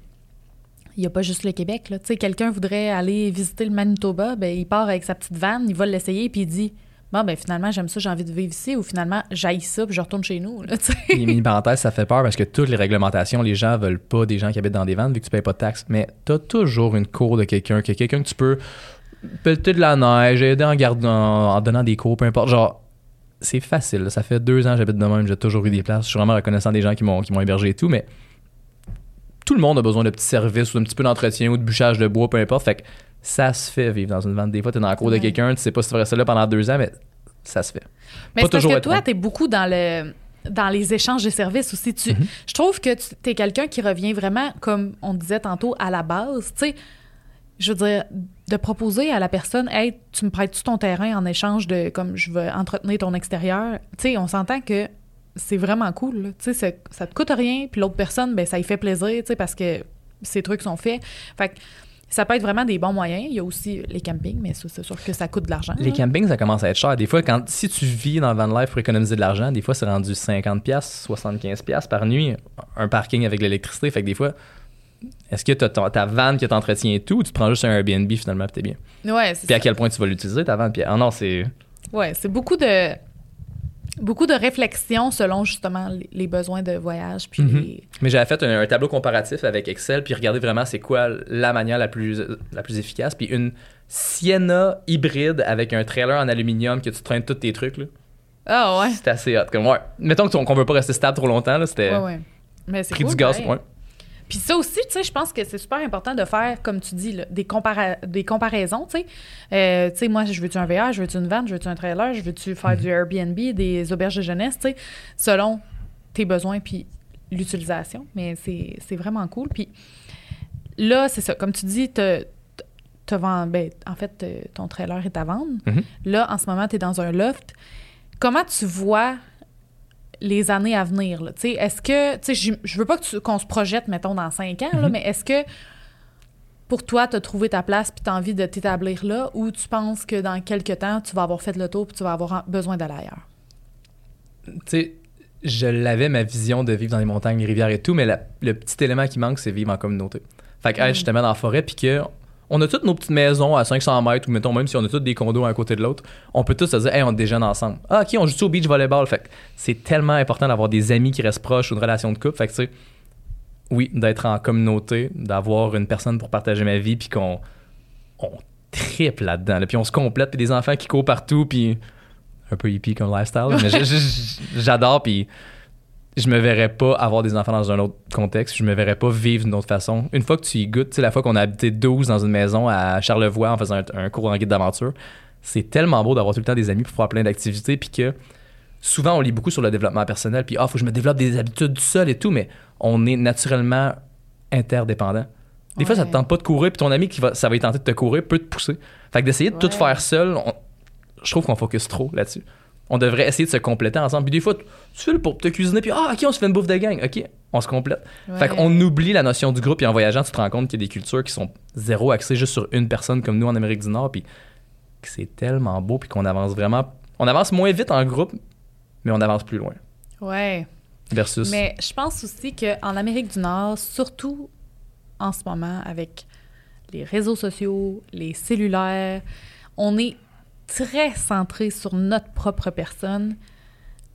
il n'y a pas juste le Québec, là. Tu quelqu'un voudrait aller visiter le Manitoba, ben il part avec sa petite vanne, il va l'essayer, puis il dit... Bon, ben finalement, j'aime ça, j'ai envie de vivre ici, ou finalement, j'aille ça, puis je retourne chez nous, là, tu. Les mini parenthèses, ça fait peur parce que toutes les réglementations, les gens veulent pas des gens qui habitent dans des vannes vu que tu payes pas de taxes. Mais t'as toujours une cour de quelqu'un, que quelqu'un que tu peux pelleter de la neige, aider en gardant, en donnant des cours, peu importe. Genre, c'est facile. là. Ça fait deux ans que j'habite de même, j'ai toujours eu des places. Je suis vraiment reconnaissant des gens qui m'ont qui m'ont hébergé et tout, mais tout le monde a besoin de petits services ou d'un petit peu d'entretien ou de bûchage de bois, peu importe. Fait que ça se fait vivre dans une vanne. Des fois, t'es dans la cour de quelqu'un, tu sais pas si tu vas rester là pendant deux ans, mais ça se fait. Mais Pas c'est parce que toi, t'es beaucoup dans le dans les échanges de services aussi. Tu, Mhm. Je trouve que tu es quelqu'un qui revient vraiment, comme on disait tantôt, à la base. Tu sais, je veux dire, de proposer à la personne, hey, tu me prêtes-tu ton terrain en échange de, comme je veux entretenir ton extérieur? Tu sais, on s'entend que c'est vraiment cool. Tu sais, ça, te coûte rien, puis l'autre personne, ben ça y fait plaisir, tu sais, parce que ces trucs sont faits. Fait que ça peut être vraiment des bons moyens. Il y a aussi les campings, mais ça, c'est sûr que ça coûte de l'argent. Les là. campings, ça commence à être cher. Des fois, quand, si tu vis dans le van life pour économiser de l'argent, des fois, c'est rendu 50$, 75$ par nuit, un parking avec l'électricité. Fait que des fois, est-ce que tu as ta van qui t'entretient et tout, ou tu prends juste un Airbnb finalement, puis t'es bien? Ouais, c'est Puis à quel point tu vas l'utiliser, ta van? Puis, ah non, c'est. Ouais, c'est beaucoup de beaucoup de réflexion selon justement les, les besoins de voyage puis Mhm. les- Mais j'avais fait un, un tableau comparatif avec Excel, puis regardé vraiment c'est quoi la manière la plus, la plus efficace. Puis une Sienna hybride avec un trailer en aluminium que tu traînes tous tes trucs, là. Ah ouais. C'était assez hot. Comme, ouais. Mettons que qu'on veut pas rester stable trop longtemps, là, c'était Ouais ouais. Mais c'est prix cool, du gaz. pareil. Ouais. Puis ça aussi, tu sais, je pense que c'est super important de faire, comme tu dis, là, des, compara- des comparaisons, tu sais. Euh, tu sais, moi, je veux-tu un VR, je veux-tu une van, je veux-tu un trailer, je veux-tu faire du Airbnb, des auberges de jeunesse, tu sais, selon tes besoins puis l'utilisation. Mais c'est vraiment cool. Puis là, c'est ça, comme tu dis, t'as vend- ben, en fait, ton trailer est à vendre. Mhm. Là, en ce moment, tu es dans un loft. Comment tu vois les années à venir? Est-ce que, tu sais, je- veux pas que tu- qu'on se projette, mettons, dans cinq ans, là, Mhm. mais est-ce que pour toi, tu as trouvé ta place puis tu as envie de t'établir là ou tu penses que dans quelques temps, tu vas avoir fait le tour puis tu vas avoir besoin d'aller ailleurs? tu sais, je l'avais ma vision de vivre dans les montagnes, les rivières et tout, mais la- le petit élément qui manque, c'est vivre en communauté. Fait que, Mm. justement, dans la forêt, puis que on a toutes nos petites maisons à 500 mètres, ou mettons, même si on a toutes des condos un à côté de l'autre, on peut tous se dire, hey, on déjeune ensemble. Ah, ok, on joue au beach volleyball? Fait c'est tellement important d'avoir des amis qui restent proches ou une relation de couple. Fait que, tu sais, oui, d'être en communauté, d'avoir une personne pour partager ma vie, puis qu'on on triple là-dedans, là, puis on se complète, puis des enfants qui courent partout, puis un peu hippie comme lifestyle, mais j'adore, puis je me verrais pas avoir des enfants dans un autre contexte, je me verrais pas vivre d'une autre façon. Une fois que tu y goûtes, tu sais, la fois qu'on a habité 12 dans une maison à Charlevoix en faisant un, un cours en guide d'aventure, c'est tellement beau d'avoir tout le temps des amis pour faire plein d'activités, puis que souvent on lit beaucoup sur le développement personnel, puis ah, faut que je me développe des habitudes tout seul et tout, mais on est naturellement interdépendant. Des fois, ça te tente pas de courir, puis ton ami qui va, ça va y tenter de te courir peut te pousser. Fait que d'essayer de tout faire seul, on- je trouve qu'on focus trop là-dessus. On devrait essayer de se compléter ensemble. Puis des fois, tu fais le pour te cuisiner, puis ah, ok, on se fait une bouffe de gang. Ok, on se complète. Fait Ouais. qu'on oublie la notion du groupe, et en voyageant, tu te rends compte qu'il y a des cultures qui sont zéro axées juste sur une personne comme nous en Amérique du Nord, puis que c'est tellement beau, puis qu'on avance vraiment. On avance moins vite en groupe, mais on avance plus loin. Ouais. Versus. Mais je pense aussi qu'en Amérique du Nord, surtout en ce moment, avec les réseaux sociaux, les cellulaires, on est très centré sur notre propre personne.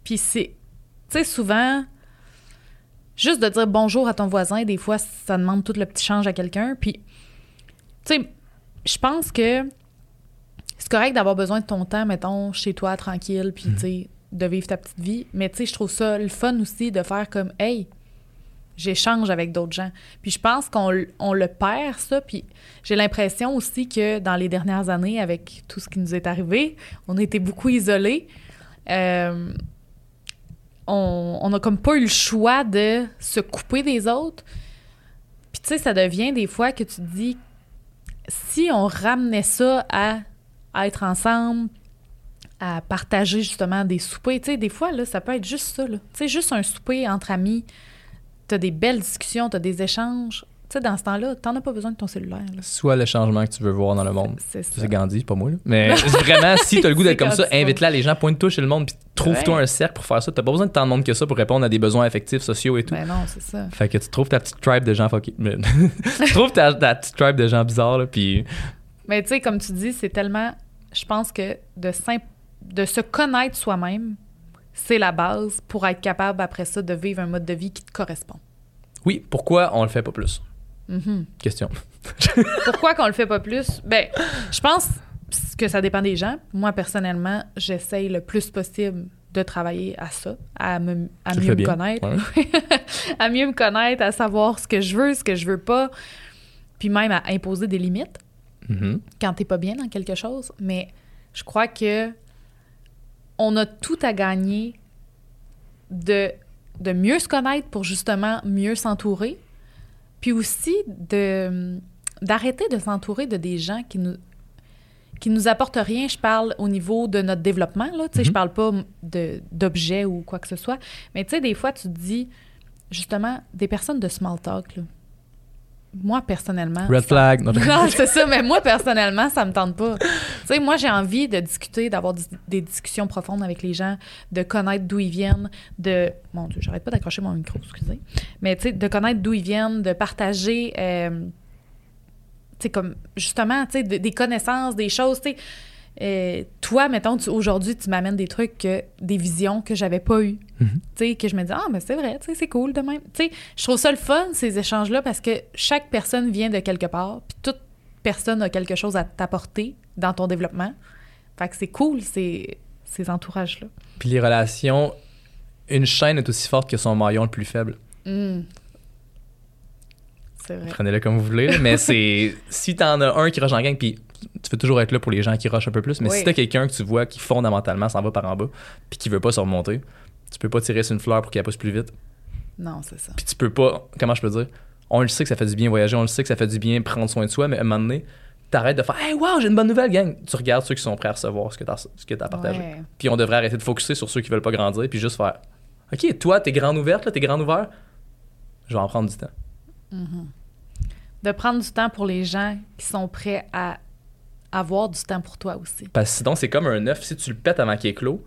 Puis c'est, tu sais, souvent, juste de dire bonjour à ton voisin, des fois, ça demande tout le petit change à quelqu'un. Puis, tu sais, je pense que c'est correct d'avoir besoin de ton temps, mettons, chez toi, tranquille, puis, tu sais, de vivre ta petite vie. Mais, tu sais, je trouve ça le fun aussi de faire comme, hey, j'échange avec d'autres gens. Puis je pense qu'on on le perd, ça. Puis j'ai l'impression aussi que dans les dernières années, avec tout ce qui nous est arrivé, on a été beaucoup isolés. euh, on, on a comme pas eu le choix de se couper des autres. Puis tu sais, ça devient des fois que tu te dis, si on ramenait ça à, à être ensemble, à partager justement des soupers, tu sais, des fois, là, ça peut être juste ça, là. Tu sais, juste un souper entre amis, t'as des belles discussions, t'as des échanges. Tu sais, dans ce temps-là, t'en as pas besoin de ton cellulaire, là. Soit le changement que tu veux voir dans le monde. C'est ça. C'est Gandhi, pas moi. Là. Mais [laughs] vraiment, si t'as le goût d'être comme ça, invite-la les gens, pointe-toi chez le monde, puis trouve-toi Ouais. un cercle pour faire ça. T'as pas besoin de tant de monde que ça pour répondre à des besoins affectifs, sociaux et tout. Ben non, c'est ça. Fait que tu trouves ta petite tribe de gens. Mais- [laughs] tu trouves ta, ta petite tribe de gens bizarres, là, puis Mais tu sais, comme tu dis, c'est tellement. Je pense que de, simp- de se connaître soi-même, c'est la base pour être capable après ça de vivre un mode de vie qui te correspond. oui, pourquoi on le fait pas plus? Mhm. Question. [laughs] [laughs] Pourquoi qu'on le fait pas plus? Ben, je pense que ça dépend des gens. Moi, personnellement, j'essaye le plus possible de travailler à ça, à, me, mieux me connaître. Ouais. [laughs] à mieux me connaître, à savoir ce que je veux, ce que je veux pas, puis même à imposer des limites. Mhm. quand t'es pas bien dans quelque chose, mais je crois que on a tout à gagner de, de mieux se connaître pour justement mieux s'entourer, puis aussi de d'arrêter de s'entourer de des gens qui nous qui nous apportent rien. Je parle au niveau de notre développement là, tu sais, je Mhm. parle pas de d'objets ou quoi que ce soit, mais tu sais des fois tu te dis justement des personnes de small talk là. Moi personnellement, Red ça- flag. Non, [laughs] non, c'est ça, mais moi, personnellement, ça me tente pas. Tu sais, moi, j'ai envie de discuter, d'avoir des discussions profondes avec les gens, de connaître d'où ils viennent, de... Mon Dieu, j'arrête pas d'accrocher mon micro, excusez. Mais tu sais, de connaître d'où ils viennent, de partager, euh, tu sais, comme, justement, tu sais, de- des connaissances, des choses, tu sais. Euh, toi, mettons, aujourd'hui, tu m'amènes des trucs, que, des visions que j'avais pas eues. Mhm. Tu sais, que je me dis, ah, mais c'est vrai, tu sais, c'est cool de même. Tu sais, je trouve ça le fun, ces échanges-là, parce que chaque personne vient de quelque part, puis toute personne a quelque chose à t'apporter dans ton développement. Fait que c'est cool, ces, ces entourages-là. Puis les relations, une chaîne est aussi forte que son maillon le plus faible. Mm. C'est vrai. Prenez-le comme vous voulez, mais [laughs] c'est si t'en as un qui rush en gang, puis tu veux toujours être là pour les gens qui rushent un peu plus, mais Oui. si t'as quelqu'un que tu vois qui fondamentalement s'en va par en bas, puis qui veut pas se remonter, tu peux pas tirer sur une fleur pour qu'elle pousse plus vite. Non, c'est ça. Puis tu peux pas, comment je peux dire, on le sait que ça fait du bien voyager, on le sait que ça fait du bien prendre soin de soi, mais à un moment donné, t'arrêtes de faire Hey, wow, j'ai une bonne nouvelle, gang. Tu regardes ceux qui sont prêts à recevoir ce que t'as ce que t'as partagé. Ouais. Puis on devrait arrêter de focuser sur ceux qui veulent pas grandir, puis juste faire Ok, toi, t'es grande ouverte, là, t'es grande ouvert, je vais en prendre du temps. De prendre du temps pour les gens qui sont prêts à avoir du temps pour toi aussi. Parce que sinon, c'est comme un œuf, si tu le pètes avant qu'il éclot,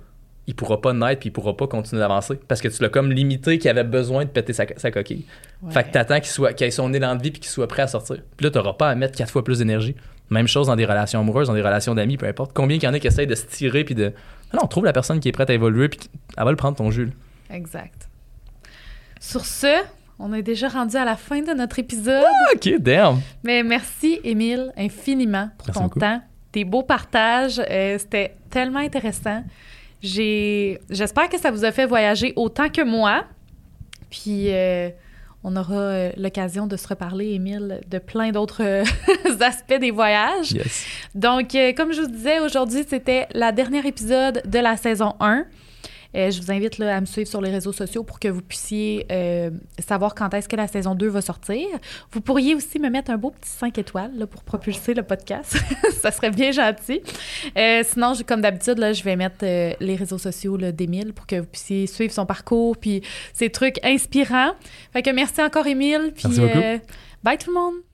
il pourra pas naître puis il pourra pas continuer d'avancer. Parce que tu l'as comme limité qu'il avait besoin de péter sa, sa coquille. Ouais. Fait que t'attends qu'il soit, qu'il ait son élan de vie puis qu'il soit prêt à sortir. Puis là, t'auras pas à mettre quatre fois plus d'énergie. Même chose dans des relations amoureuses, dans des relations d'amis, peu importe. Combien qu'il y en a qui essayent de se tirer puis de. Non, trouve la personne qui est prête à évoluer puis elle va le prendre ton jus. là. Exact. Sur ce, on est déjà rendu à la fin de notre épisode. Ok, damn. Mais merci, Émile, infiniment pour Merci ton beaucoup. temps, tes beaux partages. Euh, C'était tellement intéressant. J'espère que ça vous a fait voyager autant que moi. Puis euh, on aura euh, l'occasion de se reparler, Émile, de plein d'autres euh, [laughs] aspects des voyages. Yes. Donc, comme je vous disais, aujourd'hui, c'était la dernière épisode de la saison 1. Euh, je vous invite là, à me suivre sur les réseaux sociaux pour que vous puissiez euh, savoir quand est-ce que la saison 2 va sortir. Vous pourriez aussi me mettre un beau petit 5 étoiles là, pour propulser le podcast. [laughs] Ça serait bien gentil. Euh, sinon, je- comme d'habitude, là, je vais mettre les réseaux sociaux d'Émile pour que vous puissiez suivre son parcours puis ses trucs inspirants. Fait que merci encore, Émile. Puis, Merci beaucoup. bye tout le monde!